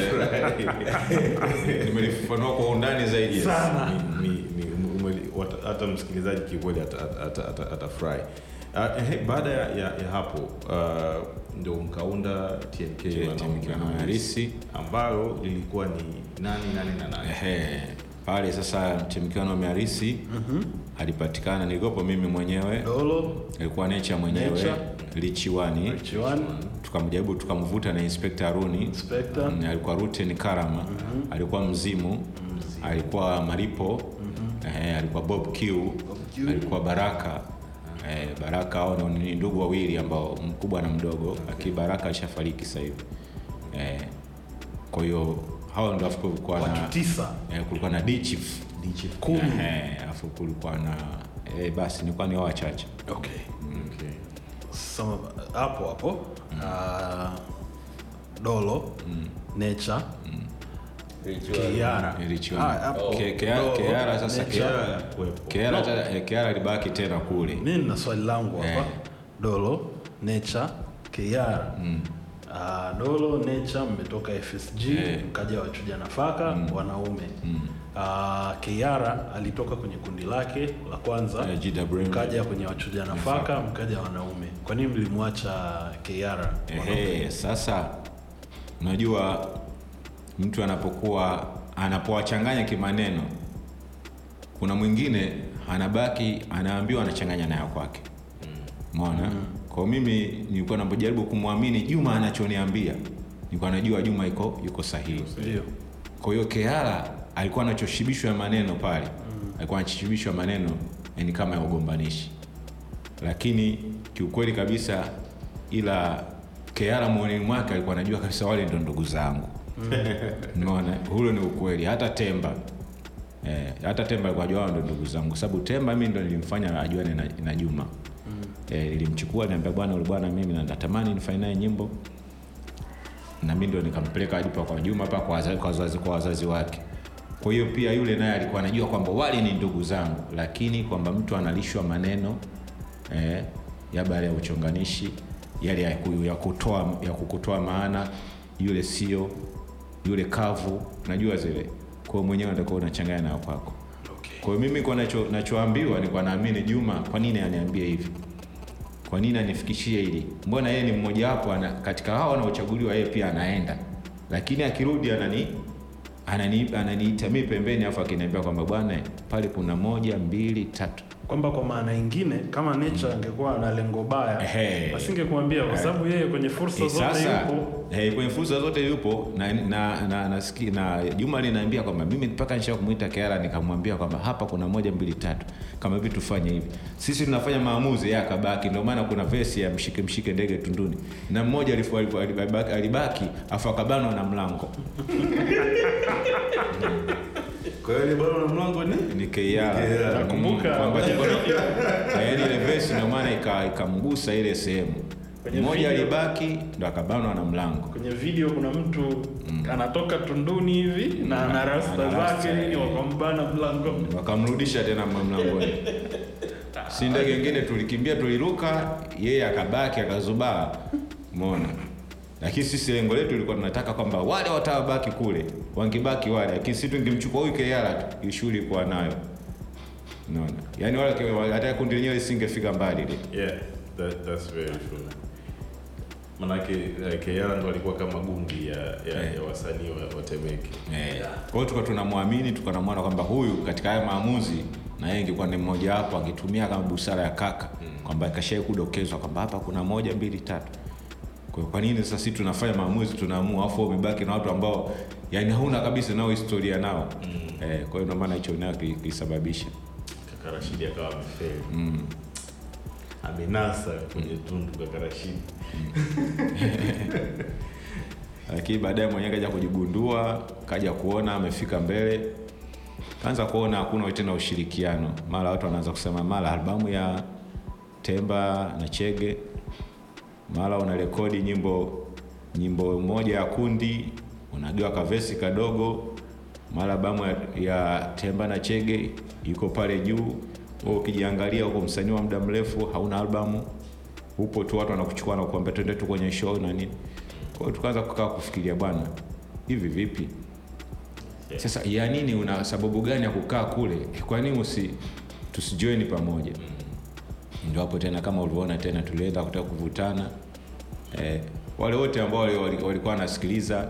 Nimelifafanua kwa undani zaidi Sana. ni- ni- ni- wata- hata msikilizaji kiukweli atafurahi uh. Ah, ehe, baada ya, ya, ya hapo uh, ndio mkaunda TMK TMK wanaume wanaume halisi. ambalo lilikuwa ni nani nani na nani pale sasa mchemkiano miarisi alipatikana, nilikuwepo mimi mwenyewe, Dolo, alikuwa Nature mwenyewe. Nature. Lichiwani, Lichiwani. tukamjaribu tukamvuta na Inspector Aruni. Inspector. Mm, alikuwa Ruten Karama. Alikuwa Mzimu. Alikuwa Maripo. Eh, alikuwa Bob Q, Q. alikuwa Baraka. Eh, Baraka hao ni- ndugu wawili ambao mkubwa na mdogo. Lakini Baraka alishafariki sasa hivi. Eh, kwa hiyo hao ndio kulikuwa na eh, kulikuwa na D Chief Kumi. alafu afu kulikuwa na eh, basi nilikuwa ni wachache Okay. okay. Some, hapo hapo ah, Dolo, Nature. Ah. Ke- Ke- Dolo, Keara sasa Nature. Keara Kuwepo. Keara hata- eh, Keara alibaki tena kule Mimi na swali langu hapa. Eh. Dolo, Nature, Kiara. uh, Dolo, Nature mmetoka FSG, Eh. mkaja wachuja nafaka wanaume. Ah, Kiara alitoka kwenye kundi lake la kwanza, Eh, mkaja kwenye wachuja nafaka, mkaja wanaume. Kwa nini mlimwacha Kiara? Ehe, sasa unajua mtu anapokuwa anapowachanganya kimaneno, kuna mwingine anabaki anaambiwa anachanganya nayo kwake, umeona? Kwa mimi nilikuwa napojaribu kumwamini Juma anachoniambia, nilikuwa najua Juma iko yuko sahihi. Kwa hiyo Keala alikuwa anachoshibishwa ya maneno pale, alikuwa anachoshibishwa maneno ni kama ya ugombanishi, lakini kiukweli kabisa, ila Keara mwoneni mwake alikuwa anajua kabisa wale ndo ndugu zangu. Unaona, hulo ni ukweli. Hata Temba eh, hata Temba alikuwa ajua wao ndo ndugu zangu, kwa sababu Temba mimi ndo nilimfanya ajuane na, na Juma. Eh, nilimchukua niambia, bwana yule bwana, mimi natamani nifanye naye nyimbo. Na mimi ndo nikampeleka hadi kwa Juma pa kwa wazazi, kwa wazazi wake. Kwa hiyo pia yule naye alikuwa anajua kwamba wale ni ndugu zangu, lakini kwamba mtu analishwa maneno eh, ya baada ya uchonganishi yale ya, ya kutoa ya kukutoa maana, yule sio yule kavu, najua zile. Kwa hiyo mwenyewe atakuwa unachanganya na kwako. Kwa hiyo mimi kwa nacho, nachoambiwa ni kwa naamini Juma, kwa nini aniambie hivi? Kwa nini anifikishie hili? Mbona yeye ni mmoja wapo katika hao wanaochaguliwa yeye pia anaenda, lakini akirudi anani anani ananiita mi pembeni afu akiniambia kwamba bwana pale kuna moja mbili tatu kwamba kwa maana ingine kama nature angekuwa na lengo baya hey, asingekuambia kwa sababu yeye kwenye fursa hey, zote sasa yupo. hey, kwenye fursa zote yupo na, na, na, na, siki- na Juma linaambia kwamba mimi mpaka nisha kumwita Keara nikamwambia kwamba hapa kuna moja mbili tatu, kama hivi tufanye hivi. Sisi tunafanya maamuzi, ya akabaki. Ndio maana kuna vesi ya mshike mshike ndege tunduni, na mmoja alibaki afu akabanwa na mlango Kwa hiyo ile bado na mlango ni ni. Keara. Nakumbuka Mm, kwamba yaani ile vesi ndio maana ika- ikamgusa ile sehemu. Mmoja alibaki ndo akabanwa na mlango. kwenye video kuna mtu anatoka tunduni hivi na ana rasta zake nini eh. wakambana mlango wakamrudisha tena mlangoni. si ndege ingine tulikimbia, tuliruka, yeye akabaki akazubaa, umeona. Lakini sisi lengo letu ilikuwa tunataka kwamba wale watawabaki kule, wangebaki wale, lakini sisi tungemchukua huyu Keyala tu, hii shughuli ilikuwa nayo, unaona. Yani wale hata kundi lenyewe lisingefika mbali ile. yeah that, that's very true manake uh, Keyala ndo alikuwa kama gundi ya, ya, yeah. ya wasanii wa, Temeke yeah. yeah. Kwa hiyo tulikuwa tunamwamini, tulikuwa tunamwona kwamba huyu katika haya maamuzi na yeye ingekuwa ni mmoja wapo, angetumia kama busara ya kaka kwamba kashai kudokezwa kwamba hapa kuna moja mbili tatu. Kwa kwa nini sasa sisi tunafanya maamuzi tunaamua, afu umebaki na watu ambao yani hauna kabisa nao historia nao. Eh, kwa hiyo ndio maana hicho nayo kilisababisha kaka akawa amefeli. Amenasa kwenye tundu kaka Rashidi. Lakini baadaye mwenyewe kaja kujigundua, kaja kuona amefika mbele, kaanza kuona hakuna tena ushirikiano. Mara watu wanaanza kusema mara albamu ya Temba na Chege, mara unarekodi nyimbo nyimbo moja ya kundi unagawa kavesi kadogo, mara bamu ya, Temba na Chege iko pale juu. Wewe ukijiangalia uko msanii wa muda mrefu, hauna albamu, upo tu, watu wanakuchukua na kuambia twende tu kwenye show na nini. Kwa hiyo tukaanza kukaa kufikiria, bwana, hivi vipi sasa ya nini? Una sababu gani ya kukaa kule? Kwa nini usi tusijoini pamoja? Ndio hapo tena, kama ulivyoona tena, tulienda kutaka kuvutana eh, wale wote ambao wali- wali- walikuwa wanasikiliza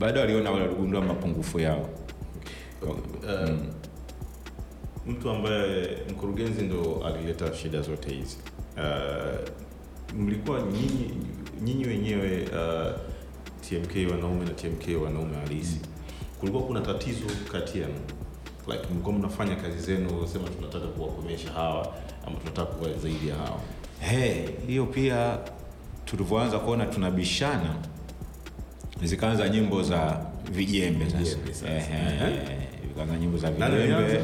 baada waliona waligundua mapungufu yao. uh, mtu ambaye mkurugenzi ndo alileta shida zote hizi. Uh, mlikuwa nyinyi nyinyi wenyewe uh, TMK wanaume na TMK wanaume halisi. Kulikuwa kuna tatizo kati yenu? Like mlikuwa mnafanya kazi zenu sema tunataka kuwakomesha hawa ama tunataka kuwa zaidi ya hawa? Hey, hiyo pia tulivyoanza kuona tunabishana, zikaanza nyimbo za vijembe sasa. Nyimbo za vijembe,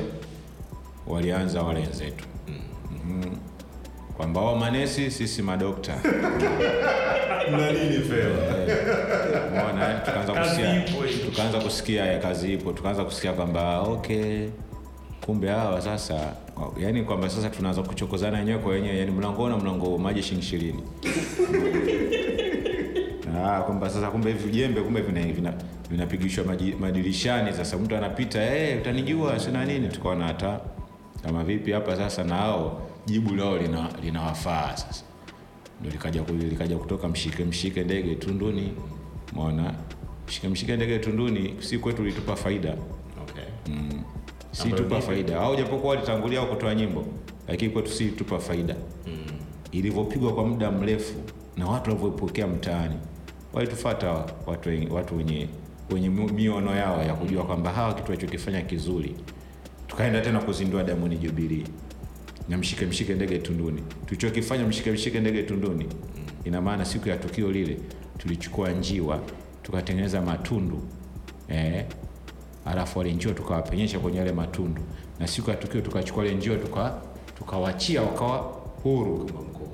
walianza wale wenzetu Mhm. kwamba wao manesi, sisi madokta. na nini fela eh? tukaanza kusikia tukaanza kusikia kazi ipo, tukaanza kusikia kwamba okay, kumbe hawa sasa, yani kwamba sasa tunaanza kuchokozana wenyewe kwa wenyewe, yani mlango na mlango maji shilingi ishirini. Ah, kwamba sasa kumbe hivi jembe kumbe vina vina vinapigishwa madirishani. Sasa mtu anapita eh, utanijua sina nini, tukaona hata kama vipi hapa sasa, na hao jibu lao lina linawafaa sasa ndio likaja likaja kutoka mshike mshike ndege tunduni umeona mshike mshike ndege tunduni si kwetu litupa faida okay. si Ambayo tupa ni- faida. au japokuwa walitangulia kutoa nyimbo lakini kwetu si tupa faida. Ilivyopigwa kwa muda mrefu na watu walivyopokea mtaani walitufata watu, wenye- watu wenye wenye miono yao ya kujua kwamba hawa kitu walichokifanya kizuri. Tukaenda tena kuzindua Diamond Jubilee na mshike mshike ndege tunduni. Tulichokifanya mshike mshike ndege tunduni ina maana siku ya tukio lile tulichukua njiwa tukatengeneza matundu eh, alafu wale njiwa tukawapenyesha kwenye yale matundu. Na siku ya tukio tukachukua wale njiwa tuka tukawachia wakawa huru.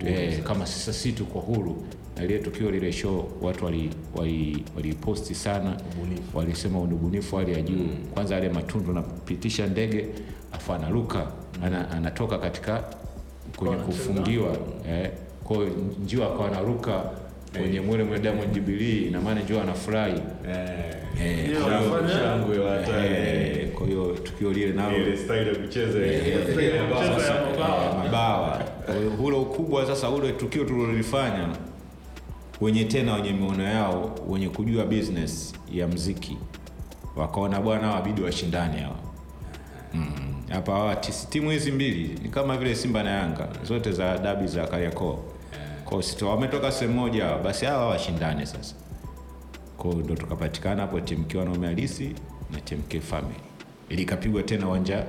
Eh, kama sasa si tuko huru. Na lile tukio lile show watu waliposti wali, wali sana. Sana walisema ubunifu hali ya juu. Kwanza yale matundu napitisha ndege afu anaruka ana, anatoka katika kwenye kufungiwa. Eh, kwa hiyo njiwa akawa anaruka kwenye mwele mwele Diamond Jubilee na maana njoo anafurahi. Eh, eh, kwa hiyo- shangwe wa kwa hiyo tukio lile nalo. Ile style ya kucheza Mchezo mabawa. mabawa. Kwa hiyo ule ukubwa sasa ule tukio tulilolifanya wenye tena wenye miono yao wenye kujua business ya mziki wakaona bwana wabidi washindane hawa. Mm. hapa hawa timu hizi mbili ni kama vile simba na yanga zote za dabi za kariakoo Kwa wametoka sehemu moja hawa, basi hawa washindane sasa. Ko ndo tukapatikana hapo TMK wanaume halisi na TMK family. Likapigwa tena uwanja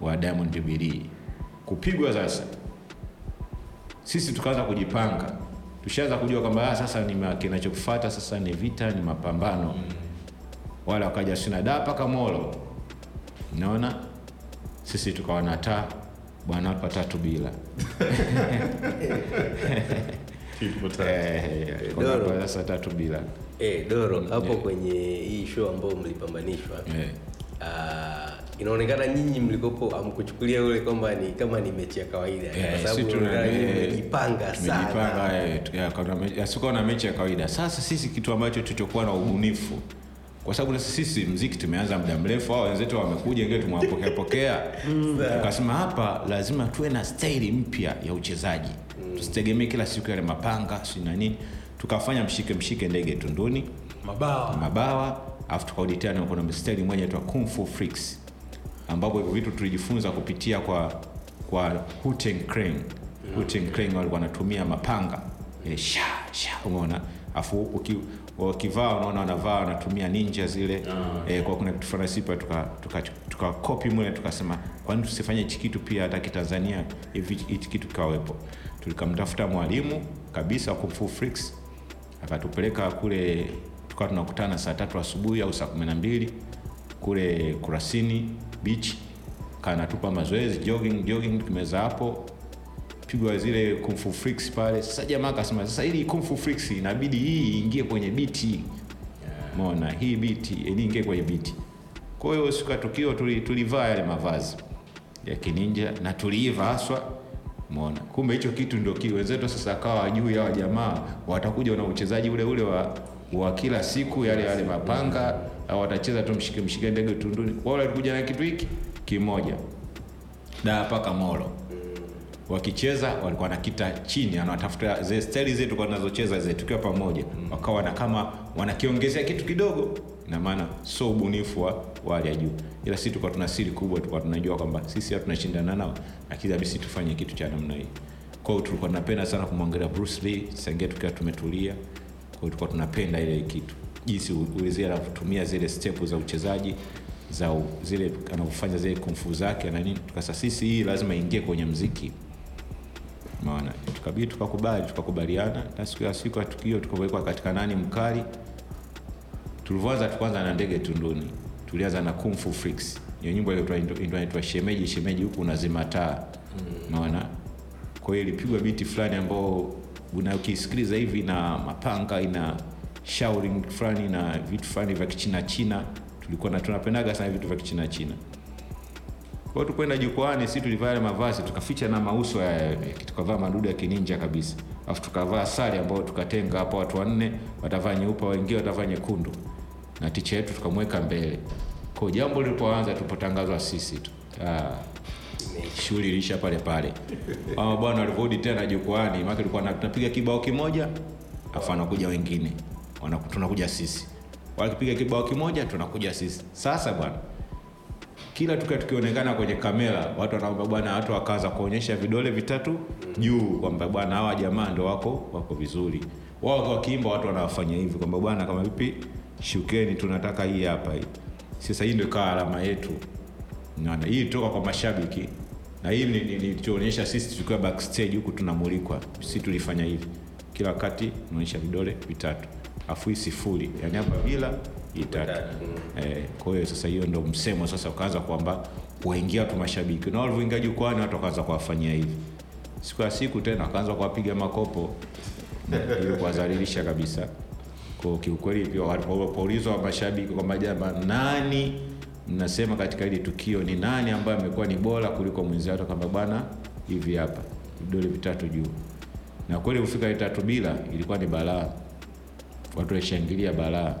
wa Diamond Jubilee kupigwa sasa sisi tukaanza kujipanga. Tushaanza kujua kwamba ah, sasa ni kinachofuata sasa ni vita ni mapambano. Wala wakaja sinada mpaka molo naona sisi tukawa na taa bwana hapa tatu bila. Eh, hapa sasa tatu bila Eh, Doro, hapo kwenye hii show ambayo mlipambanishwa Eh. ah, inaonekana nyinyi mlikopo amkuchukulia ule kwamba ni kama ni mechi ya kawaida Eh, kwa sababu eh, sana. eh, sikuwa na mechi ya kawaida sasa sisi kitu ambacho tulichokuwa na ubunifu kwa sababu na sisi mziki tumeanza muda mrefu hao wenzetu wamekuja ingie tumewapokea pokea. Tukasema hapa lazima tuwe na staili mpya ya uchezaji. Tusitegemee kila siku yale mapanga si na tukafanya mshike mshike ndege tunduni. Mabawa. Mabawa alafu tukarudi tena kuna mstari mmoja aitwa Kung Fu Freaks ambapo hivyo vitu tulijifunza kupitia kwa kwa Krang walikuwa wanatumia mapanga. Ile sha sha umeona? Afu uki wakivaa unaona wanavaa wanatumia ninja zile. Eh, kwa kuna kitu fulani sipa tukakopi tuka, tuka copy mule tukasema kwani tusifanye hichi kitu pia hata kitanzania hivi hichi kitu kikawepo? Tulikamtafuta mwalimu kabisa Kung akatupeleka kule tukawa tunakutana saa tatu asubuhi au saa kumi na mbili kule kurasini beach kanatupa mazoezi jogging jogging tumeza hapo pigwa zile kung fu freaks pale. Sasa jamaa akasema sasa ili kung fu freaks inabidi hii iingie kwenye biti umeona hii biti ingie kwenye biti kwa hiyo siku ya tukio tulivaa yale mavazi ya kininja na tuliiva haswa. Umeona. kumbe hicho kitu ndio kile wenzetu sasa akawa juu ya jamaa watakuja na uchezaji ule ule wa, wa kila siku yale yale mapanga au watacheza tu mshike mshike ndege tunduni. Wao walikuja na kitu hiki kimoja. Da paka molo wakicheza walikuwa nakita chini anawatafuta zile staili zetu tunazocheza zile tukiwa pamoja. Wakawa na kama wanakiongezea kitu kidogo. Ina maana sio ubunifu wa hali ya juu. Ila sisi tulikuwa tuna siri kubwa tulikuwa tunajua kwamba sisi tunashindana nao lakini abisi tufanye kitu cha namna hii. Kwa hiyo tulikuwa tunapenda sana kumwangalia Bruce Lee tukiwa tumetulia. Kwa hiyo tulikuwa tunapenda ile kitu. Jinsi ulizia anavyotumia zile step za uchezaji za zile anavyofanya zile kumfu zake na nini. Tukasa sisi hii lazima ingie kwenye mziki maana tukabidi tukakubali tukakubaliana. Na siku ya siku ya tukio tukawekwa katika nani mkali. Tulivyoanza tukaanza na ndege tunduni. Tulianza na Kung Fu Freaks. Hiyo nyimbo ile inaitwa- shemeji shemeji huku unazima taa. Unaona kwa hiyo ilipigwa biti fulani ambao una ukisikiliza hivi na mapanga ina shouting fulani na vitu fulani vya kichina china. Tulikuwa na tunapendaga sana vitu vya kichina china kwa hiyo tukwenda jukwani si tulivaa yale mavazi tukaficha na mauso ya tukavaa madudu ya kininja kabisa. Afu tukavaa sare ambayo tukatenga hapo watu wanne watavaa nyeupe wengine watavaa nyekundu. Na ticha yetu tukamweka mbele. Kwa jambo lilipoanza tupotangazwa sisi tu. Ah, shughuli ilisha pale pale. Ama bwana walivyorudi tena jukwani maana tulikuwa tunapiga kibao kimoja afu anakuja wengine. Tunakuja sisi. Wakipiga kibao kimoja tunakuja sisi. Sasa bwana kila tukiwa tukionekana kwenye kamera watu wanaomba bwana watu wakaanza kuonyesha vidole vitatu juu kwamba bwana hawa jamaa ndo wako wako vizuri. Wao wakiimba watu wanawafanya hivi kwamba bwana kama vipi? Shukeni tunataka hii hapa hii. Sasa hii ndio ikawa alama yetu. Unaona, hii toka kwa mashabiki. Na hii ni- ni- sisi tukiwa backstage huku tunamulikwa. Si tulifanya hivi. Kila wakati tunaonyesha vidole vitatu. Afu hii sifuri. Yani hapa bila hii tatu eh, kwa hiyo sasa hiyo ndo msemo sasa ukaanza kwamba kuwaingia watu mashabiki. Na walivyoingia jukwani watu wakaanza kuwafanyia hivi. Siku ya siku tena wakaanza kuwapiga makopo ili kuwadhalilisha kabisa. Kwa kiukweli pia walipoulizwa mashabiki kwamba jama nani mnasema katika hili tukio ni nani ambaye amekuwa ni bora kuliko mwenziato kwamba bwana hivi hapa vidole vitatu juu. Na kweli kufika ile tatu bila ilikuwa ni balaa. Watu walishangilia balaa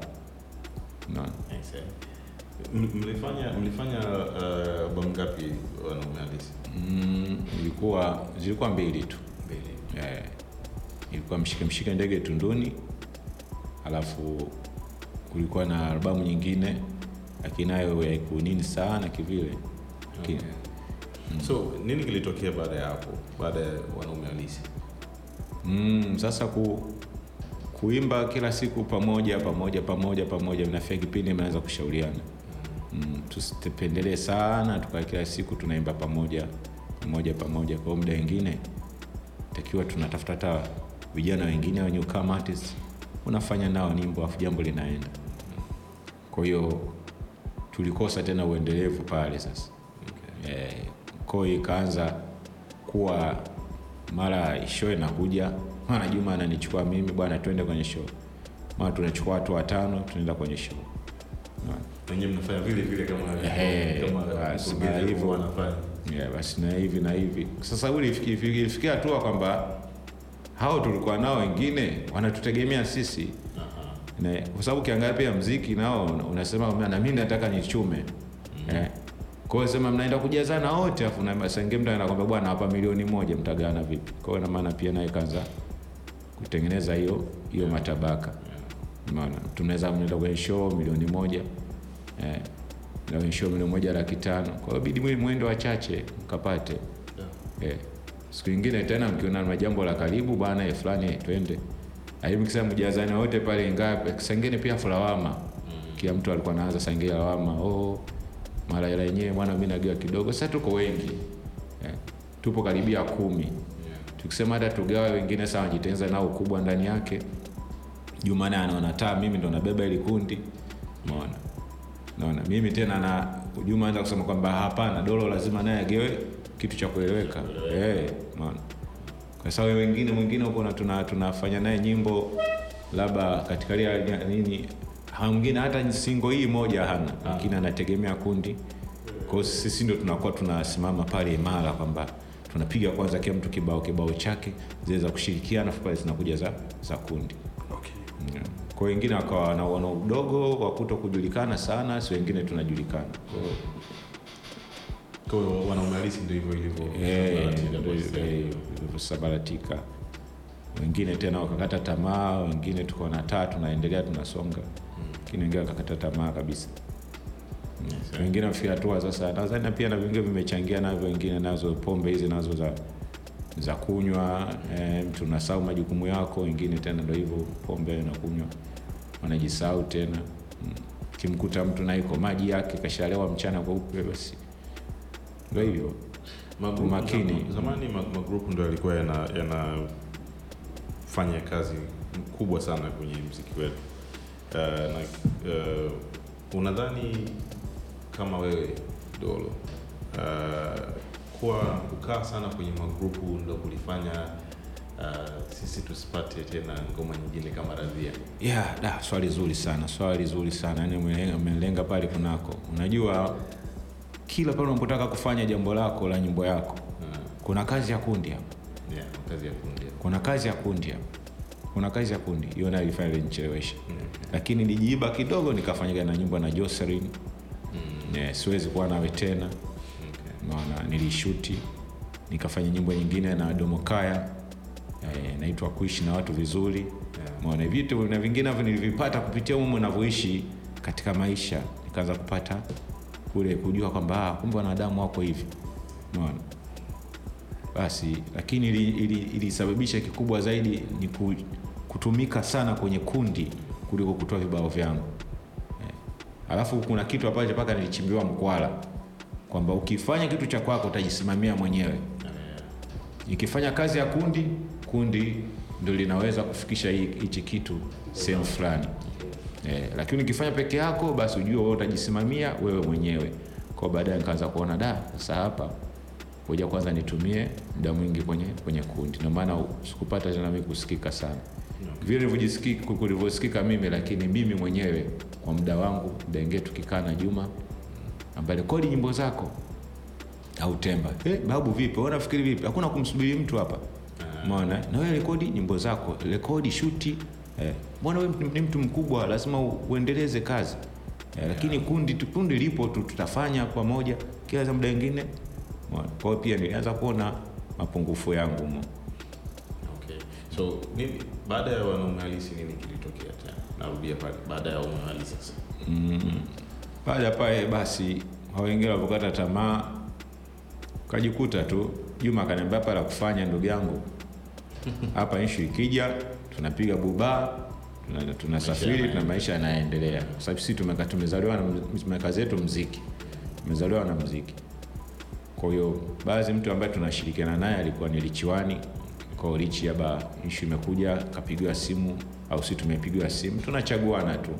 Mlifanya mlifanya uh, ngapi wanaume halisi? Mm, ilikuwa zilikuwa mbili tu. Mbili. Eh, ilikuwa mshike mshike ndege tunduni alafu kulikuwa na albamu nyingine lakini nayo kunini sana kivile. Lakini- so nini kilitokea baada ya hapo baada ya wanaume halisi? Mm, sasa ku, kuimba kila siku pamoja pamoja pamoja pamoja, mnafika kipindi mnaweza kushauriana mm, tusipendelee sana tukaa kila siku tunaimba pamoja pamoja pamoja. Kwa muda wengine takiwa tunatafuta hata vijana wengine wenye kama artist unafanya nao nyimbo afu jambo linaenda. Kwa hiyo tulikosa tena uendelevu pale sasa okay. E, hiyo ikaanza kuwa mara show inakuja, mara Juma ananichukua mimi, bwana, twende kwenye show, mara tunachukua watu watano, tunaenda kwenye show wenyewe mnafanya vile vile kama kama basi, na hivyo. alivyokuwa yeah, basi na hivi na hivi. Sasa ilifikia hatua kwamba hao tulikuwa nao wengine wanatutegemea sisi kwa sababu ukiangalia pia mziki nao unasema na mimi nataka nichume eh. Kwa hiyo sema mnaenda kujazana wote afu na sange mtu anakwambia bwana hapa milioni moja mtagawana vipi? Kwa hiyo na maana pia naye kaanza kutengeneza hiyo hiyo matabaka. Unaona? Tunaweza mnaenda kwenye show milioni moja eh, na kwenye show milioni moja laki tano. Kwa hiyo bidi mwe- mwendo wachache mkapate. Eh. Siku nyingine tena mkiona na jambo la karibu bwana eh, fulani twende. Lakini mkisema mjazana wote pale ingawa sangine pia fulawama. Kila mtu alikuwa anaanza sangia lawama. Oh, mara ile yenyewe bwana mimi nagiwa kidogo. Sasa tuko wengi. Eh. Tupo karibia kumi. Tukisema hata tugawe wengine sawa jitengeneza nao kubwa ndani yake. Juma naye anaona taa mimi ndo nabeba ili kundi. maona Naona mimi tena na Juma anza kusema kwamba hapana, Dolo lazima naye agewe kitu cha kueleweka. hey, maona Kwa sababu wengine mwingine huko tuna tunafanya naye nyimbo labda katika lia nini mwingine hata singo hii moja hana, lakini anategemea kundi. kwao sisi ndio tunakuwa tunasimama pale imara kwamba tunapiga kwanza kila mtu kibao kibao chake, zile za kushirikiana afu pale zinakuja za za kundi. Okay. Yeah. Kwa wengine wakawa na udogo wa kuto kujulikana sana, si wengine tunajulikana. Kwa hiyo, kwa hiyo wanaume halisi ndio hivyo ilivyo eh, eh. Wengine tena wakakata tamaa, wengine tuko na taa tunaendelea tunasonga, lakini wengine wakakata tamaa kabisa. Mm. Wengine wafikia hatua sasa, nadhani pia na vingine vimechangia navyo, wengine nazo pombe hizi nazo za za kunywa eh, mtu unasahau majukumu yako, wengine tena ndio hivyo pombe na kunywa wanajisahau tena. Kimkuta mtu na iko maji yake kashalewa mchana kweupe, basi ndio hivyo Magrupu- Umakini. Zamani magrupu ndo yalikuwa yana- yanafanya kazi kubwa sana kwenye mziki wetu. Uh, na uh, unadhani kama wewe Dolo uh, kuwa kukaa sana kwenye magrupu ndo kulifanya uh, sisi tusipate tena ngoma nyingine kama Radhia? Yeah, da, swali zuri sana, swali zuri sana. Yaani umelenga, pale kunako. Unajua kila pale unapotaka kufanya jambo lako la nyimbo yako, kuna kazi ya kundi hapa. Yeah, kazi ya kundi. Kuna kazi ya kundi hapa. Kuna kazi ya kundi. Hiyo nayo ilifanya ilinichelewesha. Lakini nijiiba kidogo nikafanyika na nyumba na Jocelyn. Yeah, siwezi kuwa nawe tena. Maana nilishuti nikafanya nyimbo nyingine na Domokaya eh, naitwa kuishi na watu vizuri. Maana vitu na vingine hivyo nilivipata kupitia umo navyoishi katika maisha. Nikaanza kupata kule kujua kwamba ah, kumbe wanadamu wako hivi. Maona basi lakini ili- ili- ilisababisha kikubwa zaidi ni kutumika sana kwenye kundi kuliko kutoa vibao vyangu. Alafu kuna kitu ambacho mpaka nilichimbiwa mkwala kwamba ukifanya kitu cha kwako utajisimamia mwenyewe. Ikifanya kazi ya kundi kundi ndio linaweza kufikisha hichi kitu sehemu fulani. Eh, lakini ukifanya peke yako basi ujue wewe utajisimamia wewe mwenyewe. Kwa baadaye nikaanza kuona da sasa hapa kuja kwanza nitumie muda mwingi kwenye kwenye kundi. Ndio maana sikupata tena mimi kusikika sana. Vile nilivyojisikika kulivyosikika mimi lakini mimi mwenyewe kwa muda wangu muda ingine tukikaa na Juma ambaye rekodi nyimbo zako. Au temba. Eh, babu vipi? Wewe unafikiri vipi? Hakuna kumsubiri mtu hapa. Umeona? Na wewe rekodi nyimbo zako. Rekodi shuti eh, mbona wewe ni mtu mkubwa lazima uendeleze kazi. Eh, lakini kundi kundi lipo tu tutafanya pamoja kila muda mwingine. Umeona? kwa hiyo pia nilianza kuona mapungufu yangu mo Okay. So nini baada ya wanaume halisi nini? Narudia pale baada ya halisi sasa. baada ya pale basi wengine walipokata tamaa kajikuta tu juma akaniambia hapa la kufanya ndugu yangu. Hapa nshu ikija tunapiga bubaa tunasafiri tuna maisha yanaendelea. kwa sababu sisi tumezaliwa na tumeka zetu mziki. Tumezaliwa na mziki. Kwa hiyo baadhi mtu ambaye tunashirikiana naye alikuwa ni lichiwani. Kwa lichi aba nshu imekuja kapigiwa simu au si tumepigiwa simu. Tunachaguana tu.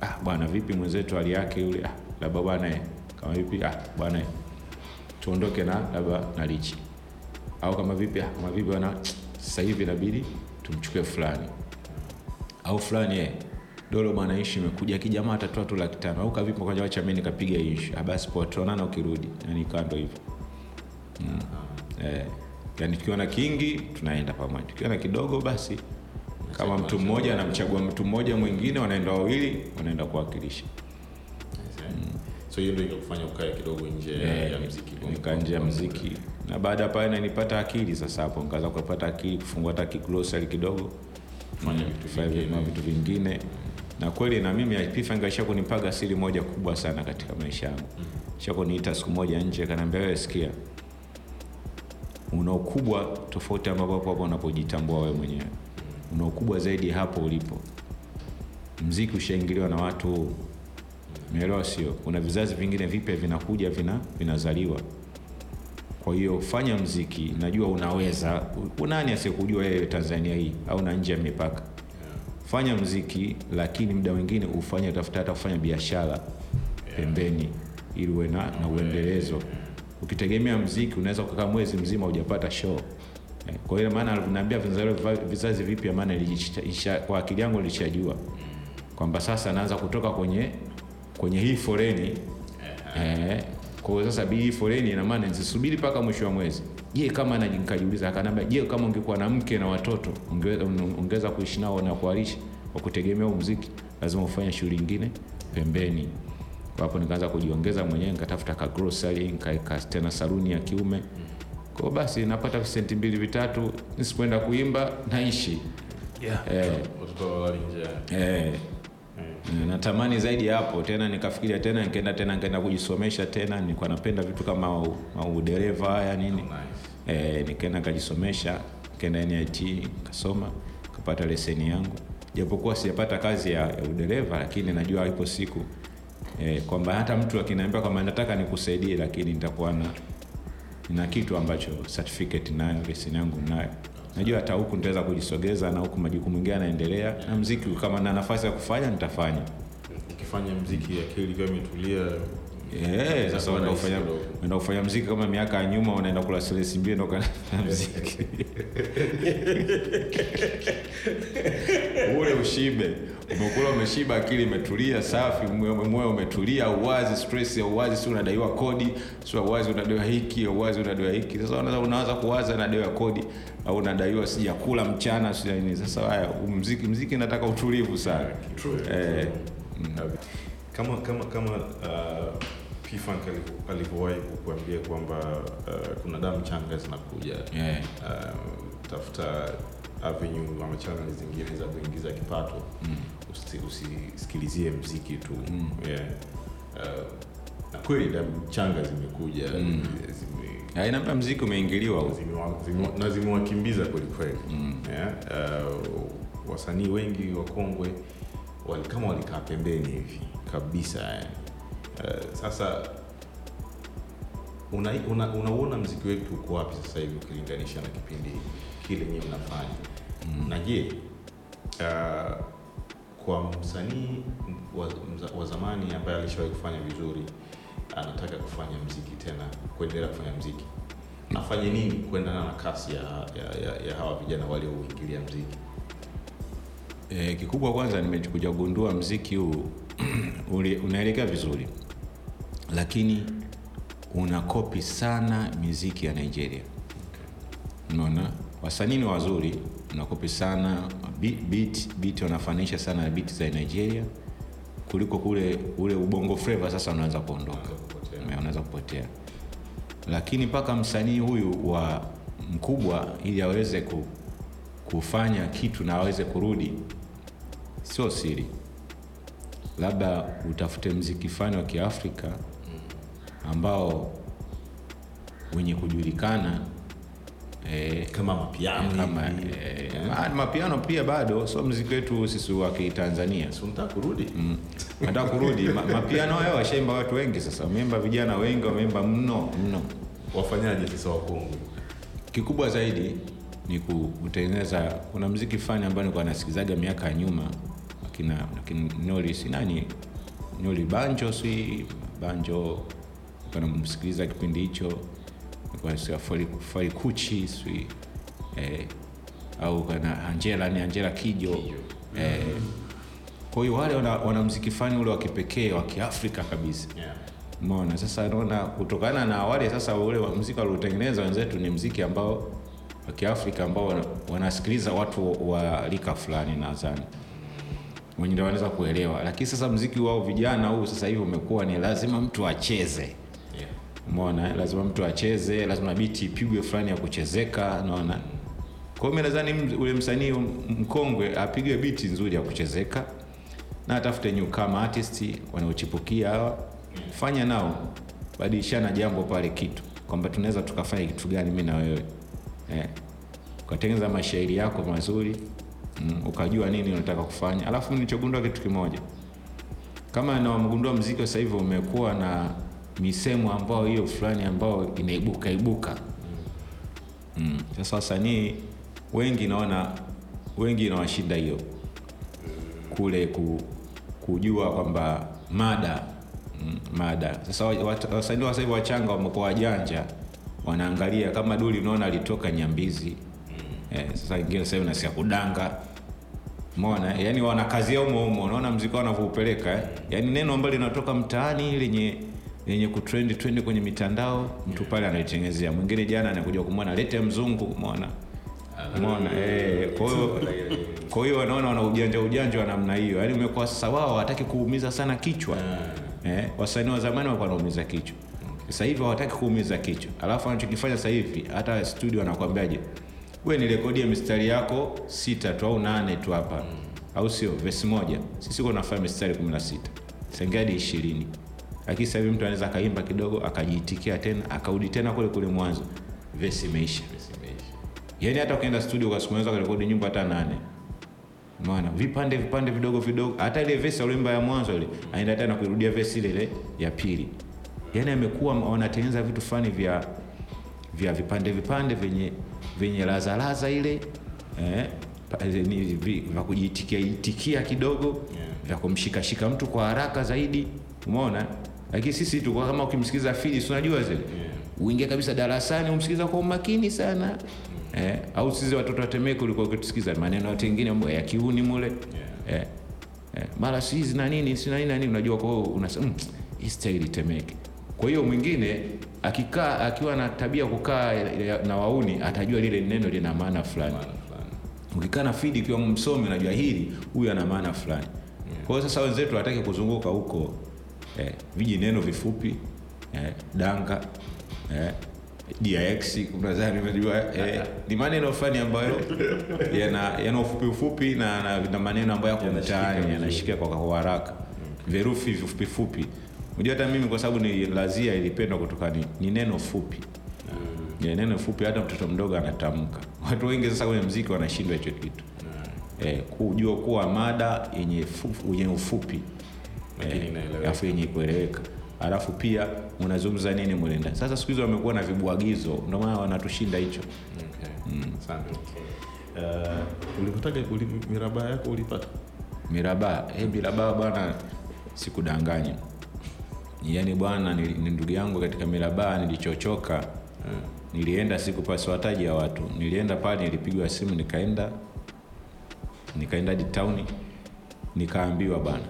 Ah, bwana vipi mwenzetu hali yake yule? Ah, labda bwana eh, kama vipi? Ah, bwana eh, tuondoke na labda na lichi au kama vipi? Ah, kama vipi bwana? Sasa hivi inabidi tumchukue fulani. Au fulani eh, dolo bwana ishi imekuja. Kijamaa atatoa tu laki tano. Au kavipi? Kwaja wacha mimi nikapiga ishi ah, basi poa tuonana ukirudi. Yani kando hivyo. Mm. eh, yani tukiona kingi tunaenda pamoja. Tukiona kidogo basi kama mtu mmoja anamchagua mtu mmoja mwingine wanaenda wawili wanaenda kuwakilisha. So hiyo ndio ikakufanya ukae kidogo nje Eh, ya nje mziki. Na baada ya pale nanipata akili sasa hapo nikaanza kupata akili kufungua hata kiglosari kidogo. Kufanya vitu vingine. na kweli na mimi isha kunipaga siri moja kubwa sana katika maisha yangu. Isha kuniita siku moja nje kanaambia wewe sikia una ukubwa tofauti ambapo hapo unapojitambua wewe mwenyewe una ukubwa zaidi hapo ulipo. Mziki ushaingiliwa na watu. Umeelewa sio? Kuna vizazi vingine vipya vinakuja vina vinazaliwa. Kwa hiyo fanya mziki najua unaweza. Unani asiyekujua wewe tanzania hii au na nje ya mipaka? Fanya mziki lakini muda mwingine ufanye tafuta hata kufanya biashara pembeni ili uwe na, uendelezo. Ukitegemea mziki unaweza kukaa mwezi mzima hujapata show kwa hiyo maana alivyonaambia vizazi- vipya maana kwa akili yangu nilishajua kwamba sasa naanza kutoka kwenye kwenye hii foreni eh, kwa hiyo sasa hii foreni ina maana nisisubiri mpaka mwisho wa mwezi. Je kama nikajiuliza akanambia je kama ungekuwa na mke na watoto unge- unge- ungeweza kuishi nao na kuwalisha kwa kutegemea muziki lazima ufanye shughuli nyingine pembeni. Hapo nikaanza kujiongeza mwenyewe nikatafuta ka grocery nikaweka tena saluni ya kiume kwa basi napata senti mbili vitatu nisipoenda kuimba naishi. Yeah. eh, watoto walali Eh, natamani zaidi hapo tena nikafikiria tena nikaenda tena nikaenda kujisomesha tena nilikuwa napenda vitu kama udereva haya nini. Eh, nikaenda nikajisomesha nikaenda NIT nikasoma nikapata leseni yangu. Japokuwa sijapata kazi ya, ya udereva lakini najua ipo siku eh, kwamba hata mtu akiniambia kwamba nataka nikusaidie lakini nitakuwa na na kitu ambacho certificate nayo leseni yangu nayo. Najua hata huku nitaweza kujisogeza na huku majukumu mengine yanaendelea na mziki kama na nafasi ya kufanya nitafanya. Ukifanya mziki akili ikiwa imetulia Unaenda kufanya mziki kama miaka ya nyuma unaenda kula silesi mbili kana mziki ule ushibe. Umekula umeshiba akili imetulia safi moyo umetulia uwazi stress ya uwazi si unadaiwa kodi si uwazi unadaiwa hiki uwazi unadaiwa hiki. Sasa unaanza kuwaza nadaiwa kodi au unadaiwa sijakula mchana si nini. Sasa haya mziki mziki nataka utulivu sana. Eh, kama kama kama uh, P-Funk alivyowahi kukuambia kwamba uh, kuna damu changa zinakuja Yeah. uh, tafuta avenue ama channel zingine za kuingiza kipato Mm. Usi- usisikilizie mziki tu Mm. yeah. uh, na kweli damu changa zimekuja Mm. zime, Ya, inaambia mziki umeingiliwa na zimewakimbiza kwelikweli Mm. yeah. uh, wasanii wengi wakongwe wali, kama walikaa pembeni hivi kabisa yani. uh, sasa unauona una, una mziki wetu uko wapi sasa hivi ukilinganisha na kipindi kile nyewe mnafanya mm. na je uh, kwa msanii wa, wa zamani ambaye alishawahi kufanya vizuri anataka kufanya mziki tena kuendelea kufanya mziki afanye nini kuendana na kasi ya, ya, ya, ya hawa vijana waliouingilia mziki E, kikubwa kwanza nimekuja kugundua mziki huu unaelekea vizuri, lakini una kopi sana miziki ya Nigeria. Unaona, wasanii ni wazuri, unakopi sana beat, beat, beat wanafanisha sana na beat za Nigeria kuliko kule ule ubongo freva sasa unaweza kuondoka, unaweza kupotea. Lakini mpaka msanii huyu wa mkubwa ili aweze kufanya kitu na aweze kurudi sio siri labda utafute mziki fani wa kiafrika ambao wenye kujulikana eh, kama mapiano kama hivi. eh, ma- mapiano pia bado so mziki wetu sisi wa kitanzania. Unataka kurudi? Nataka kurudi. Ma, mapiano hayo washaimba watu wengi sasa. Wameimba vijana wengi wameimba mno. Mno. Wafanyaje sasa wakongwe kikubwa zaidi ni kutengeneza kuna mziki fani ambao nilikuwa nasikizaga miaka ya nyuma akina kina Noli si nani? Noli Banjo si Banjo nilikuwa namsikiliza kipindi hicho. Fally Kuchi si eh, au kana Angela ni Angela Kijo. Eh, kwa hiyo wale wana, wana mziki fani ule wa kipekee wa Kiafrika kabisa. Yeah. Umeona, sasa naona kutokana na wale sasa ule mziki waliotengeneza wenzetu ni mziki ambao wa Kiafrika ambao wanasikiliza watu wa rika fulani nadhani wenye ndio wanaweza kuelewa, lakini sasa mziki wao vijana huu sasa hivi umekuwa ni lazima mtu acheze Yeah. umeona eh? lazima mtu acheze lazima biti ipigwe fulani ya kuchezeka unaona. kwa hiyo nadhani ule msanii mkongwe apige biti nzuri ya kuchezeka na atafute newcomer artist wanaochipukia hawa fanya nao badilishana jambo pale kitu kwamba tunaweza tukafanya kitu gani mi na wewe eh. ukatengeneza mashairi yako mazuri mm, ukajua nini unataka kufanya. Alafu nilichogundua kitu kimoja. Kama nawamgundua mziki sasa hivi umekuwa na misemo ambayo hiyo fulani ambayo inaibuka ibuka. Mm. sasa wasanii wengi naona wengi inawashinda hiyo. Kule ku, kujua kwamba mada mm, mada. Sasa wa- wasanii wa sasa hivi wachanga wamekuwa wajanja. Wanaangalia kama duli unaona alitoka nyambizi eh, sasa ingine sasa hivi nasikia kudanga. Umeona, yani wana kazi yao umo umo, unaona mziki wanavyoupeleka eh? Yani neno ambalo linatoka mtaani lenye lenye kutrend trend kwenye mitandao, mtu pale analitengenezea. Mwingine jana anakuja kumwona lete mzungu, umeona? Umeona? Eh. Kwa hiyo kwa hiyo wanaona wana ujanja ujanja wa namna hiyo, yani umekuwa sasa wao hawataki kuumiza sana kichwa. Eh. Wasanii wa zamani walikuwa wanaumiza kichwa, sasa hivi hawataki kuumiza kichwa, alafu anachokifanya sasa hivi hata studio anakwambiaje we nirekodie mistari yako sita tu au nane tu hapa. Au sio? Vesi moja. Sisi uko nafanya mistari kumi na sita sengadi ishirini. Lakini sahivi mtu anaweza akaimba kidogo akajiitikia tena akarudi tena kule kule mwanzo. Vesi imeisha. Yaani hata ukienda studio siku kurekodi nyumba hata nane. Umeona? Vipande vipande vidogo vidogo. Hata ile vesi alimba ya mwanzo ile aenda tena kuirudia vesi ile ile ya pili. Yaani amekuwa wanatengeneza vitu fulani vya vya vipande vipande vyenye vyenye lazalaza ile eh, vi- vya kujitikia itikia kidogo Yeah. vya kumshikashika mtu kwa haraka zaidi. Umeona? Lakini sisi tu kama ukimsikiliza fili si unajua zile? Uingie kabisa darasani umsikiliza kwa umakini sana. Eh, au sisi watoto wa Temeke ulikuwa ukitusikiza maneno yote ingine ya kiuni mule. Eh, eh, mara si hizi na nini si na nini na nini. Unajua kwa hiyo unasema mm, Temeke. Kwa hiyo mwingine akikaa akiwa na tabia kukaa na wauni atajua lile neno lina maana fulani. Ukikaa na fidi ikiwa msomi unajua hili huyu ana maana fulani. Kwa hiyo sasa wenzetu wataki kuzunguka huko eh, viji neno vifupi eh, danga eh, dix nadhani unajua eh, ni maneno fulani ambayo yana yana ufupi ufupi na, na, na maneno ambayo yako mtaani yanashikia kwa kwa haraka. Virufi vifupi fupi unajua hata mimi kwa sababu ni lazia ilipendwa kutoka ni, ni neno fupi. Ya neno fupi hata mtoto mdogo anatamka. Watu wengi sasa kwenye mziki wanashindwa hicho kitu. Eh, kujua kuwa mada yenye fu- yenye ufupi. Lakini eh, alafu yenye kueleweka. Alafu pia unazungumza nini mule ndani? Sasa siku hizi wamekuwa na vibwagizo ndio maana wanatushinda hicho. Okay. mm. Uh, ulipataga uli, miraba yako ulipata? Miraba Hey, miraba bwana sikudanganya yaani bwana ni, ndugu yangu katika mirabaa nilichochoka. Nilienda sikupasiwataji ya watu. Nilienda pale nilipigwa simu nikaenda nikaenda hadi tauni nikaambiwa bwana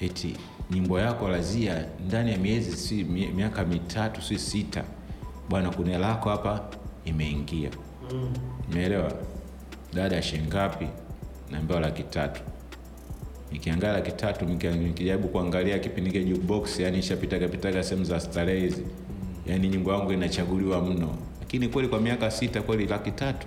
eti nyimbo yako lazia ndani ya miezi si miaka mitatu si sita bwana kuna lako hapa imeingia. Umeelewa? Dada ya shilingi ngapi? Naambiwa laki tatu nikiangalia laki tatu nikijaribu kuangalia kipindi kile jukebox yani ishapitaga pitaga sehemu za starehe hizi. Yani nyimbo yangu inachaguliwa mno. Lakini kweli kwa miaka sita kweli laki tatu.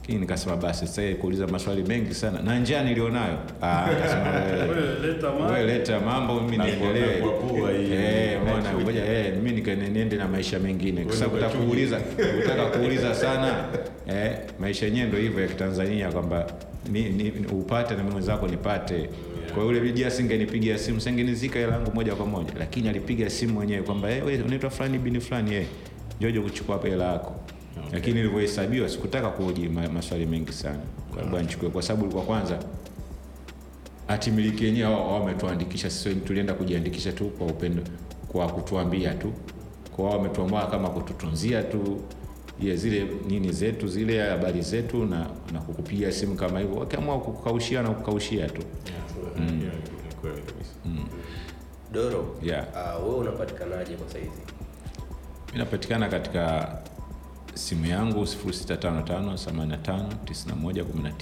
Lakini nikasema basi sasa kuuliza maswali mengi sana. Na njia nilionayo. Ah, kasema wewe- Wewe leta mambo. wewe leta mambo mimi niendelee. kwa- kwa hii, Eh, umeona ngoja eh mimi nikaende niende na maisha mengine. Kwa sababu utakuuliza utaka kuuliza sana. Eh maisha yenyewe ndio hivyo ya Kitanzania kwamba ni, ni, upate na mimi mwenzako nipate. Kwa yule bidi asingenipigia simu sengenizika hela yangu moja kwa moja. Lakini alipiga simu mwenyewe kwamba hey, wewe unaitwa fulani bini fulani hey, jojo kuchukua hapa hela yako. Lakini nilivyohesabiwa sikutaka kuhoji ma, maswali mengi sana. Kwa sababu nichukue kwa sababu kwa kwanza hatimiliki yenyewe wametuandikisha sisi tulienda kujiandikisha tu kwa upendo kwa kutuambia tu. Kwa wao wametuambia kama kututunzia tu ye zile nini zetu zile habari zetu na, na kukupigia simu kama hivyo. Wakiamua kukaushia na kukaushia tu. Yeah, yeah, mm. Doro, Yeah. Uh, wewe unapatikanaje kwa saizi? mi napatikana katika simu yangu 0655859119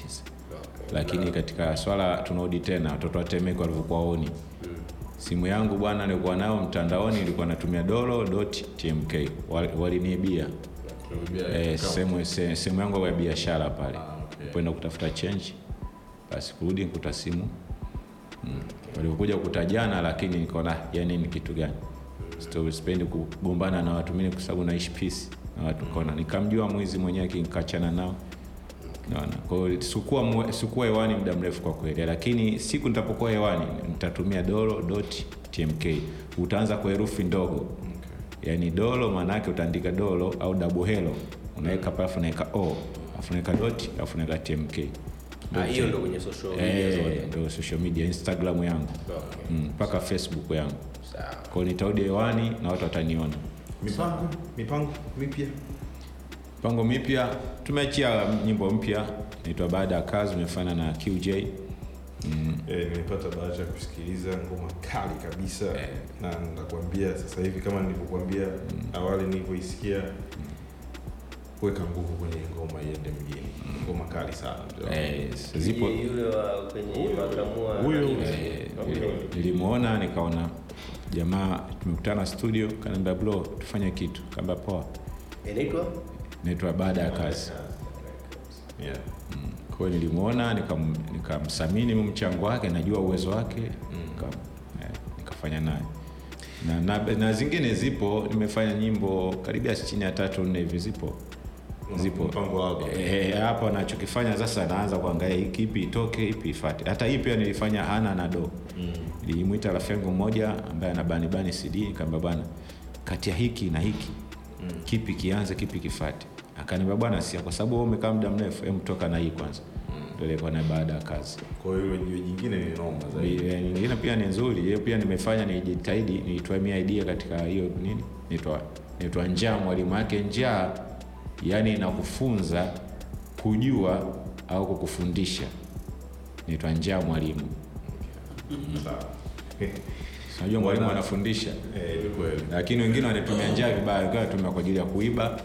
Okay. lakini katika swala tunarudi tena watoto wa Temeko walivyokuwa oni simu yangu bwana nilikuwa nayo mtandaoni ilikuwa natumia dolo.tmk Wal- waliniibia. Tumebia eh, sehemu yangu ya biashara pale. Ah, kwenda kutafuta change. Basi kurudi nikuta simu. Mm. walivyokuja kutajana lakini nikaona yani ni kitu gani? Sipendi kugombana na watu. Mimi kwa sababu naishi peace na watu. Kona nikamjua mwizi mwenyewe kinkachana nao. Naona kwa hiyo sikuwa sikuwa hewani muda mrefu kwa kweli. Lakini siku nitapokuwa hewani nitatumia dolo.tmk utaanza kwa herufi ndogo yaani dolo maanaake utaandika dolo au double hello. Unaweka pale afu unaweka o afu unaweka dot afu tmk Ah, hiyo ndo kwenye social media Eh, zote. ndio social media instagram yangu. Okay. Mm, mpaka facebook yangu. Sawa. kwao nitarudi hewani na watu wataniona. Mipango? Mipango mipya? Mpango mipya tumeachia nyimbo mpya naitwa baada ya kazi umefana na qj mm, E, nimepata bahati ya kusikiliza ngoma kali kabisa. Na nakwambia sasa hivi kama nilivyokuambia awali nilivyoisikia weka nguvu kwenye ngoma iende mjini. Ngoma kali sana. Eh, zipo. huyo- Eh, nilimwona nikaona jamaa tumekutana studio kaniambia bro tufanye kitu. Kaambia poa. Naitwa baada ya kazi. Yeah. Kwa hiyo nilimwona nikam- nikamsamini nikam mchango wake najua uwezo wake nika, eh, nikafanya naye na, na, na zingine zipo nimefanya nyimbo karibia chini ya tatu nne hivi zipo zipo wa album. Eh, hapa nachokifanya sasa naanza kuangalia hiki ipi itoke ipi ifate hata hii pia nilifanya ana na do mm. nilimwita rafiki yangu mmoja ambaye ana bani bani cd nikamwambia bana, kati ya hiki na hiki mm. kipi kianze kipi kifate akaniambia bwana sia kwa sababu wewe umekaa muda mrefu hem toka na hii kwanza. Ndio ilikuwa na baada ya kazi. Kwa hiyo hiyo jingine ni noma zaidi. Eh, nyingine pia ni nzuri. Hiyo pia nimefanya nijitahidi niitwamia idea katika hiyo nini? Nitwa nitoa njaa mwalimu wake. Njaa yani inakufunza kujua au kukufundisha. Nitwa njaa mwalimu. Sawa. unajua mwalimu anafundisha. Eh, ni kweli. Lakini wengine wanatumia njaa vibaya. Kwa kwa ajili ya kuiba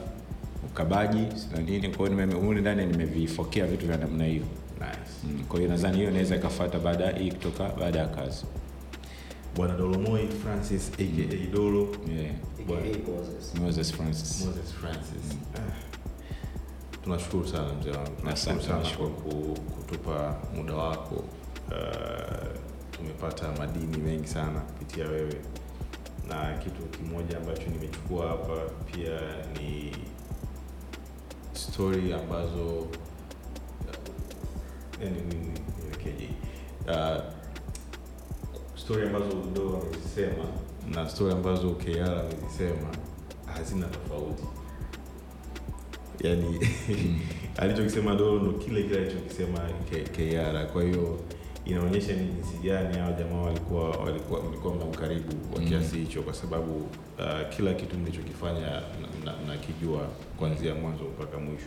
ukabaji na nini kwa hiyo nime- ndani nimevifokea vitu vya namna hiyo. Nice. Mm, kwa hiyo nadhani hiyo inaweza ikafuata baada ya hii kutoka baada ya kazi. Bwana dolomoi francis aka dolo. Yeah. AKA Moses. Moses Francis. Moses francis. Ah. tunashukuru sana mzee wangu. Tunashukuru sana kwa kutupa muda wako. Uh, tumepata madini mengi sana kupitia wewe. Na kitu kimoja ambacho nimechukua hapa pia ni stori ambazo ni- niwekeje? Uh, stori ambazo do amezisema na stori ambazo kr amezisema hazina tofauti. Yani alichokisema dolo ndo kile kile alichokisema kr kwa hiyo inaonyesha ni jinsi gani hao jamaa walikuwa walikuwa mlikuwa mna ukaribu wa kiasi hicho kwa sababu uh, kila kitu mlichokifanya mna- mna- kuanzia mwanzo mpaka mwisho.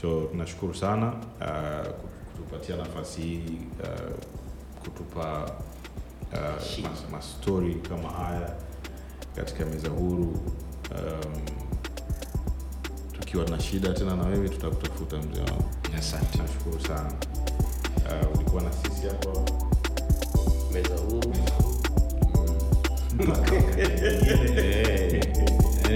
So tunashukuru sana uh, kutupatia nafasi hii uh, kutupa uh, mas, mastori kama haya katika meza huru. Um, tukiwa na shida tena na wewe tutakutafuta mzee wangu. Asante. Nashukuru sana. Uh, ulikuwa na sisi hapa. Meza huru